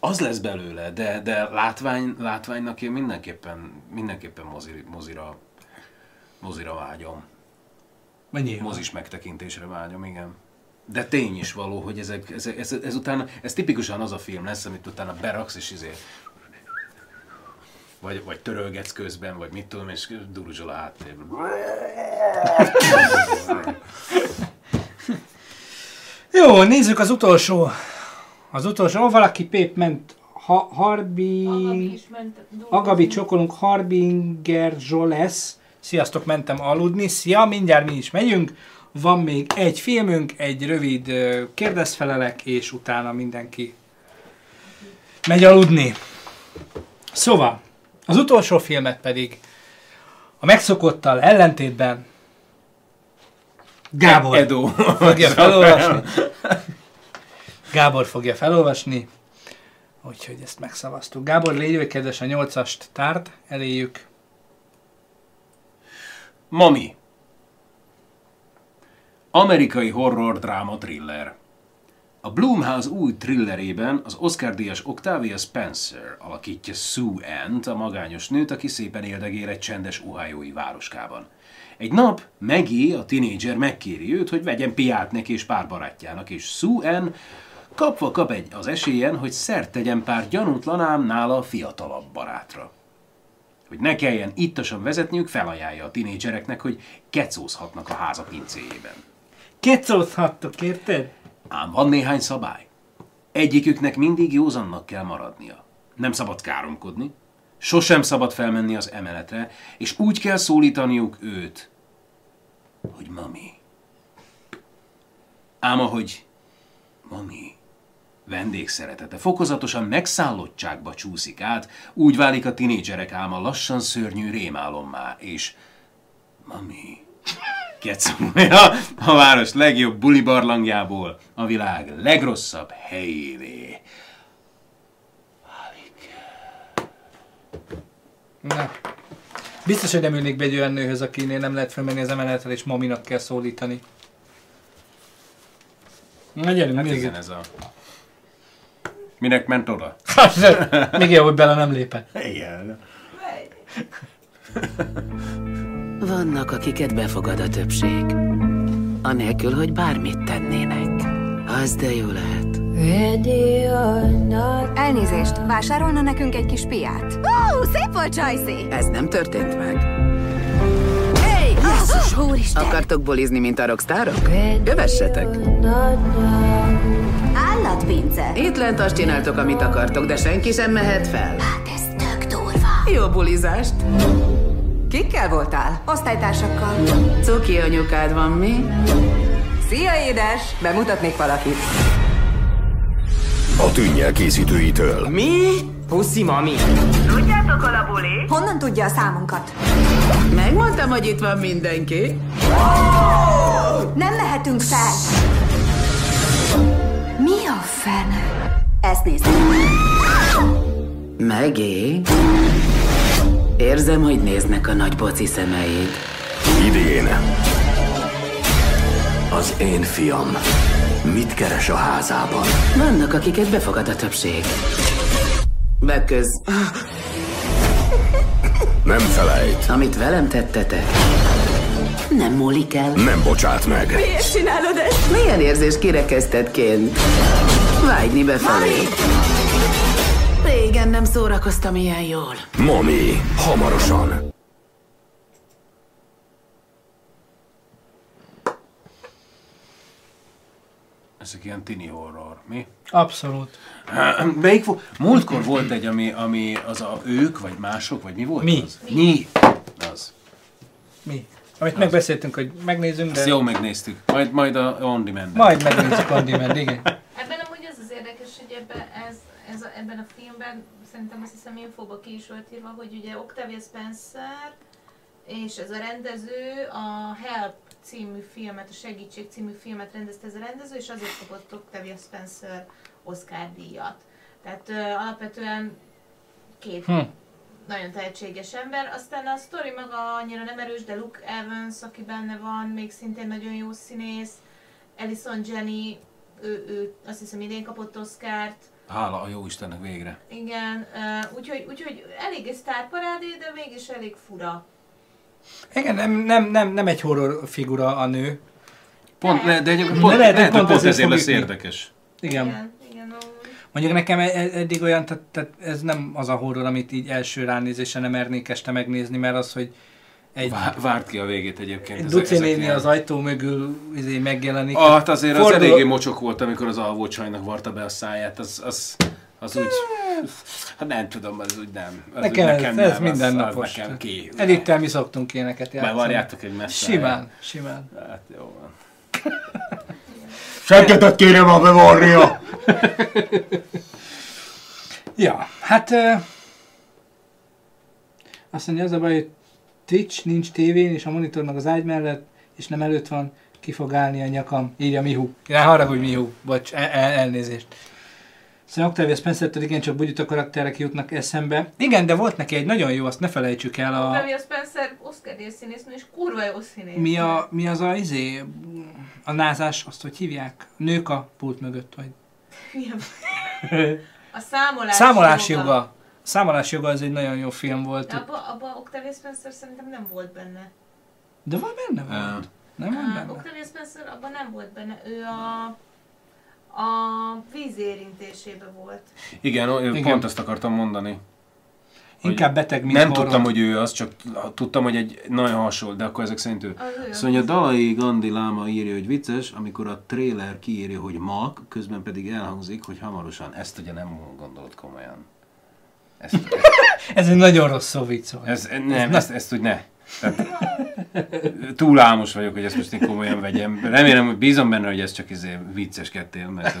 Az lesz belőle, de, de látvány, látványnak én mindenképpen, mindenképpen mozi, mozira, mozira vágyom. Nyilván. Mozis megtekintésre vágyom, igen. De tény is való, hogy ezek, ezek, ez, ez, utána, ez tipikusan az a film lesz, amit utána beraksz, és izé, vagy, vagy törölgetsz közben, vagy mit tudom, és duruzsol a háttérben. Jó, nézzük az utolsó. Az utolsó, ó, valaki pép ment ha, Harbi... Agabi. Agabi csokolunk, Harbinger Zsolesz. Sziasztok, mentem aludni. Szia, mindjárt mi is megyünk. Van még egy filmünk, egy rövid kérdezfelelek, és utána mindenki megy aludni. Szóval, az utolsó filmet pedig a megszokottal ellentétben Gábor Edo. fogja felolvasni. Gábor fogja felolvasni. Úgyhogy ezt megszavaztuk. Gábor, légy kedves a nyolcast tárt eléjük. Mami. Amerikai horror dráma thriller. A Blumhouse új thrillerében az Oscar-díjas Octavia Spencer alakítja Sue Ann-t, a magányos nőt, aki szépen éldegél egy csendes ohio városkában. Egy nap Maggie, a tinédzser megkéri őt, hogy vegyen piát neki és pár barátjának, és Sue Ann kapva kap egy az esélyen, hogy szert tegyen pár gyanútlan ám nála fiatalabb barátra. Hogy ne kelljen ittasan vezetniük, felajánlja a tinédzsereknek, hogy kecózhatnak a háza pincéjében. Kecózhattok, érted? Ám van néhány szabály. Egyiküknek mindig józannak kell maradnia. Nem szabad káromkodni, sosem szabad felmenni az emeletre, és úgy kell szólítaniuk őt, hogy mami. Ám ahogy mami vendégszeretete fokozatosan megszállottságba csúszik át, úgy válik a tinédzserek álma lassan szörnyű rémálommá, és mami kecomolja a város legjobb buli barlangjából a világ legrosszabb helyévé. Na. Biztos, hogy nem ülnék be egy olyan nőhöz, akinél nem lehet felmenni az emeletre, és maminak kell szólítani. Na gyerünk, hát igen, ez a... Minek ment oda? Hát, Még jó, hogy bele nem lépett. Igen. Vannak, akiket befogad a többség. Anélkül, hogy bármit tennének. Az de jó lehet. Elnézést, vásárolna nekünk egy kis piát? Ó, szép volt, Csajci! Ez nem történt meg. Hey, Jézus, úristen! Akartok bulizni, mint a rockstárok? Kövessetek! Állatpince! Itt lent azt csináltok, amit akartok, de senki sem mehet fel. Hát ez tök durva. Jó bulizást! Kikkel voltál? Osztálytársakkal. Cuki anyukád van mi? Szia, édes! Bemutatnék valakit. A tűnnyel készítőitől. Mi? Puszi mami. Tudjátok, a buli? Honnan tudja a számunkat? Megmondtam, hogy itt van mindenki. Nem mehetünk fel. Mi a fene? Ezt nézd. Megé. Érzem, hogy néznek a nagy boci szemeid. Idén. Az én fiam. Mit keres a házában? Vannak, akiket befogad a többség. Beköz. Nem felejt. Amit velem tettetek, nem múlik el. Nem bocsát meg. Miért csinálod ezt? Milyen érzés kirekesztettként? Vágyni befelé. Régen nem szórakoztam ilyen jól. Mami. Hamarosan. Ezek ilyen tini horror, mi? Abszolút. Melyik volt? Múltkor volt egy, ami, ami az a ők, vagy mások, vagy mi volt Mi. az? Mi. Az. Mi? Amit megbeszéltünk, hogy megnézzünk, de... Ezt jól megnéztük. Majd, majd a on demand Majd megnézzük on demand, igen. Ebben amúgy az az érdekes, hogy ebben, ez, ez a, ebben a filmben, szerintem azt hiszem infóba ki is volt írva, hogy ugye Octavia Spencer és ez a rendező a Help című filmet, a Segítség című filmet rendezte ez a rendező, és azért kapott Octavia Spencer Oscar díjat. Tehát ö, alapvetően két Hm. nagyon tehetséges ember. Aztán a sztori maga annyira nem erős, de Luke Evans, aki benne van, még szintén nagyon jó színész. Alison Jenny, ő, ő azt hiszem idén kapott Oscárt. Hála a jó Istennek végre. Igen, úgyhogy, úgyhogy elég egy sztárparádé, de mégis elég fura. Igen, nem, nem, nem, nem egy horror figura a nő. Pont, le, de egyébként De pont, lehet, lehet, hogy pont ezért lesz érdekes. Igen. Igen. Mondjuk nekem e- e- eddig olyan, tehát, tehát ez nem az a horror, amit így első ránézésre nem mernék este megnézni, mert az, hogy egy, Vá- Várt ki a végét egyébként. egy Duci néni ilyen- az ajtó mögül izé megjelenik. Ah, hát azért az Fordul- eléggé mocsok volt, amikor az alvó csajnak varta be a száját. Az, az, az úgy... Hát nem tudom, az úgy nem. Az Nekem, úgy ez, nekem ez nem, mindennapos. Az, az nekem ki. Elittel mi szoktunk éneket játszani. Bevarjátok egy messze. Simán, simán. Hát jó van. Seggetet kérem a bevarnia! Ja, hát... Uh, azt mondja, az a baj, hogy Twitch nincs tévén, és a monitor meg az ágy mellett, és nem előtt van, ki fog állni a nyakam, írja Mihu. Ne haragudj Mihu, bocs, el, el, elnézést. Szóval Octavia Spencer-től igen, csak bugyuta karakterek jutnak eszembe. Igen, de volt neki egy nagyon jó, azt ne felejtsük el, a, Octavia Spencer Oscar színésznő, és kurva jó színész. mi, a, mi az a izé, a názás, azt hogy hívják? Nők a pult mögött, vagy? A- számolás, Számolás joga. Számolás joga az egy nagyon jó film volt. De abba, abba Octavia Spencer szerintem nem volt benne. De van benne volt. Nem van Uh, benne? Octavia Spencer abban nem volt benne. Ő a, a víz érintésében volt. Igen, Igen. pont ezt akartam mondani. Hogy Inkább beteg, mint Nem horror. tudtam, hogy ő az, csak tudtam, hogy egy nagyon hasonló, de akkor ezek szerint ő. Azt mondja, Dalai Gandhi Láma írja, hogy vicces, amikor a trailer kiírja, hogy mag, közben pedig elhangzik, hogy hamarosan. Ezt ugye nem gondolod komolyan. Ezt, Ez egy nagyon rossz szó vicc volt. ez, nem, ezt, ezt úgy ne. Tehát, túl álmos vagyok, hogy ezt most én komolyan vegyem. Remélem, hogy bízom benne, hogy ez csak izé vicceskedtél, mert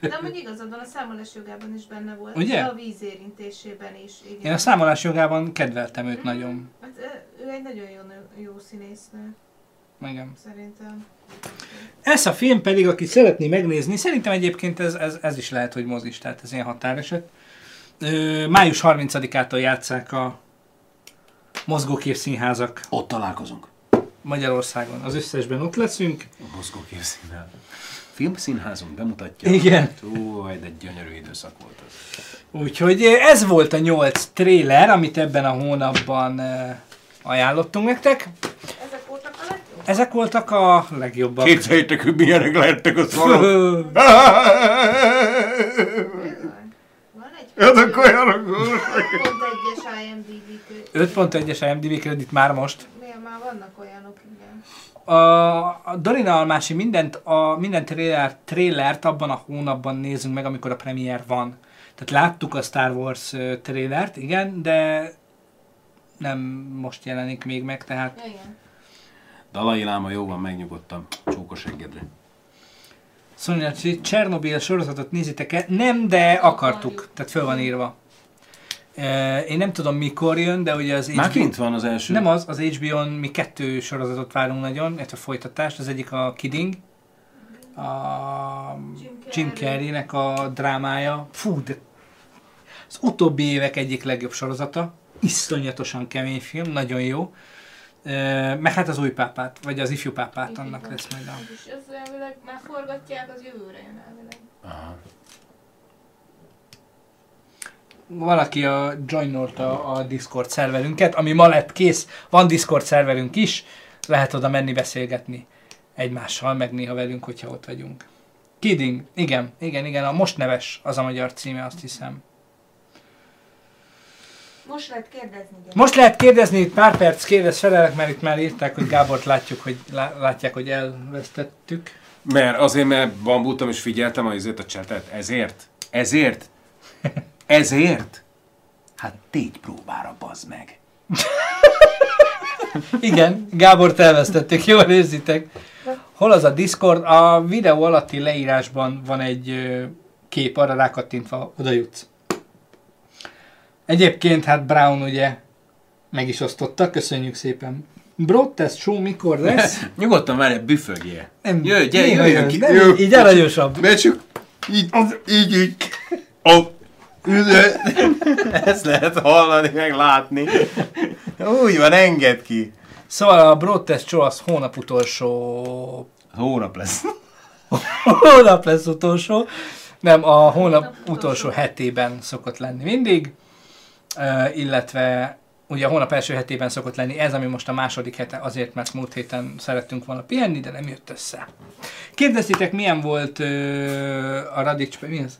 De amúgy igazad van, a számolás jogában is benne volt. Ugye? De a víz érintésében is. Igen. Én a számolás jogában kedveltem őt nagyon. Hát, ő egy nagyon jó, nő- jó színésznő. Igen. Szerintem. Ez a film pedig, aki szeretné megnézni, szerintem egyébként ez, ez, ez is lehet, hogy mozis, tehát ez ilyen határeset. Ö, május 30-ától játszák a mozgókép színházak. Ott találkozunk. Magyarországon. Az összesben ott leszünk. A mozgóképszínház. Filmszínházunk bemutatja. Igen. Ó, de gyönyörű időszak volt az. Úgyhogy ez volt a nyolc tréler, amit ebben a hónapban eh, ajánlottunk nektek. Ezek voltak a legjobb? Ezek voltak a legjobbak. Képzeljétek, hogy milyenek lehettek a szarok. Ezek olyanok pont egyes IMDb kö- 5.1-es IMDb kredit már most. Miért már vannak olyanok, igen. A, Dorina Almási mindent, a, minden trailer, trailert abban a hónapban nézünk meg, amikor a premier van. Tehát láttuk a Star Wars trailert, igen, de nem most jelenik még meg, tehát Igen. Dalai Láma jó van, megnyugodtam. Csókos engedre. Szóval, hogy Csernobyl sorozatot nézitek-e? Nem, de akartuk. Tehát föl van írva. E, Én nem tudom mikor jön, de ugye az Már kint van az első. Nem az, az HBO-n mi kettő sorozatot várunk nagyon, illetve folytatást. Az egyik a Kidding, a Jim Carrey-nek a drámája. Fú, de az utóbbi évek egyik legjobb sorozata. Iszonyatosan kemény film, nagyon jó. Meg hát az új pápát, vagy az ifjú pápát, annak lesz majd a... És az elvileg már forgatják, az jövőre jön elvileg. Aha. valaki a joinolta a Discord szerverünket, ami ma lett kész, van Discord szerverünk is, lehet oda menni beszélgetni egymással, meg néha velünk, hogyha ott vagyunk. Kidding, igen, igen, igen, a most neves az a magyar címe, azt hiszem. Most lehet kérdezni. gyerek. Most lehet kérdezni, itt pár perc kérdez felelek, mert itt már írták, hogy Gábort látjuk, hogy lá- látják, hogy elvesztettük. Mert azért, mert bambultam és figyeltem a izét a csetet. Ezért? Ezért? Ezért? Hát tégy próbára, bazd meg. Igen, Gábort elvesztettük, jól érzitek. Hol az a Discord? A videó alatti leírásban van egy kép, arra rákattintva oda jutsz. Egyébként hát Brown ugye meg is osztotta, köszönjük szépen. Broadcast show mikor lesz? Nyugodtan várj, büfögjél. Nem, Jöjj, gyere, jöjjön jön, ki. nem, Jó. így aranyosabb. Mert csak így, így, így. Oh. Ezt lehet hallani, meg látni. Úgy van, enged ki. Szóval a Broadcast show az hónap utolsó... Hónap lesz. hónap lesz utolsó. Nem, a hónap utolsó hetében szokott lenni mindig. Illetve ugye a hónap első hetében szokott lenni ez, ami most a második hete, azért, mert múlt héten szerettünk volna pihenni, de nem jött össze. Kérdeztétek, milyen volt uh, a Radics... Mi ez?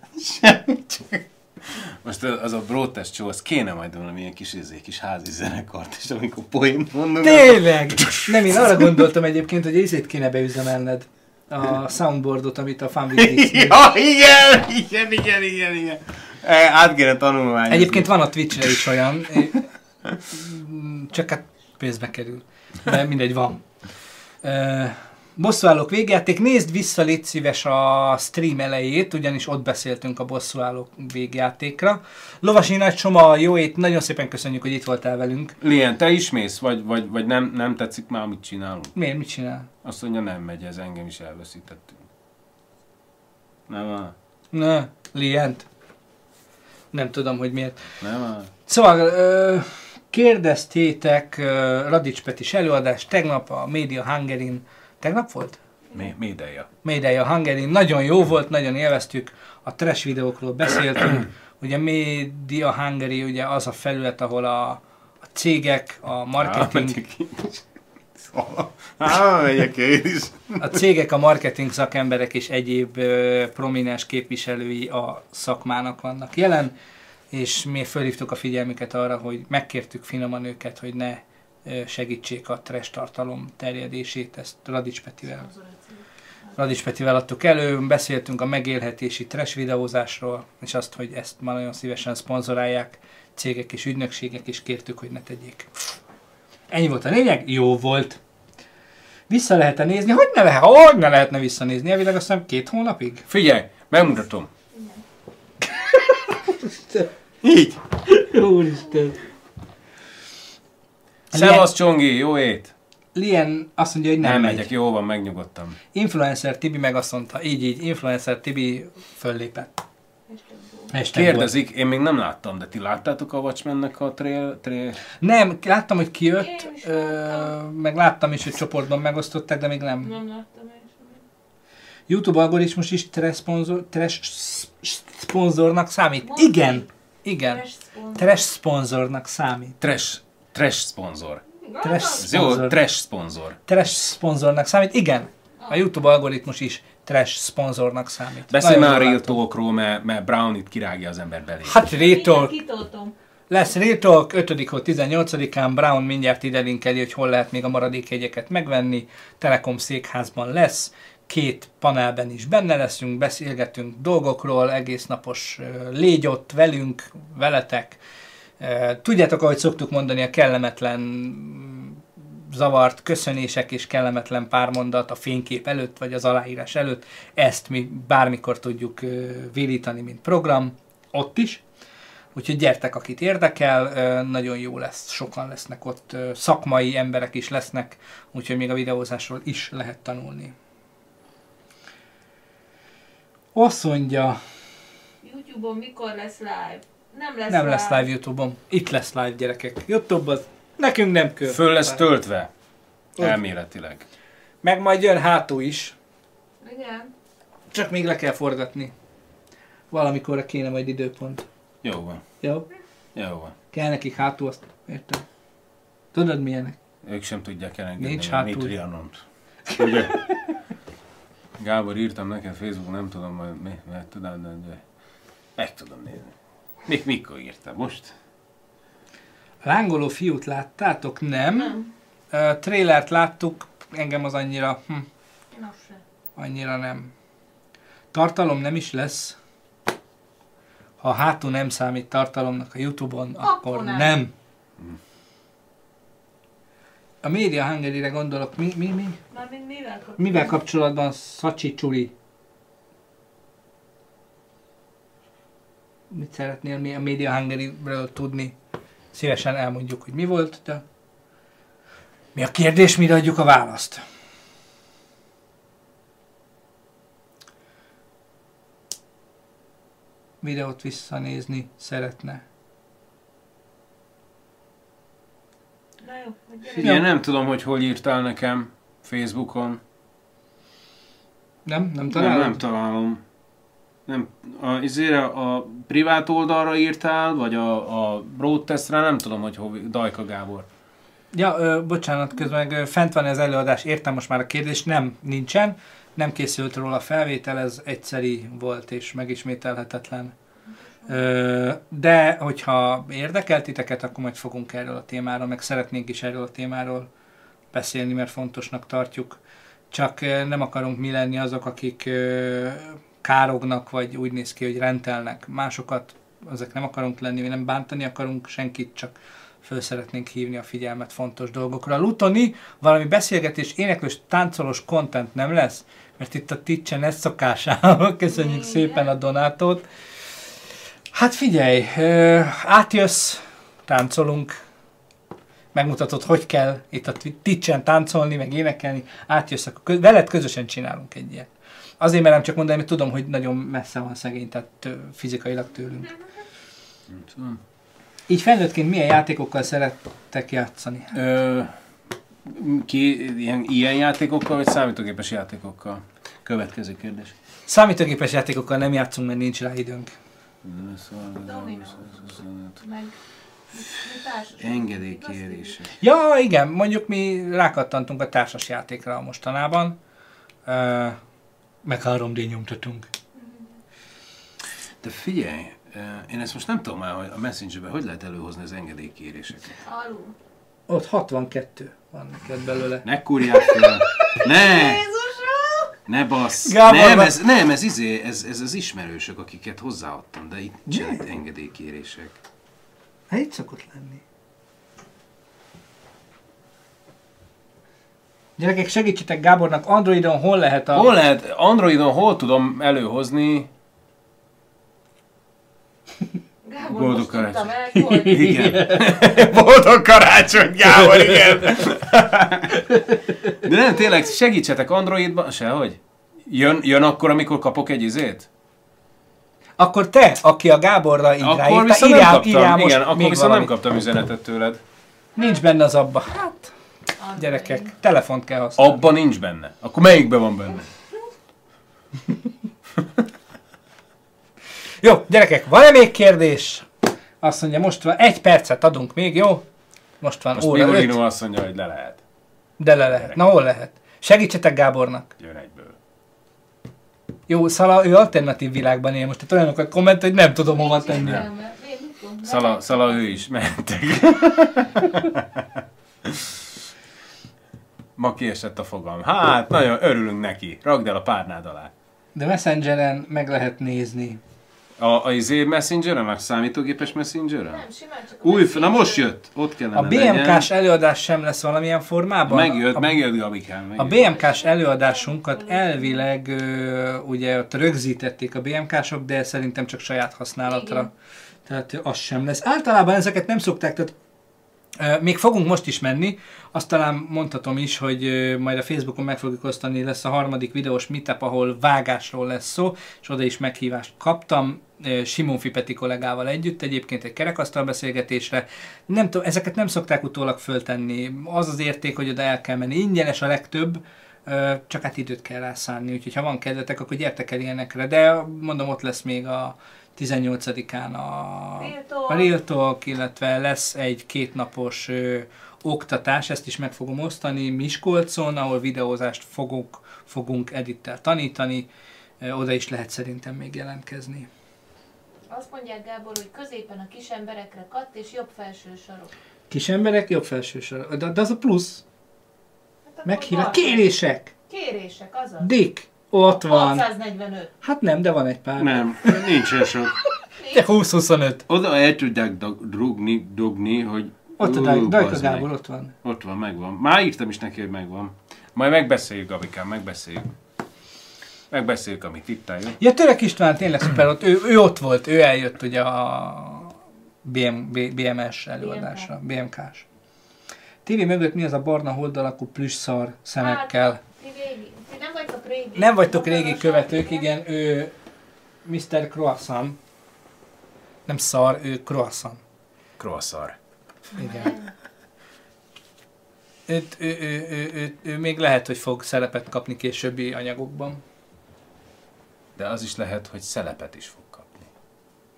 Most az a Broadcast show, az kéne majd valami ilyen kis, izé, kis házi zenekart, és amikor poént mondunk... Tényleg! Nem, én arra gondoltam egyébként, hogy ezért kéne beüzemelned a soundboardot, amit a Funwidix Ja, igen, igen, igen, igen, igen. E, Át kéne tanulmányozni. Egyébként van a Twitch-re is olyan, csak hát pénzbe kerül. De mindegy, van. Ö, Bosszúállók végjáték, nézd vissza, légy szíves a stream elejét, ugyanis ott beszéltünk a bosszúállók végjátékra. Lovasi Nagy Soma, jó ét, nagyon szépen köszönjük, hogy itt voltál velünk. Lien, te is mész, vagy, vagy, vagy nem, nem tetszik már, amit csinálunk? Miért, mit csinál? Azt mondja, nem megy, ez engem is elveszítettünk. Nem áll. Ne, Lient. Nem tudom, hogy miért. Nem. Szóval kérdeztétek Radics Petis előadás tegnap a Media Hungarin. Tegnap volt? Mé- Médeja. Médeia Hungarin. Nagyon jó volt, nagyon élveztük. A trash videókról beszéltünk. Ugye Media Hungary ugye az a felület, ahol a, a cégek, a marketing... Megyek én is. A cégek, a marketing szakemberek és egyéb ö, prominens képviselői a szakmának vannak jelen, és mi fölhívtuk a figyelmüket arra, hogy megkértük finoman őket, hogy ne ö, segítsék a trash tartalom terjedését, ezt Radics Petivel. Radics Petivel adtuk elő, beszéltünk a megélhetési trash videózásról, és azt, hogy ezt már nagyon szívesen szponzorálják cégek és ügynökségek, és kértük, hogy ne tegyék. Ennyi volt a lényeg, jó volt. Vissza lehet-e nézni? Hogy ne, lehet, hogy ne lehetne visszanézni? Elvileg azt hiszem két hónapig? Figyelj, megmutatom. Így. Úristen. Szevasz Csongi, jó ét! Lien azt mondja, hogy nem, Nem, megy. megyek, jó van, megnyugodtam. Influencer Tibi meg azt mondta, így így, Influencer Tibi föllépett. Hashtag Kérdezik, én még nem láttam, de ti láttátok a Watchmennek a trail, trail... Nem, láttam, hogy kijött, ö, meg láttam is, hogy csoportban megosztották, de még nem. Nem láttam én. YouTube algoritmus is trash, szponzor, trash szponzornak számít. Igen, igen. Trash szponzor. Szponzornak számít. Trash, trash szponzor. Trash Ez jó, szponzor. trash szponzor. Trash szponzornak számít. Igen. A YouTube algoritmus is trash szponzornak számít. Beszélj Nagyon már Real Talkról, mert, mert Brown itt kirágja az ember belé. Hát Real Talk. Lesz Real Talk 5 hó 18-án, Brown mindjárt ide linkeli, hogy hol lehet még a maradék jegyeket megvenni. Telekom székházban lesz, két panelben is benne leszünk, beszélgetünk dolgokról, egész napos légy ott velünk, veletek. Tudjátok, ahogy szoktuk mondani, a kellemetlen zavart köszönések és kellemetlen pármondat a fénykép előtt, vagy az aláírás előtt, ezt mi bármikor tudjuk ö, vilítani, mint program, ott is. Úgyhogy gyertek, akit érdekel, nagyon jó lesz, sokan lesznek ott, szakmai emberek is lesznek, úgyhogy még a videózásról is lehet tanulni. Azt mondja, YouTube-on mikor lesz live? Nem lesz nem lesz live Youtube-on. Itt lesz live, gyerekek. Youtube az nekünk nem kell. Föl lesz töltve. Úgy. Elméletileg. Meg majd jön hátul is, Igen. csak még le kell forgatni. Valamikorra kéne majd időpont. Jó van. Jó? Jó van. Kell nekik hátul, azt értem. Tudod milyenek? Ők sem tudják elengedni Nincs a hátul. Mitrianont. Ugye? Gábor, írtam neked Facebook, nem tudom, majd mi, mert tudom, de, de meg tudom nézni. Mik, mikor írtam? Most? Lángoló fiút láttátok? Nem. Nem. Uh, trailert láttuk, engem az annyira, hm, annyira nem. Tartalom nem is lesz. Ha hátul nem számít tartalomnak a Youtube-on, akkor, Akkor nem. nem. nem. A Media Hungary-re gondolok, mi, mi, mi? Mármint mivel kapcsolatban? Mivel kapcsolatban Szacsi Csuli? Mit szeretnél mi a Media Hungary-ről tudni? Szívesen elmondjuk, hogy mi volt, de mi a kérdés, mire adjuk a választ? Videót visszanézni szeretne. Na jó. Figyelj, nem tudom, hogy hol írtál nekem Facebookon. Nem? Nem Nem, találod? nem találom. Nem, a, izére, a privát oldalra írtál, vagy a, a broadcastre, nem tudom, hogy hol, Dajka Gábor. Ja, ö, bocsánat, közben ö, fent van az előadás, értem most már a kérdést, nem, nincsen, nem készült róla a felvétel, ez egyszeri volt és megismételhetetlen. Ö, de hogyha érdekel titeket, akkor majd fogunk erről a témáról, meg szeretnénk is erről a témáról beszélni, mert fontosnak tartjuk. Csak nem akarunk mi lenni azok, akik kárognak, vagy úgy néz ki, hogy rentelnek másokat, ezek nem akarunk lenni, mi nem bántani akarunk senkit, csak föl szeretnénk hívni a figyelmet fontos dolgokra. Lutoni, valami beszélgetés, éneklős, táncolós content nem lesz, mert itt a Titchen ez szokásával, köszönjük szépen a donátot. Hát figyelj, átjössz, táncolunk, megmutatod, hogy kell itt a Titchen táncolni, meg énekelni, átjössz, akkor veled közösen csinálunk egy ilyet. Azért merem csak mondani, mert tudom, hogy nagyon messze van szegény, tehát fizikailag tőlünk. Nem tudom. Így felnőttként milyen játékokkal szerettek játszani? Ö, ki, ilyen, ilyen játékokkal, vagy számítógépes játékokkal? Következő kérdés. Számítógépes játékokkal nem játszunk, mert nincs rá időnk. Meg mi társas. Engedélykérések. Ja, igen, mondjuk mi rákattantunk a társas játékra mostanában. Ö, meg 3D nyomtatunk. De figyelj, ö, én ezt most nem tudom már, hogy a Messengerben hogy lehet előhozni az engedélykéréseket. Alul. Ott 62 van neked belőle. Ne kurják fel! Ne! Ne bassz! Gábor, nem, van- ez, nem, ez izé, ez, ez az ismerősök, akiket hozzáadtam, de itt nincsenek engedélykérések. Hát itt szokott lenni. Gyerekek, segítsetek Gábornak, Androidon hol lehet a... Hol lehet, Androidon hol tudom előhozni Gábor, Boldog karácsony. el, hogy... Igen. Boldog karácsony, Gábor, igen. De nem, tényleg, segítsetek Androidban, sehogy. Jön, jön akkor, amikor kapok egy izét? Akkor te, aki a Gáborra így Akkor ráírta, viszont nem írjál, kaptam, írjál most igen, akkor viszont valamit. nem kaptam üzenetet tőled. Nincs benne az abba. Hát, gyerekek, telefont kell használni. Abban nincs benne. Akkor melyikben van benne? Jó, gyerekek, van-e még kérdés? Azt mondja, most van, egy percet adunk még, jó? Most van Most óra öt, azt mondja, hogy le lehet. de le lehet. Na, hol lehet? Segítsetek Gábornak. Jön egyből. Jó, Szala, ő alternatív világban él most, tehát olyanokat komment, hogy nem tudom hova tenni. Szala, szala ő is, mentek. Ma kiesett a fogam. Hát, nagyon örülünk neki. Ragd el a párnád alá. De Messengeren meg lehet nézni. A, a izé messengeren, a számítógépes messengeren? Nem, simán csak Új, na most jött. Ott kellene A BMK-s előadás sem lesz valamilyen formában? Megjött, a, megjött Gabikán. A Megjött. BMK-s előadásunkat elvileg ö, ugye ott rögzítették a BMK-sok, de szerintem csak saját használatra. Igen. Tehát az sem lesz. Általában ezeket nem szokták, tehát még fogunk most is menni, azt talán mondhatom is, hogy majd a Facebookon meg fogjuk osztani, lesz a harmadik videós meetup, ahol vágásról lesz szó, és oda is meghívást kaptam, Simon Fipeti kollégával együtt, egyébként egy kerekasztal beszélgetésre. Nem tudom, ezeket nem szokták utólag föltenni. Az az érték, hogy oda el kell menni. Ingyenes a legtöbb, csak hát időt kell rászánni, úgyhogy ha van kedvetek, akkor gyertek el ilyenekre. De mondom, ott lesz még a 18-án a a Real Talk, illetve lesz egy kétnapos ö, oktatás, ezt is meg fogom osztani Miskolcon, ahol videózást fogunk, fogunk edittel tanítani, Ö, oda is lehet szerintem még jelentkezni. Azt mondják Gábor, hogy középen a kis emberekre katt és jobb felső sarok. Kis emberek, jobb felső sor. De, de az a plusz. Meghívás. Kérések! Kérések, azaz. Dick! Ott van. 645. Hát nem, de van egy pár. Nem, nincsen sok. De 20-25. Oda el tudják drugni, dugni, hogy... Ott a Dajka. Gábor, ott van. Ott van, megvan. Már írtam is neki, hogy megvan. Majd megbeszéljük, Gabikám, megbeszéljük. Megbeszéljük, amit itt áll, jó? Ja, Török István tényleg szuper, ott, ő, ő ott volt, ő eljött ugye a BM, BMS előadásra, BMK-s. TV mögött mi az a barna hold alakú plüss szar szemekkel? Hát, ti, régi, ti nem vagytok régi. Nem vagytok régi követők, igen, ő Mr. Croissant. Nem szar, ő croissant. Croissant. Igen. Őt, ő, ő, ő, ő, ő, még lehet, hogy fog szerepet kapni későbbi anyagokban. De az is lehet, hogy szelepet is fog kapni.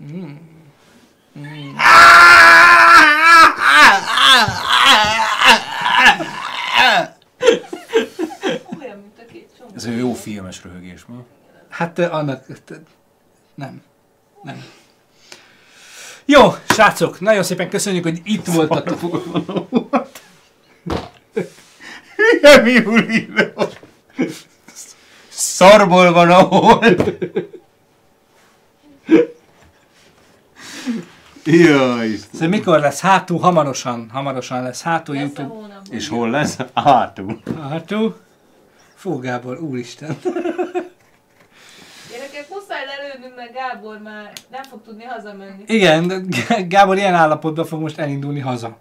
Mm. Mm. Olyan, mint a két csomó. Ez egy jó filmes röhögés, mi? Hát ö, annak... t- Nem. Nem. Jó, srácok, nagyon szépen köszönjük, hogy itt voltatok. Hülye Miulino! Szarból van a hold! Jaj, Szóval mikor lesz? Hátul, hamarosan, hamarosan lesz hátul YouTube. És hol lesz? Hátul. Hátul? Fú, Gábor, úristen. Gyerekek, muszáj lelőnünk, mert Gábor már nem fog tudni hazamenni. Igen, Gábor ilyen állapotban fog most elindulni haza.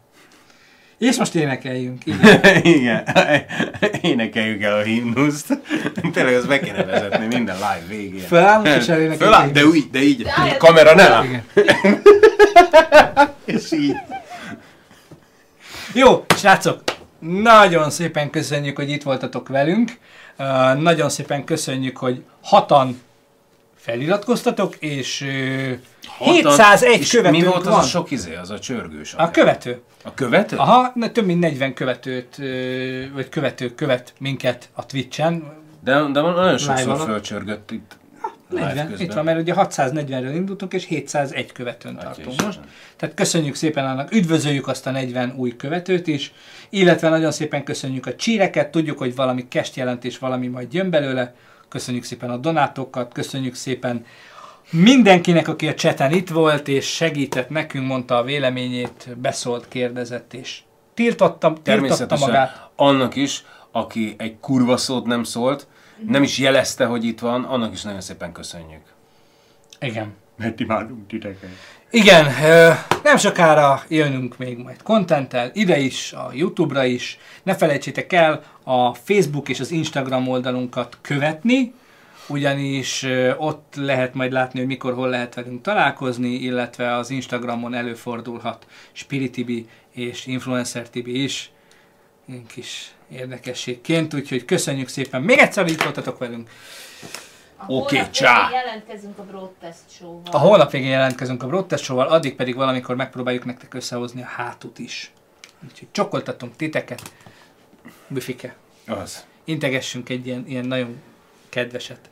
És most énekeljünk. Igen. Igen. Énekeljük el a himnuszt. Tényleg ezt be kéne vezetni minden live végén. Fölállunk és elénekeljük Föláll, de úgy, de így. De Kamera nem. Igen. és így. Jó, srácok, nagyon szépen köszönjük, hogy itt voltatok velünk. Uh, nagyon szépen köszönjük, hogy hatan feliratkoztatok, és uh, 701 és követőnk mi volt van. az a sok izé, az a csörgős? A követő. A követő? Aha, több mint 40 követőt, ö, vagy követők követ minket a Twitch-en. De, de nagyon sokszor fölcsörgött itt. live 40, közben. itt van, mert ugye 640-ről indultunk, és 701 követőn tartunk Isten. most. Tehát köszönjük szépen annak, üdvözöljük azt a 40 új követőt is, illetve nagyon szépen köszönjük a csíreket, tudjuk, hogy valami kest jelentés, valami majd jön belőle, köszönjük szépen a donátokat, köszönjük szépen mindenkinek, aki a cseten itt volt, és segített nekünk, mondta a véleményét, beszólt, kérdezett, és tiltottam, tiltotta magát. annak is, aki egy kurva szót nem szólt, nem is jelezte, hogy itt van, annak is nagyon szépen köszönjük. Igen. Mert imádunk titeket. Igen, nem sokára jönünk még majd kontenttel, ide is, a Youtube-ra is. Ne felejtsétek el a Facebook és az Instagram oldalunkat követni, ugyanis ott lehet majd látni, hogy mikor, hol lehet velünk találkozni, illetve az Instagramon előfordulhat Spiritibi és Influencer Tibi is, ilyen kis érdekességként, úgyhogy köszönjük szépen még egyszer, hogy itt voltatok velünk. Oké, hónap csá! jelentkezünk a Broadcast Show-val. A holnap végén jelentkezünk a Broadcast Show-val, addig pedig valamikor megpróbáljuk nektek összehozni a hátut is. Úgyhogy csokoltatunk titeket, büfike. Az. Integessünk egy ilyen, ilyen nagyon kedveset.